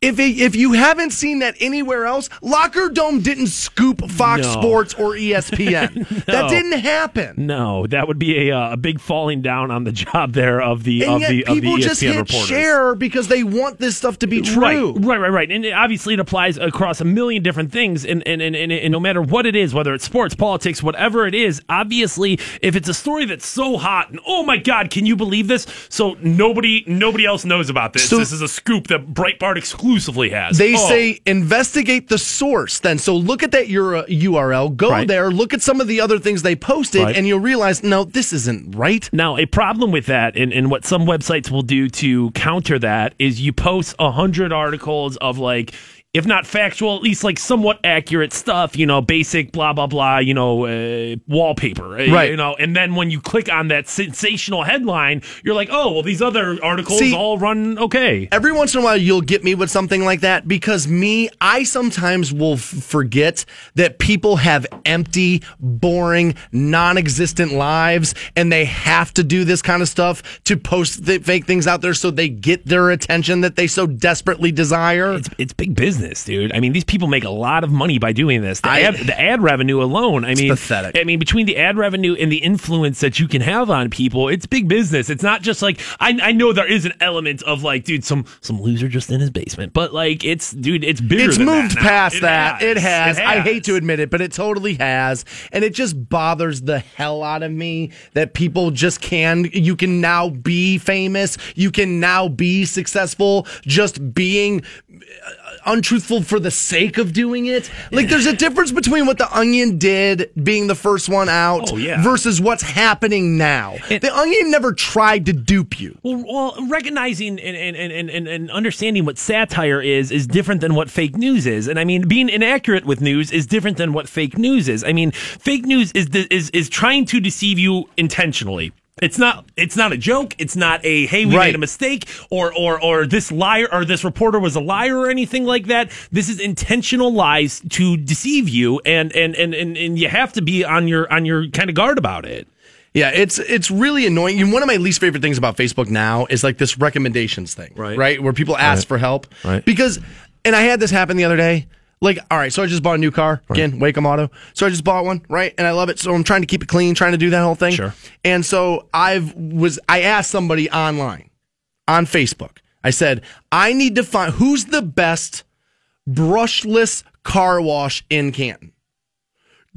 if it, if you haven't seen that anywhere else, Locker Dome didn't scoop Fox No. Sports or ESPN. *laughs* That didn't happen. No, that would be a, uh, a big falling down on the job there of the And of the of the people ESPN just hit reporters. share because they want this stuff to be true. Right, right, right, right. And it, obviously, it applies across a million different things. And, and, and, and, and no matter what it is, whether it's sports, politics, whatever it is, obviously, if it's a story that's so hot and oh my God, can you believe this? So nobody nobody else knows about this. So- this is a scoop that Breitbart exclusively has. They Oh. say investigate the source then. So look at that URL, go Right. there, look at some of the other things they posted, Right. and you'll realize, no, this isn't right. Now, a problem with that, and, and what some websites will do to counter that, is you post a hundred articles of like, if not factual, at least like somewhat accurate stuff. You know, basic blah blah blah. You know, uh, wallpaper. uh, Right. You know, and then when you click on that sensational headline, you're like, oh well, these other articles See- all run okay. Every once in a while, you'll get me with something like that because me, I sometimes will f- forget that people have empty, boring, non existent lives and they have to do this kind of stuff to post th- fake things out there so they get their attention that they so desperately desire. It's, it's big business, dude. I mean, these people make a lot of money by doing this. The, I- ad, the ad revenue alone. I mean, pathetic. I mean, between the ad revenue and the influence that you can have on people, it's big business. It's not just like I, I know there is an element of like, dude, some some loser just in his basement, but like, it's dude, it's bigger. It's moved that past It that. It has. I hate to admit it, but it totally has. And it just bothers the hell out of me that people just can, you can now be famous. You can now be successful just being uh, untruthful for the sake of doing it. Like there's a difference between what the Onion did being the first one out Oh, yeah. versus what's happening now. the Onion never tried to dupe you. Well, well, recognizing and, and, and, and, and understanding what satire is is different than what fake news is, and I mean, being inaccurate with news is different than what fake news is. I mean, fake news is is is trying to deceive you intentionally. It's not. It's not a joke. It's not a hey, we Right. made a mistake, or or or this liar or this reporter was a liar or anything like that. This is intentional lies to deceive you, and and and and, and you have to be on your on your kind of guard about it. Yeah, it's it's really annoying. And one of my least favorite things about Facebook now is like this recommendations thing, Right. Right, where people ask for help, Right. Because, and I had this happen the other day. Like, all right, so I just bought a new car again, Waikem Auto. So I just bought one, right, and I love it. So I'm trying to keep it clean, trying to do that whole thing. Sure. And so I've was I asked somebody online on Facebook. I said I need to find who's the best brushless car wash in Canton.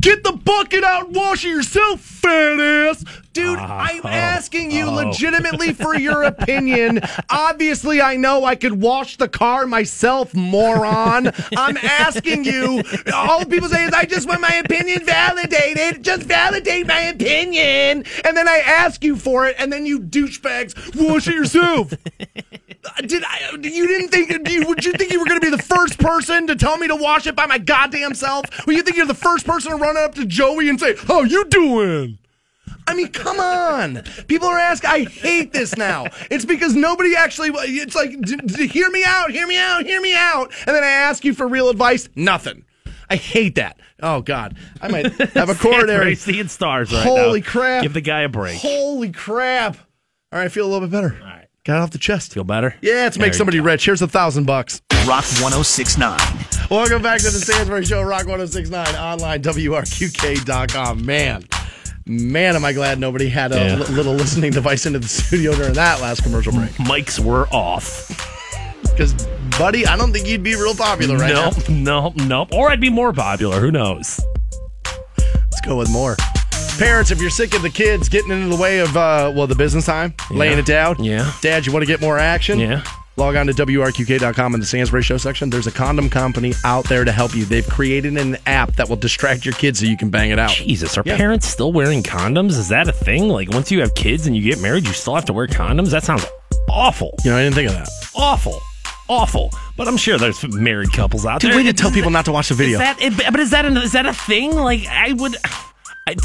Get the bucket out and wash it yourself, fat ass. Dude, oh. I'm asking you oh. legitimately for your *laughs* opinion. Obviously, I know I could wash the car myself, moron. I'm asking you. All people say is, I just want my opinion validated. Just validate my opinion. And then I ask you for it, and then you douchebags wash it yourself. *laughs* Did I? You didn't think? You, would you think you were going to be the first person to tell me to wash it by my goddamn self? Or you think you're the first person to run up to Joey and say, "How you doing?" I mean, come on. People are asking. I hate this now. It's because nobody actually. It's like, d- d- hear me out, hear me out, hear me out, and then I ask you for real advice. Nothing. I hate that. Oh God, I might have a *laughs* coronary. seeing stars right now. Holy crap! Give the guy a break. Holy crap! All right, I feel a little bit better. All right. Got it off the chest. Feel better? Yeah, let's There make you somebody go. rich. Here's a thousand bucks. Rock 1069. Welcome back to the Stansbury Show, Rock 1069, online, WRQK.com. Man, man, am I glad nobody had a Yeah. li- little listening device into the *laughs* studio during that last commercial break. Mics were off. Because, buddy, I don't think you'd be real popular right now. Nope, nope, nope. Or I'd be more popular. Who knows? Let's go with more. Parents, if you're sick of the kids getting in the way of, uh, well, the business time, laying it down. Yeah. Dad, you want to get more action? Yeah. Log on to WRQK.com in the Stansbury Show section. There's a condom company out there to help you. They've created an app that will distract your kids so you can bang it out. Jesus, are Yeah. parents still wearing condoms? Is that a thing? Like, once you have kids and you get married, you still have to wear condoms? That sounds awful. You know, I didn't think of that. Awful. Awful. But I'm sure there's married couples out Dude, there. way to tell people not to watch the video. Is that, but is that, a, is that a thing? Like, I would. *sighs* I,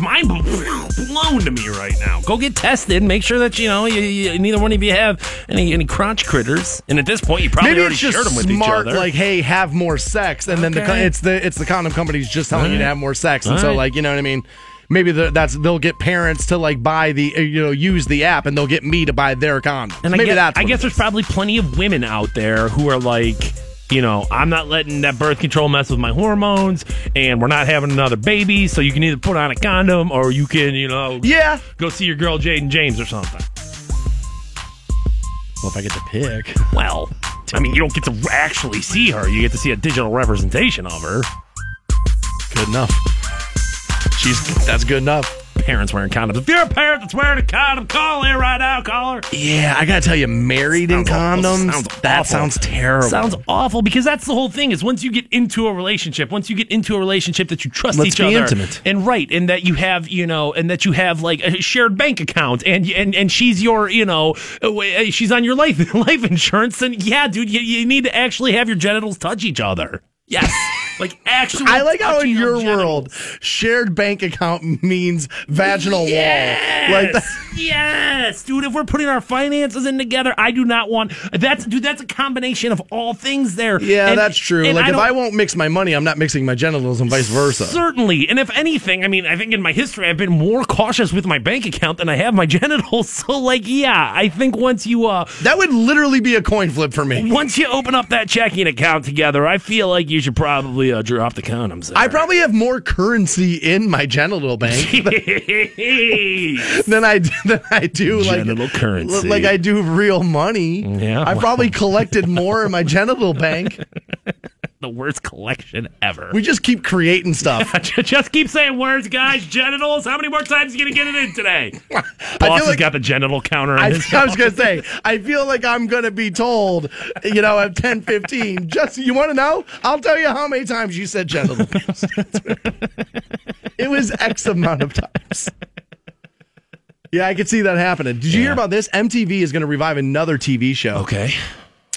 mind blown to me right now. Go get tested. Make sure that you know you, you, neither one of you have any any crotch critters. And at this point, you probably Maybe already just shared them with each smart, other. like, hey, have more sex, and then the co- it's the it's the condom companies just telling you to have more sex, and so Alright. like you know what I mean. Maybe the, that's they'll get parents to like buy the uh, you know use the app, and they'll get me to buy their condoms. And Maybe I guess, that's I guess there's probably plenty of women out there who are like, you know, I'm not letting that birth control mess with my hormones, and we're not having another baby. So you can either put on a condom or you can, you know, yeah. go see your girl Jaden James or something. Well, if I get to pick, Well, I mean, you don't get to actually see her. You get to see a digital representation of her. good enough. She's that's good enough. Parents wearing condoms. If you're a parent that's wearing a condom, call in right now. Call her. Yeah, I gotta tell you, married in Sounds awful. condoms, Sounds that awful. sounds terrible. Sounds awful because that's the whole thing. Is once you get into a relationship, once you get into a relationship that you trust Let's each be other, intimate. and right, and that you have, you know, and that you have like a shared bank account, and and and she's your, you know, uh, she's on your life *laughs* life insurance, then yeah, dude, you, you need to actually have your genitals touch each other. Yes, like actually. I like how in your genitals. world, shared bank account means vaginal Yes, wall. Like that. *laughs* yes, dude. If we're putting our finances in together, I do not want that's dude. That's a combination of all things there. Yeah, And- that's true. Like if I won't mix my money, I'm not mixing my genitals and vice versa. Certainly. And if anything, I mean, I think in my history, I've been more cautious with my bank account than I have my *laughs* genitals. So, like, yeah, I think once you, uh, That would literally be a coin flip for me. once you open up that checking account together, I feel like you should probably uh, drop the condoms. There. I probably have more currency in my genital bank *laughs* *laughs* than I *laughs* than I do like Genital currency. Like I do real money. Yeah, I well. probably collected more in my genital bank. The worst collection ever. We just keep creating stuff. *laughs* just keep saying words, guys. Genitals. How many more times are you gonna get it in today? *laughs* Boss like- has got the genital counter I. *laughs* I was gonna say, I feel like I'm gonna be told, you know, at 10, 15, just you want to know? I'll tell you how many times you said genitals. it was X amount of times. Yeah, I could see that happening. Did you hear about this? MTV is going to revive another TV show. Okay.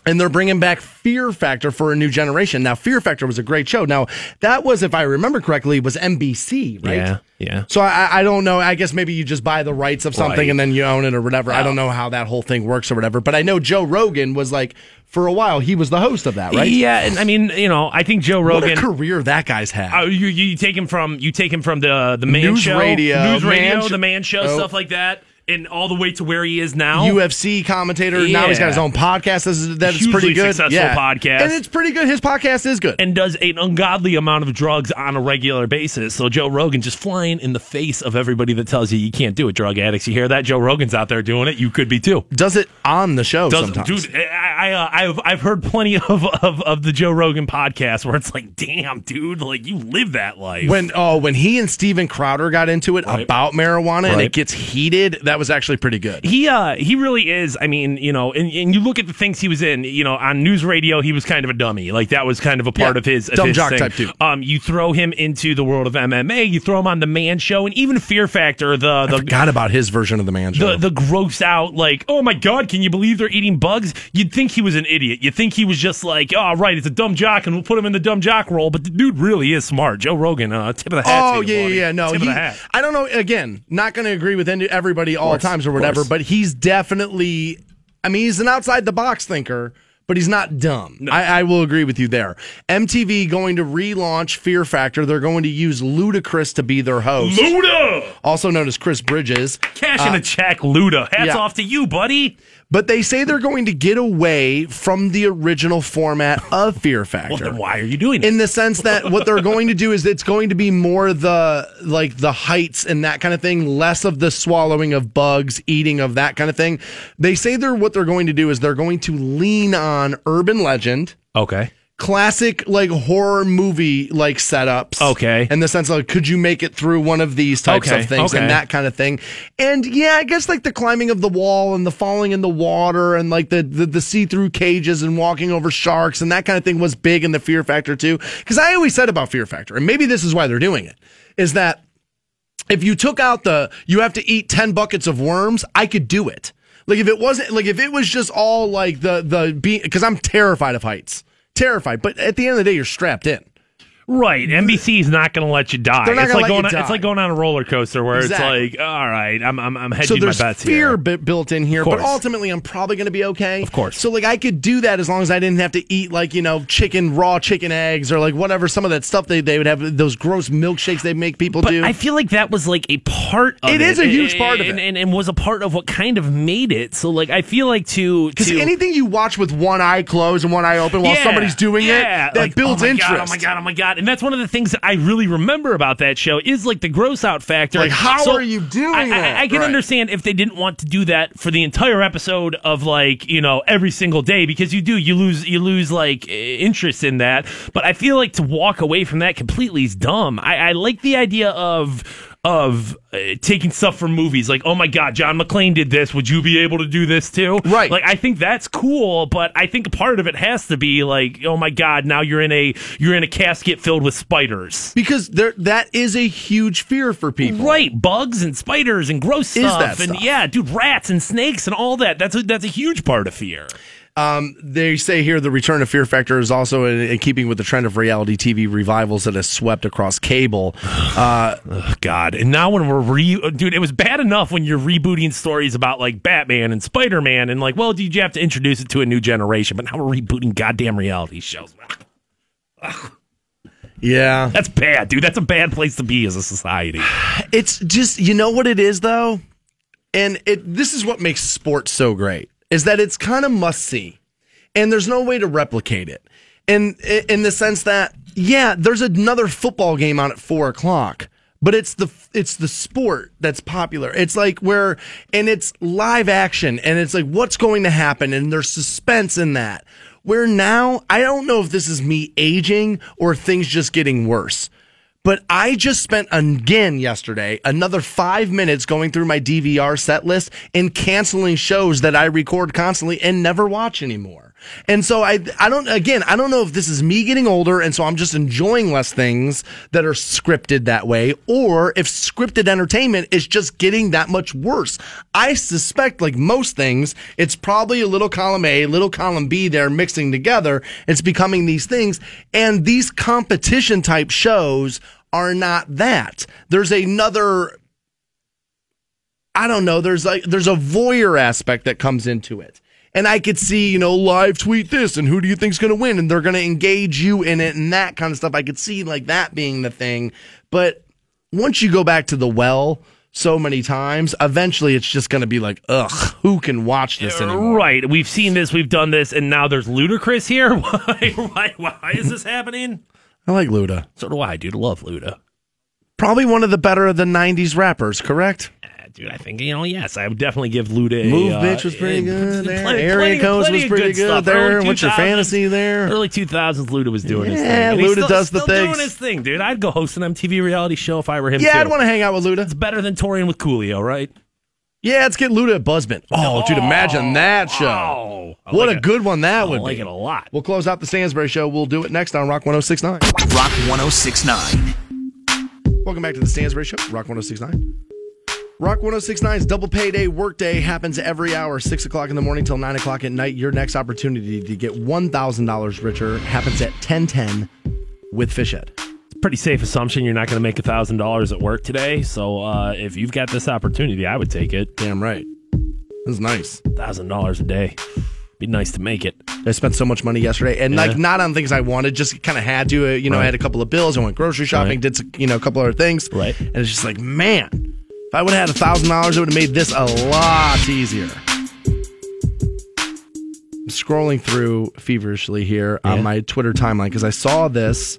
And they're bringing back Fear Factor for a new generation. Now, Fear Factor was a great show. Now, that was, if I remember correctly, was NBC, right? Yeah. Yeah. So I, I don't know. I guess maybe you just buy the rights of something Right. and then you own it or whatever. I don't know how that whole thing works or whatever. But I know Joe Rogan was like for a while he was the host of that, right? Yeah, and I mean, you know, I think Joe Rogan. career that guy's had. Uh, you, you take him from you take him from the the man News show, radio, news radio, man the man show, Oh. stuff like that, and all the way to where he is now. UFC commentator. Now he's got his own podcast. That's, that's Hugely pretty good. successful yeah. podcast. and it's pretty good. His podcast is good. and does an ungodly amount of drugs on a regular basis. So Joe Rogan just flying in the face of everybody that tells you you can't do it. Drug addicts, you hear that? Joe Rogan's out there doing it. You could be too. Does it on the show Does, sometimes. dude, I, I, uh, I've I've heard plenty of, of of the Joe Rogan podcast where it's like, damn, dude, like you live that life. when oh when he and Steven Crowder got into it Right. about marijuana and it gets heated, that was actually pretty good. he uh he really is i mean you know and, and you look at the things he was in you know on news radio he was kind of a dummy like that was kind of a part Yeah, of his of dumb his jock thing. type dude. um you throw him into the world of mma you throw him on the man show and even fear factor the the Forgot about his version of the man show. the, the gross out like oh my god can you believe they're eating bugs you'd think he was an idiot you'd think he was just like oh right it's a dumb jock and we'll put him in the dumb jock role but the dude really is smart joe rogan uh tip of the hat Oh yeah, yeah, yeah. No, tip he, of the hat I don't know. Again, not going to agree with any, everybody all course, times or whatever, but he's definitely. I mean, he's an outside the box thinker, but he's not dumb. I, I will agree with you there. MTV going to relaunch Fear Factor. They're going to use Ludacris to be their host, luda also known as Chris Bridges. cash in a check luda hats Uh, yeah. off to you buddy But they say they're going to get away from the original format of Fear Factor. well then why are you doing it in the sense that what they're going to do is it's going to be more the like the heights and that kind of thing less of the swallowing of bugs eating of that kind of thing they say they're what they're going to do is they're going to lean on urban legend Okay. Classic like horror movie like setups. Okay. in the sense of like, could you make it through one of these types Okay, of things okay. and that kind of thing? And yeah i guess like the climbing of the wall and the falling in the water and like the the, the see-through cages and walking over sharks and that kind of thing was big in the fear factor too. Because i always said about fear factor and maybe this is why they're doing it is that if you took out the you have to eat 10 buckets of worms i could do it. Like if it wasn't like if it was just all like the the because i'm terrified of heights terrified. But at the end of the day you're strapped in Right. NBC is not going to let you die. They're not it's like let going you on, it's like going on a roller coaster where Exactly. it's like, all right, I'm I'm, I'm so hedging my there's bets fear bu- built in here, but ultimately I'm probably going to be okay. Of course. So like I could do that as long as I didn't have to eat like you know chicken raw chicken eggs or like whatever some of that stuff they they would have those gross milkshakes they make people But do. I feel like that was like a part of it. It is a huge part of it. And, and was a part of what kind of made it. So like I feel like to because anything you watch with one eye closed and one eye open while Yeah, somebody's doing yeah, it, that like, builds oh, oh my interest. God, oh my god! Oh my god! And that's one of the things that I really remember about that show is like the gross out factor. Like, how are you doing I, I- that? I can Right. understand if they didn't want to do that for the entire episode of like you know every single day because you do you lose you lose like interest in that. But I feel like to walk away from that completely is dumb. I, I like the idea of of uh, taking stuff from movies like oh my god john mcclane did this would you be able to do this too Right. like i think that's cool but i think part of it has to be like oh my god now you're in a you're in a casket filled with spiders because there that is a huge fear for people. Right, bugs and spiders and gross Is stuff, and yeah, dude, rats and snakes and all that. That's a that's a huge part of fear. Um, they say here the return of Fear Factor is also in, in keeping with the trend of reality TV revivals that has swept across cable. Uh, *sighs* Ugh, God, and now when we're re, dude, it was bad enough when you're rebooting stories about like Batman and Spider Man, and like, well, did you have to introduce it to a new generation? But now we're rebooting goddamn reality shows. yeah, That's bad, dude. That's a bad place to be as a society. *sighs* it's just you know what it is though, and it this is what makes sports so great is that it's kind of must see, and there's no way to replicate it, and in the sense that yeah, there's another football game on at four o'clock. But it's the it's the sport that's popular. It's like where and it's live action and it's like what's going to happen and there's suspense in that. Where now, I don't know if this is me aging or things just getting worse. But I just spent again yesterday another five minutes going through my DVR set list and canceling shows that I record constantly and never watch anymore. And so I, I don't, again, I don't know if this is me getting older and so I'm just enjoying less things that are scripted that way or if scripted entertainment is just getting that much worse. I suspect, like most things, it's probably a little column A, little column B there mixing together. It's becoming these things. And these competition type shows are not that. There's another I don't know, there's like there's a voyeur aspect that comes into it. And I could see, you know, live tweet this and who do you think's going to win and they're going to engage you in it and that kind of stuff. I could see like that being the thing. But once you go back to the well, so many times, eventually it's just going to be like, ugh, who can watch this uh, anymore? Right. We've seen this, we've done this, and now there's Ludacris here. *laughs* Why, why, why is this happening? I like Luda. So do I, dude. Love Luda. Probably one of the better of the 90s rappers, correct? Dude, I think, you know, yes, I would definitely give Luda a, Move uh, Bitch was pretty *laughs* uh, good there. plenty- Area plenty- Codes plenty was pretty good good there. What's your fantasy there? Early 2000s, Luda was doing his thing. Yeah, And Luda still, does the still doing his thing, dude. I'd go host an MTV reality show if I were him, Yeah, too. I'd want to hang out with Luda. It's better than touring with Coolio, right? Yeah, let's get Luda at Buzzbin. Oh, dude, imagine that show. Oh, what like a it. good one that I would like be. it a lot. We'll close out the Stansbury show. We'll do it next on Rock 1069. Rock 1069. Welcome back to the Stansbury Show, Rock 1069. Rock 1069's double payday workday happens every hour, 6 o'clock in the morning till 9 o'clock at night. Your next opportunity to get $1,000 richer happens at 1010 with Fishhead. It's pretty safe assumption you're not going to make a thousand dollars at work today. So uh, if you've got this opportunity, I would take it. Damn right. This is nice. Thousand dollars a day. Be nice to make it. I spent so much money yesterday, and like not on things I wanted, just kind of had to. Uh, you know, I had a couple of bills. I went grocery shopping, Right. did you know a couple other things, Right. And it's just like, man, if I would have had a thousand dollars, it would have made this a lot easier. I'm scrolling through feverishly here on my Twitter timeline because I saw this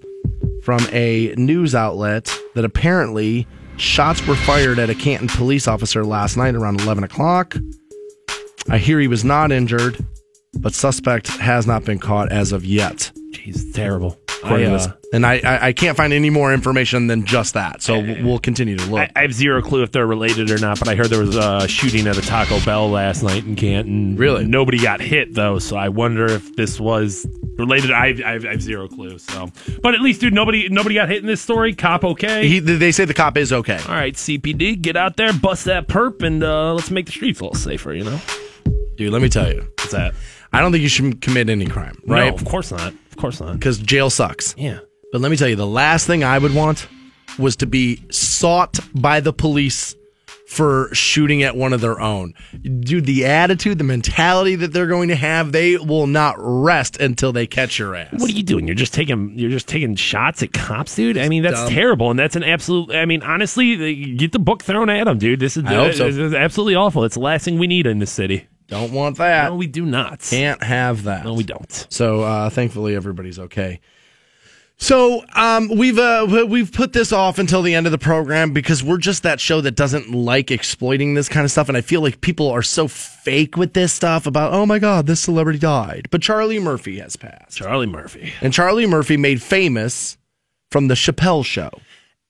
from a news outlet that apparently shots were fired at a Canton police officer last night around 11 o'clock. I hear he was not injured, but suspect has not been caught as of yet. Jeez, it's terrible. I, according to uh, this. and I, I, I can't find any more information than just that. So we'll continue to look. I, I have zero clue if they're related or not, but I heard there was a shooting at a Taco Bell last night in Canton. Really? Nobody got hit though, so I wonder if this was related. I, I, I have zero clue. So, but at least, dude, nobody nobody got hit in this story. Cop okay. he, they say the cop is okay. All right, CPD, get out there, bust that perp, and uh, let's make the streets a little safer. You know, Dude, let me tell you, what's that? I don't think you should commit any crime, right? No, of course not. Of course not. Because jail sucks. Yeah. But let me tell you, the last thing I would want was to be sought by the police for shooting at one of their own. Dude, the attitude, the mentality that they're going to have, they will not rest until they catch your ass. What are you doing? You're just taking you're just taking shots at cops, dude. I mean, that's dumb. terrible, and that's an absolute. I mean, honestly, get the book thrown at them, dude. This is, hope so. this is absolutely awful. It's the last thing we need in this city. Don't want that. No, we do not. Can't have that. No, we don't. So uh, thankfully, everybody's okay. So um, we've uh, we've put this off until the end of the program because we're just that show that doesn't like exploiting this kind of stuff, and I feel like people are so fake with this stuff about oh my god this celebrity died, but Charlie Murphy has passed, Charlie Murphy. and Charlie Murphy made famous from the Chappelle Show.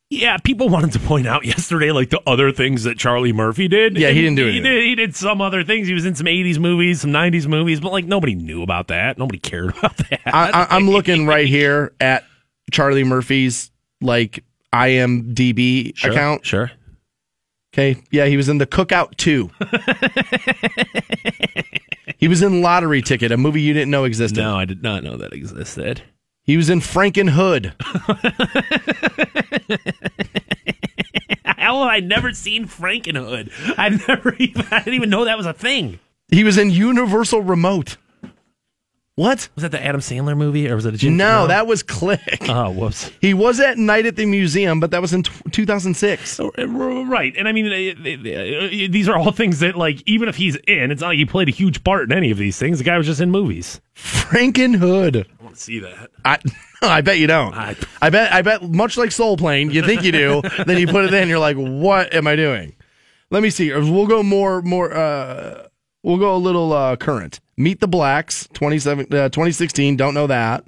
Yeah, people *laughs* wanted to point out yesterday, like the other things that Charlie Murphy did. Yeah, he didn't do He did, he did some other things. He was in some '80s movies, some '90s movies, but like nobody knew about that. Nobody cared *laughs* about that. I, I, I'm looking right here at Charlie Murphy's like IMDb Sure, account. Sure. Okay. Yeah, he was in the Cookout 2. *laughs* he was in Lottery Ticket, a movie you didn't know existed. No, I did not know that existed. He was in Frankenhood. How have I never seen Frankenhood? I've never even, I didn't even know that was a thing. He was in Universal Remote. What? Was that the Adam Sandler movie or was it a Jim? No, that was Click. Oh, whoops. He was at Night at the Museum, but that was in t- 2006. Right, and I mean, uh, uh, these are all things that, like, even if he's in, it's not like he played a huge part in any of these things. The guy was just in movies. Frankenhood. I want to see that. I *laughs* I bet you don't. I- *laughs* I bet I bet much like Soul Plane, you think you do, *laughs* then you put it in, you're like, what am I doing? Let me see. We'll go more more uh we'll go a little uh current. Meet the Blacks, 27, uh, 2016. Don't know that.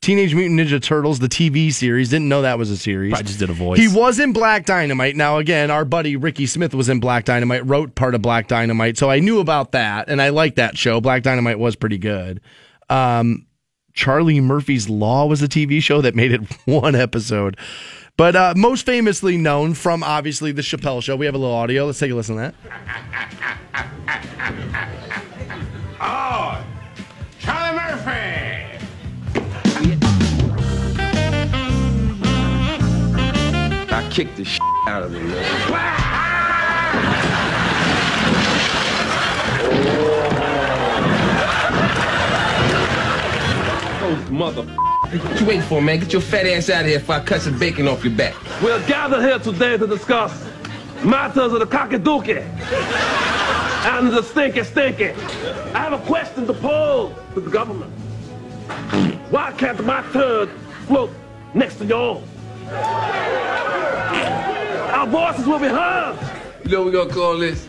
Teenage Mutant Ninja Turtles, the TV series. Didn't know that was a series. I just did a voice. He was in Black Dynamite. Now, again, our buddy Ricky Smith was in Black Dynamite, wrote part of Black Dynamite. So I knew about that, and I liked that show. Black Dynamite was pretty good. Um, Charlie Murphy's Law was a TV show that made it *laughs* one episode. But uh, most famously known from obviously the Chappelle Show. We have a little audio. Let's take a listen to that. *laughs* Oh, Charlie Murphy. I kicked the shit out of him. man. Oh, mother. What you waiting for, man? Get your fat ass out of here before I cut some bacon off your back. We're gathered here today to discuss matters of the cockadookey and the stinky stinky. I have a question to pose to the government. Why can't my turd float next to yours? Our voices will be heard. You know what we're gonna call this?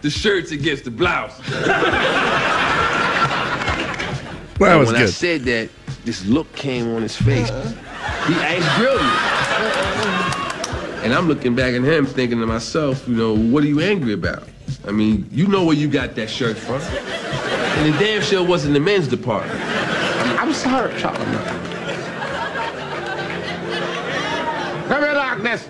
The shirts against the blouse. well, That was when I said that, this look came on his face. He acts brilliant. And I'm looking back at him thinking to myself, you know, what are you angry about? I mean, you know where you got that shirt from. And the damn sure wasn't the men's department. I'm sorry, Charlie. Come here, darkness.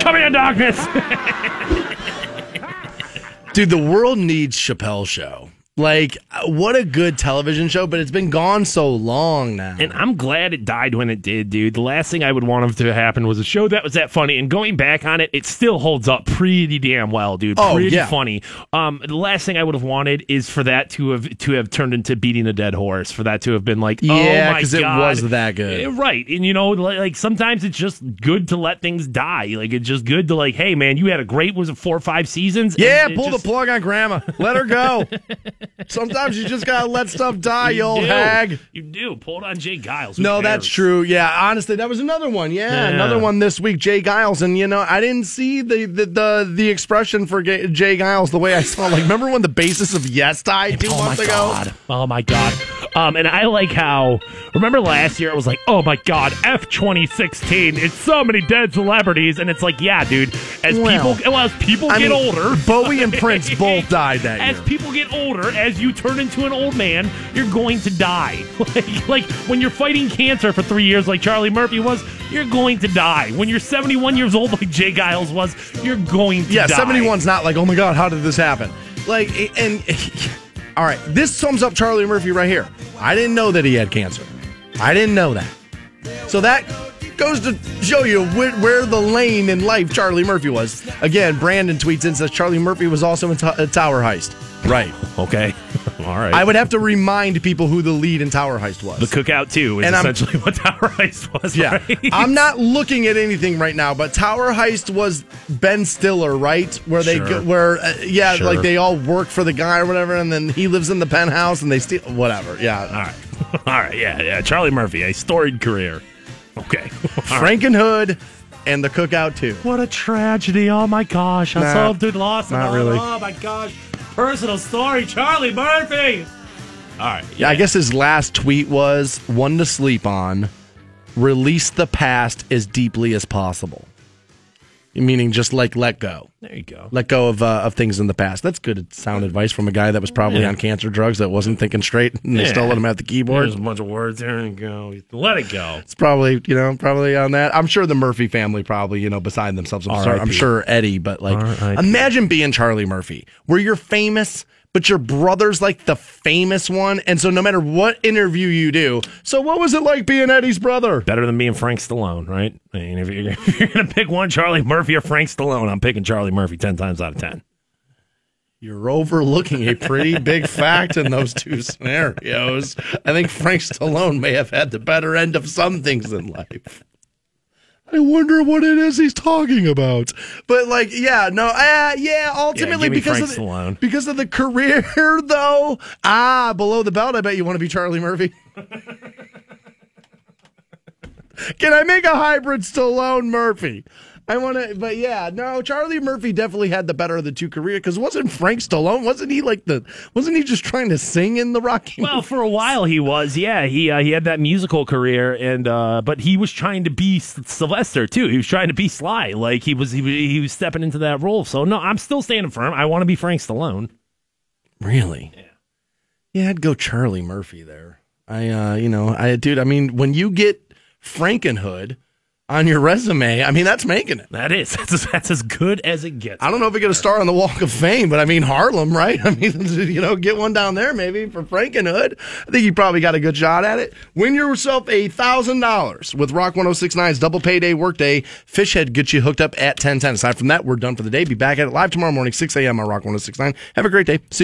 Come here, darkness. *laughs* Dude, the world needs Chappelle Show. Like, what a good television show, but it's been gone so long now. And I'm glad it died when it did, dude. The last thing I would want to happen was a show that was that funny. And going back on it, it still holds up pretty damn well, dude. Oh, pretty yeah. funny. Um, the last thing I would have wanted is for that to have to have turned into beating a dead horse. For that to have been like, Yeah, oh my 'cause it was that good. Right? And you know, like, like sometimes it's just good to let things die. Like it's just good to like, hey man, you had a great was it four or five seasons? yeah, pull just- the plug on grandma. Let her go. *laughs* Sometimes you just gotta let stuff die, you old do. hag. You do. Pull it on J. Geils. Who No, that's true. Yeah, honestly, that was another one. Yeah, Yeah. another one this week. J. Geils, and you know, I didn't see the the the, the expression for J. Geils the way I saw. Like, remember when the basis of Yes died two Oh months ago? god! Oh my god! Um, and I like how remember last year it was like, oh my god, F twenty sixteen. It's so many dead celebrities, and it's like, yeah, dude. As Well, people, well, as people I get mean, older, Bowie and Prince *laughs* both died that as year. people get older, as you turn into an old man, you're going to die. *laughs* like, like when you're fighting cancer for three years, like Charlie Murphy was, you're going to die. When you're 71 years old, like J. Geils was, you're going to die. Yeah, die. 71's not like, oh my God, how did this happen? Like, and, *laughs* all right, this sums up Charlie Murphy right here. I didn't know that he had cancer. I didn't know that. So that goes to show you where, where the lane in life Charlie Murphy was. Again, Brandon tweets in says Charlie Murphy was also in T- uh, Tower Heist. Right. Okay. *laughs* All right. I would have to remind people who the lead in Tower Heist was. the cookout too is And I'm- essentially what Tower Heist was. Yeah, right? I'm not looking at anything right now, but Tower Heist was Ben Stiller, right? Where they Sure. go, where uh, yeah, Sure. like they all work for the guy or whatever, and then he lives in the penthouse and they steal whatever. Yeah, All right. *laughs* All right. Yeah. Yeah. Charlie Murphy, a storied career. Okay. *laughs* All right. Frankenhood and the Cookout too. What a tragedy. Oh my gosh. I'm Nah, so dude lost. not oh, really. Oh my gosh. Personal story. Charlie Murphy. All right. Yeah, I guess his last tweet was one to sleep on. Release the past as deeply as possible. Meaning, just like let go. There you go. let go of uh, of things in the past. That's good sound advice from a guy that was probably Yeah. on cancer drugs that wasn't thinking straight, and they still let him have the keyboard. There's a bunch of words. There and go. Let it go. It's probably you know probably on that. I'm sure the Murphy family probably you know beside themselves. I'm, sorry, I'm sure Eddie, but like imagine being Charlie Murphy, where you're famous. But your brother's like the famous one, and so no matter what interview you do, so what was it like being Eddie's brother? Better than being Frank Stallone, right? I mean, if you're, *laughs* if you're going to pick one, Charlie Murphy or Frank Stallone, I'm picking Charlie Murphy 10 times out of 10. You're overlooking a pretty big fact in those two scenarios. I think Frank Stallone may have had the better end of some things in life. I wonder what it is he's talking about. But like, yeah, no, uh, yeah, ultimately me because Frank of the, Stallone. because of the career *laughs* though. Ah, below the belt, I bet you want to be Charlie Murphy. *laughs* Can I make a hybrid Stallone Murphy? I want to, but yeah, no. Charlie Murphy definitely had the better of the two career because wasn't Frank Stallone? Wasn't he like the? Wasn't he just trying to sing in the Rocky? Well, for a while he was, yeah. He uh, he had that musical career, and uh, but he was trying to be Sylvester too. He was trying to be Sly, like he was he, was- he was stepping into that role. So no, I'm still standing firm. I want to be Frank Stallone. Really? Yeah. Yeah, I'd go Charlie Murphy there. I, uh, you know, I, dude. I mean, when you get Frankenhood on your resume, I mean, that's making it. That is *laughs* that's, that's as good as it gets. I don't know if we get a star on the Walk of Fame, but I mean Harlem, right? *laughs* I mean, *laughs* you know, get one down there maybe for Frankenhood. I think you probably got a good shot at it. Win yourself a thousand dollars with Rock 1069's double payday workday. Fishhead gets you hooked up at 1010. Aside from that, we're done for the day. Be back at it live tomorrow morning, 6 a.m. on Rock 1069. Have a great day. See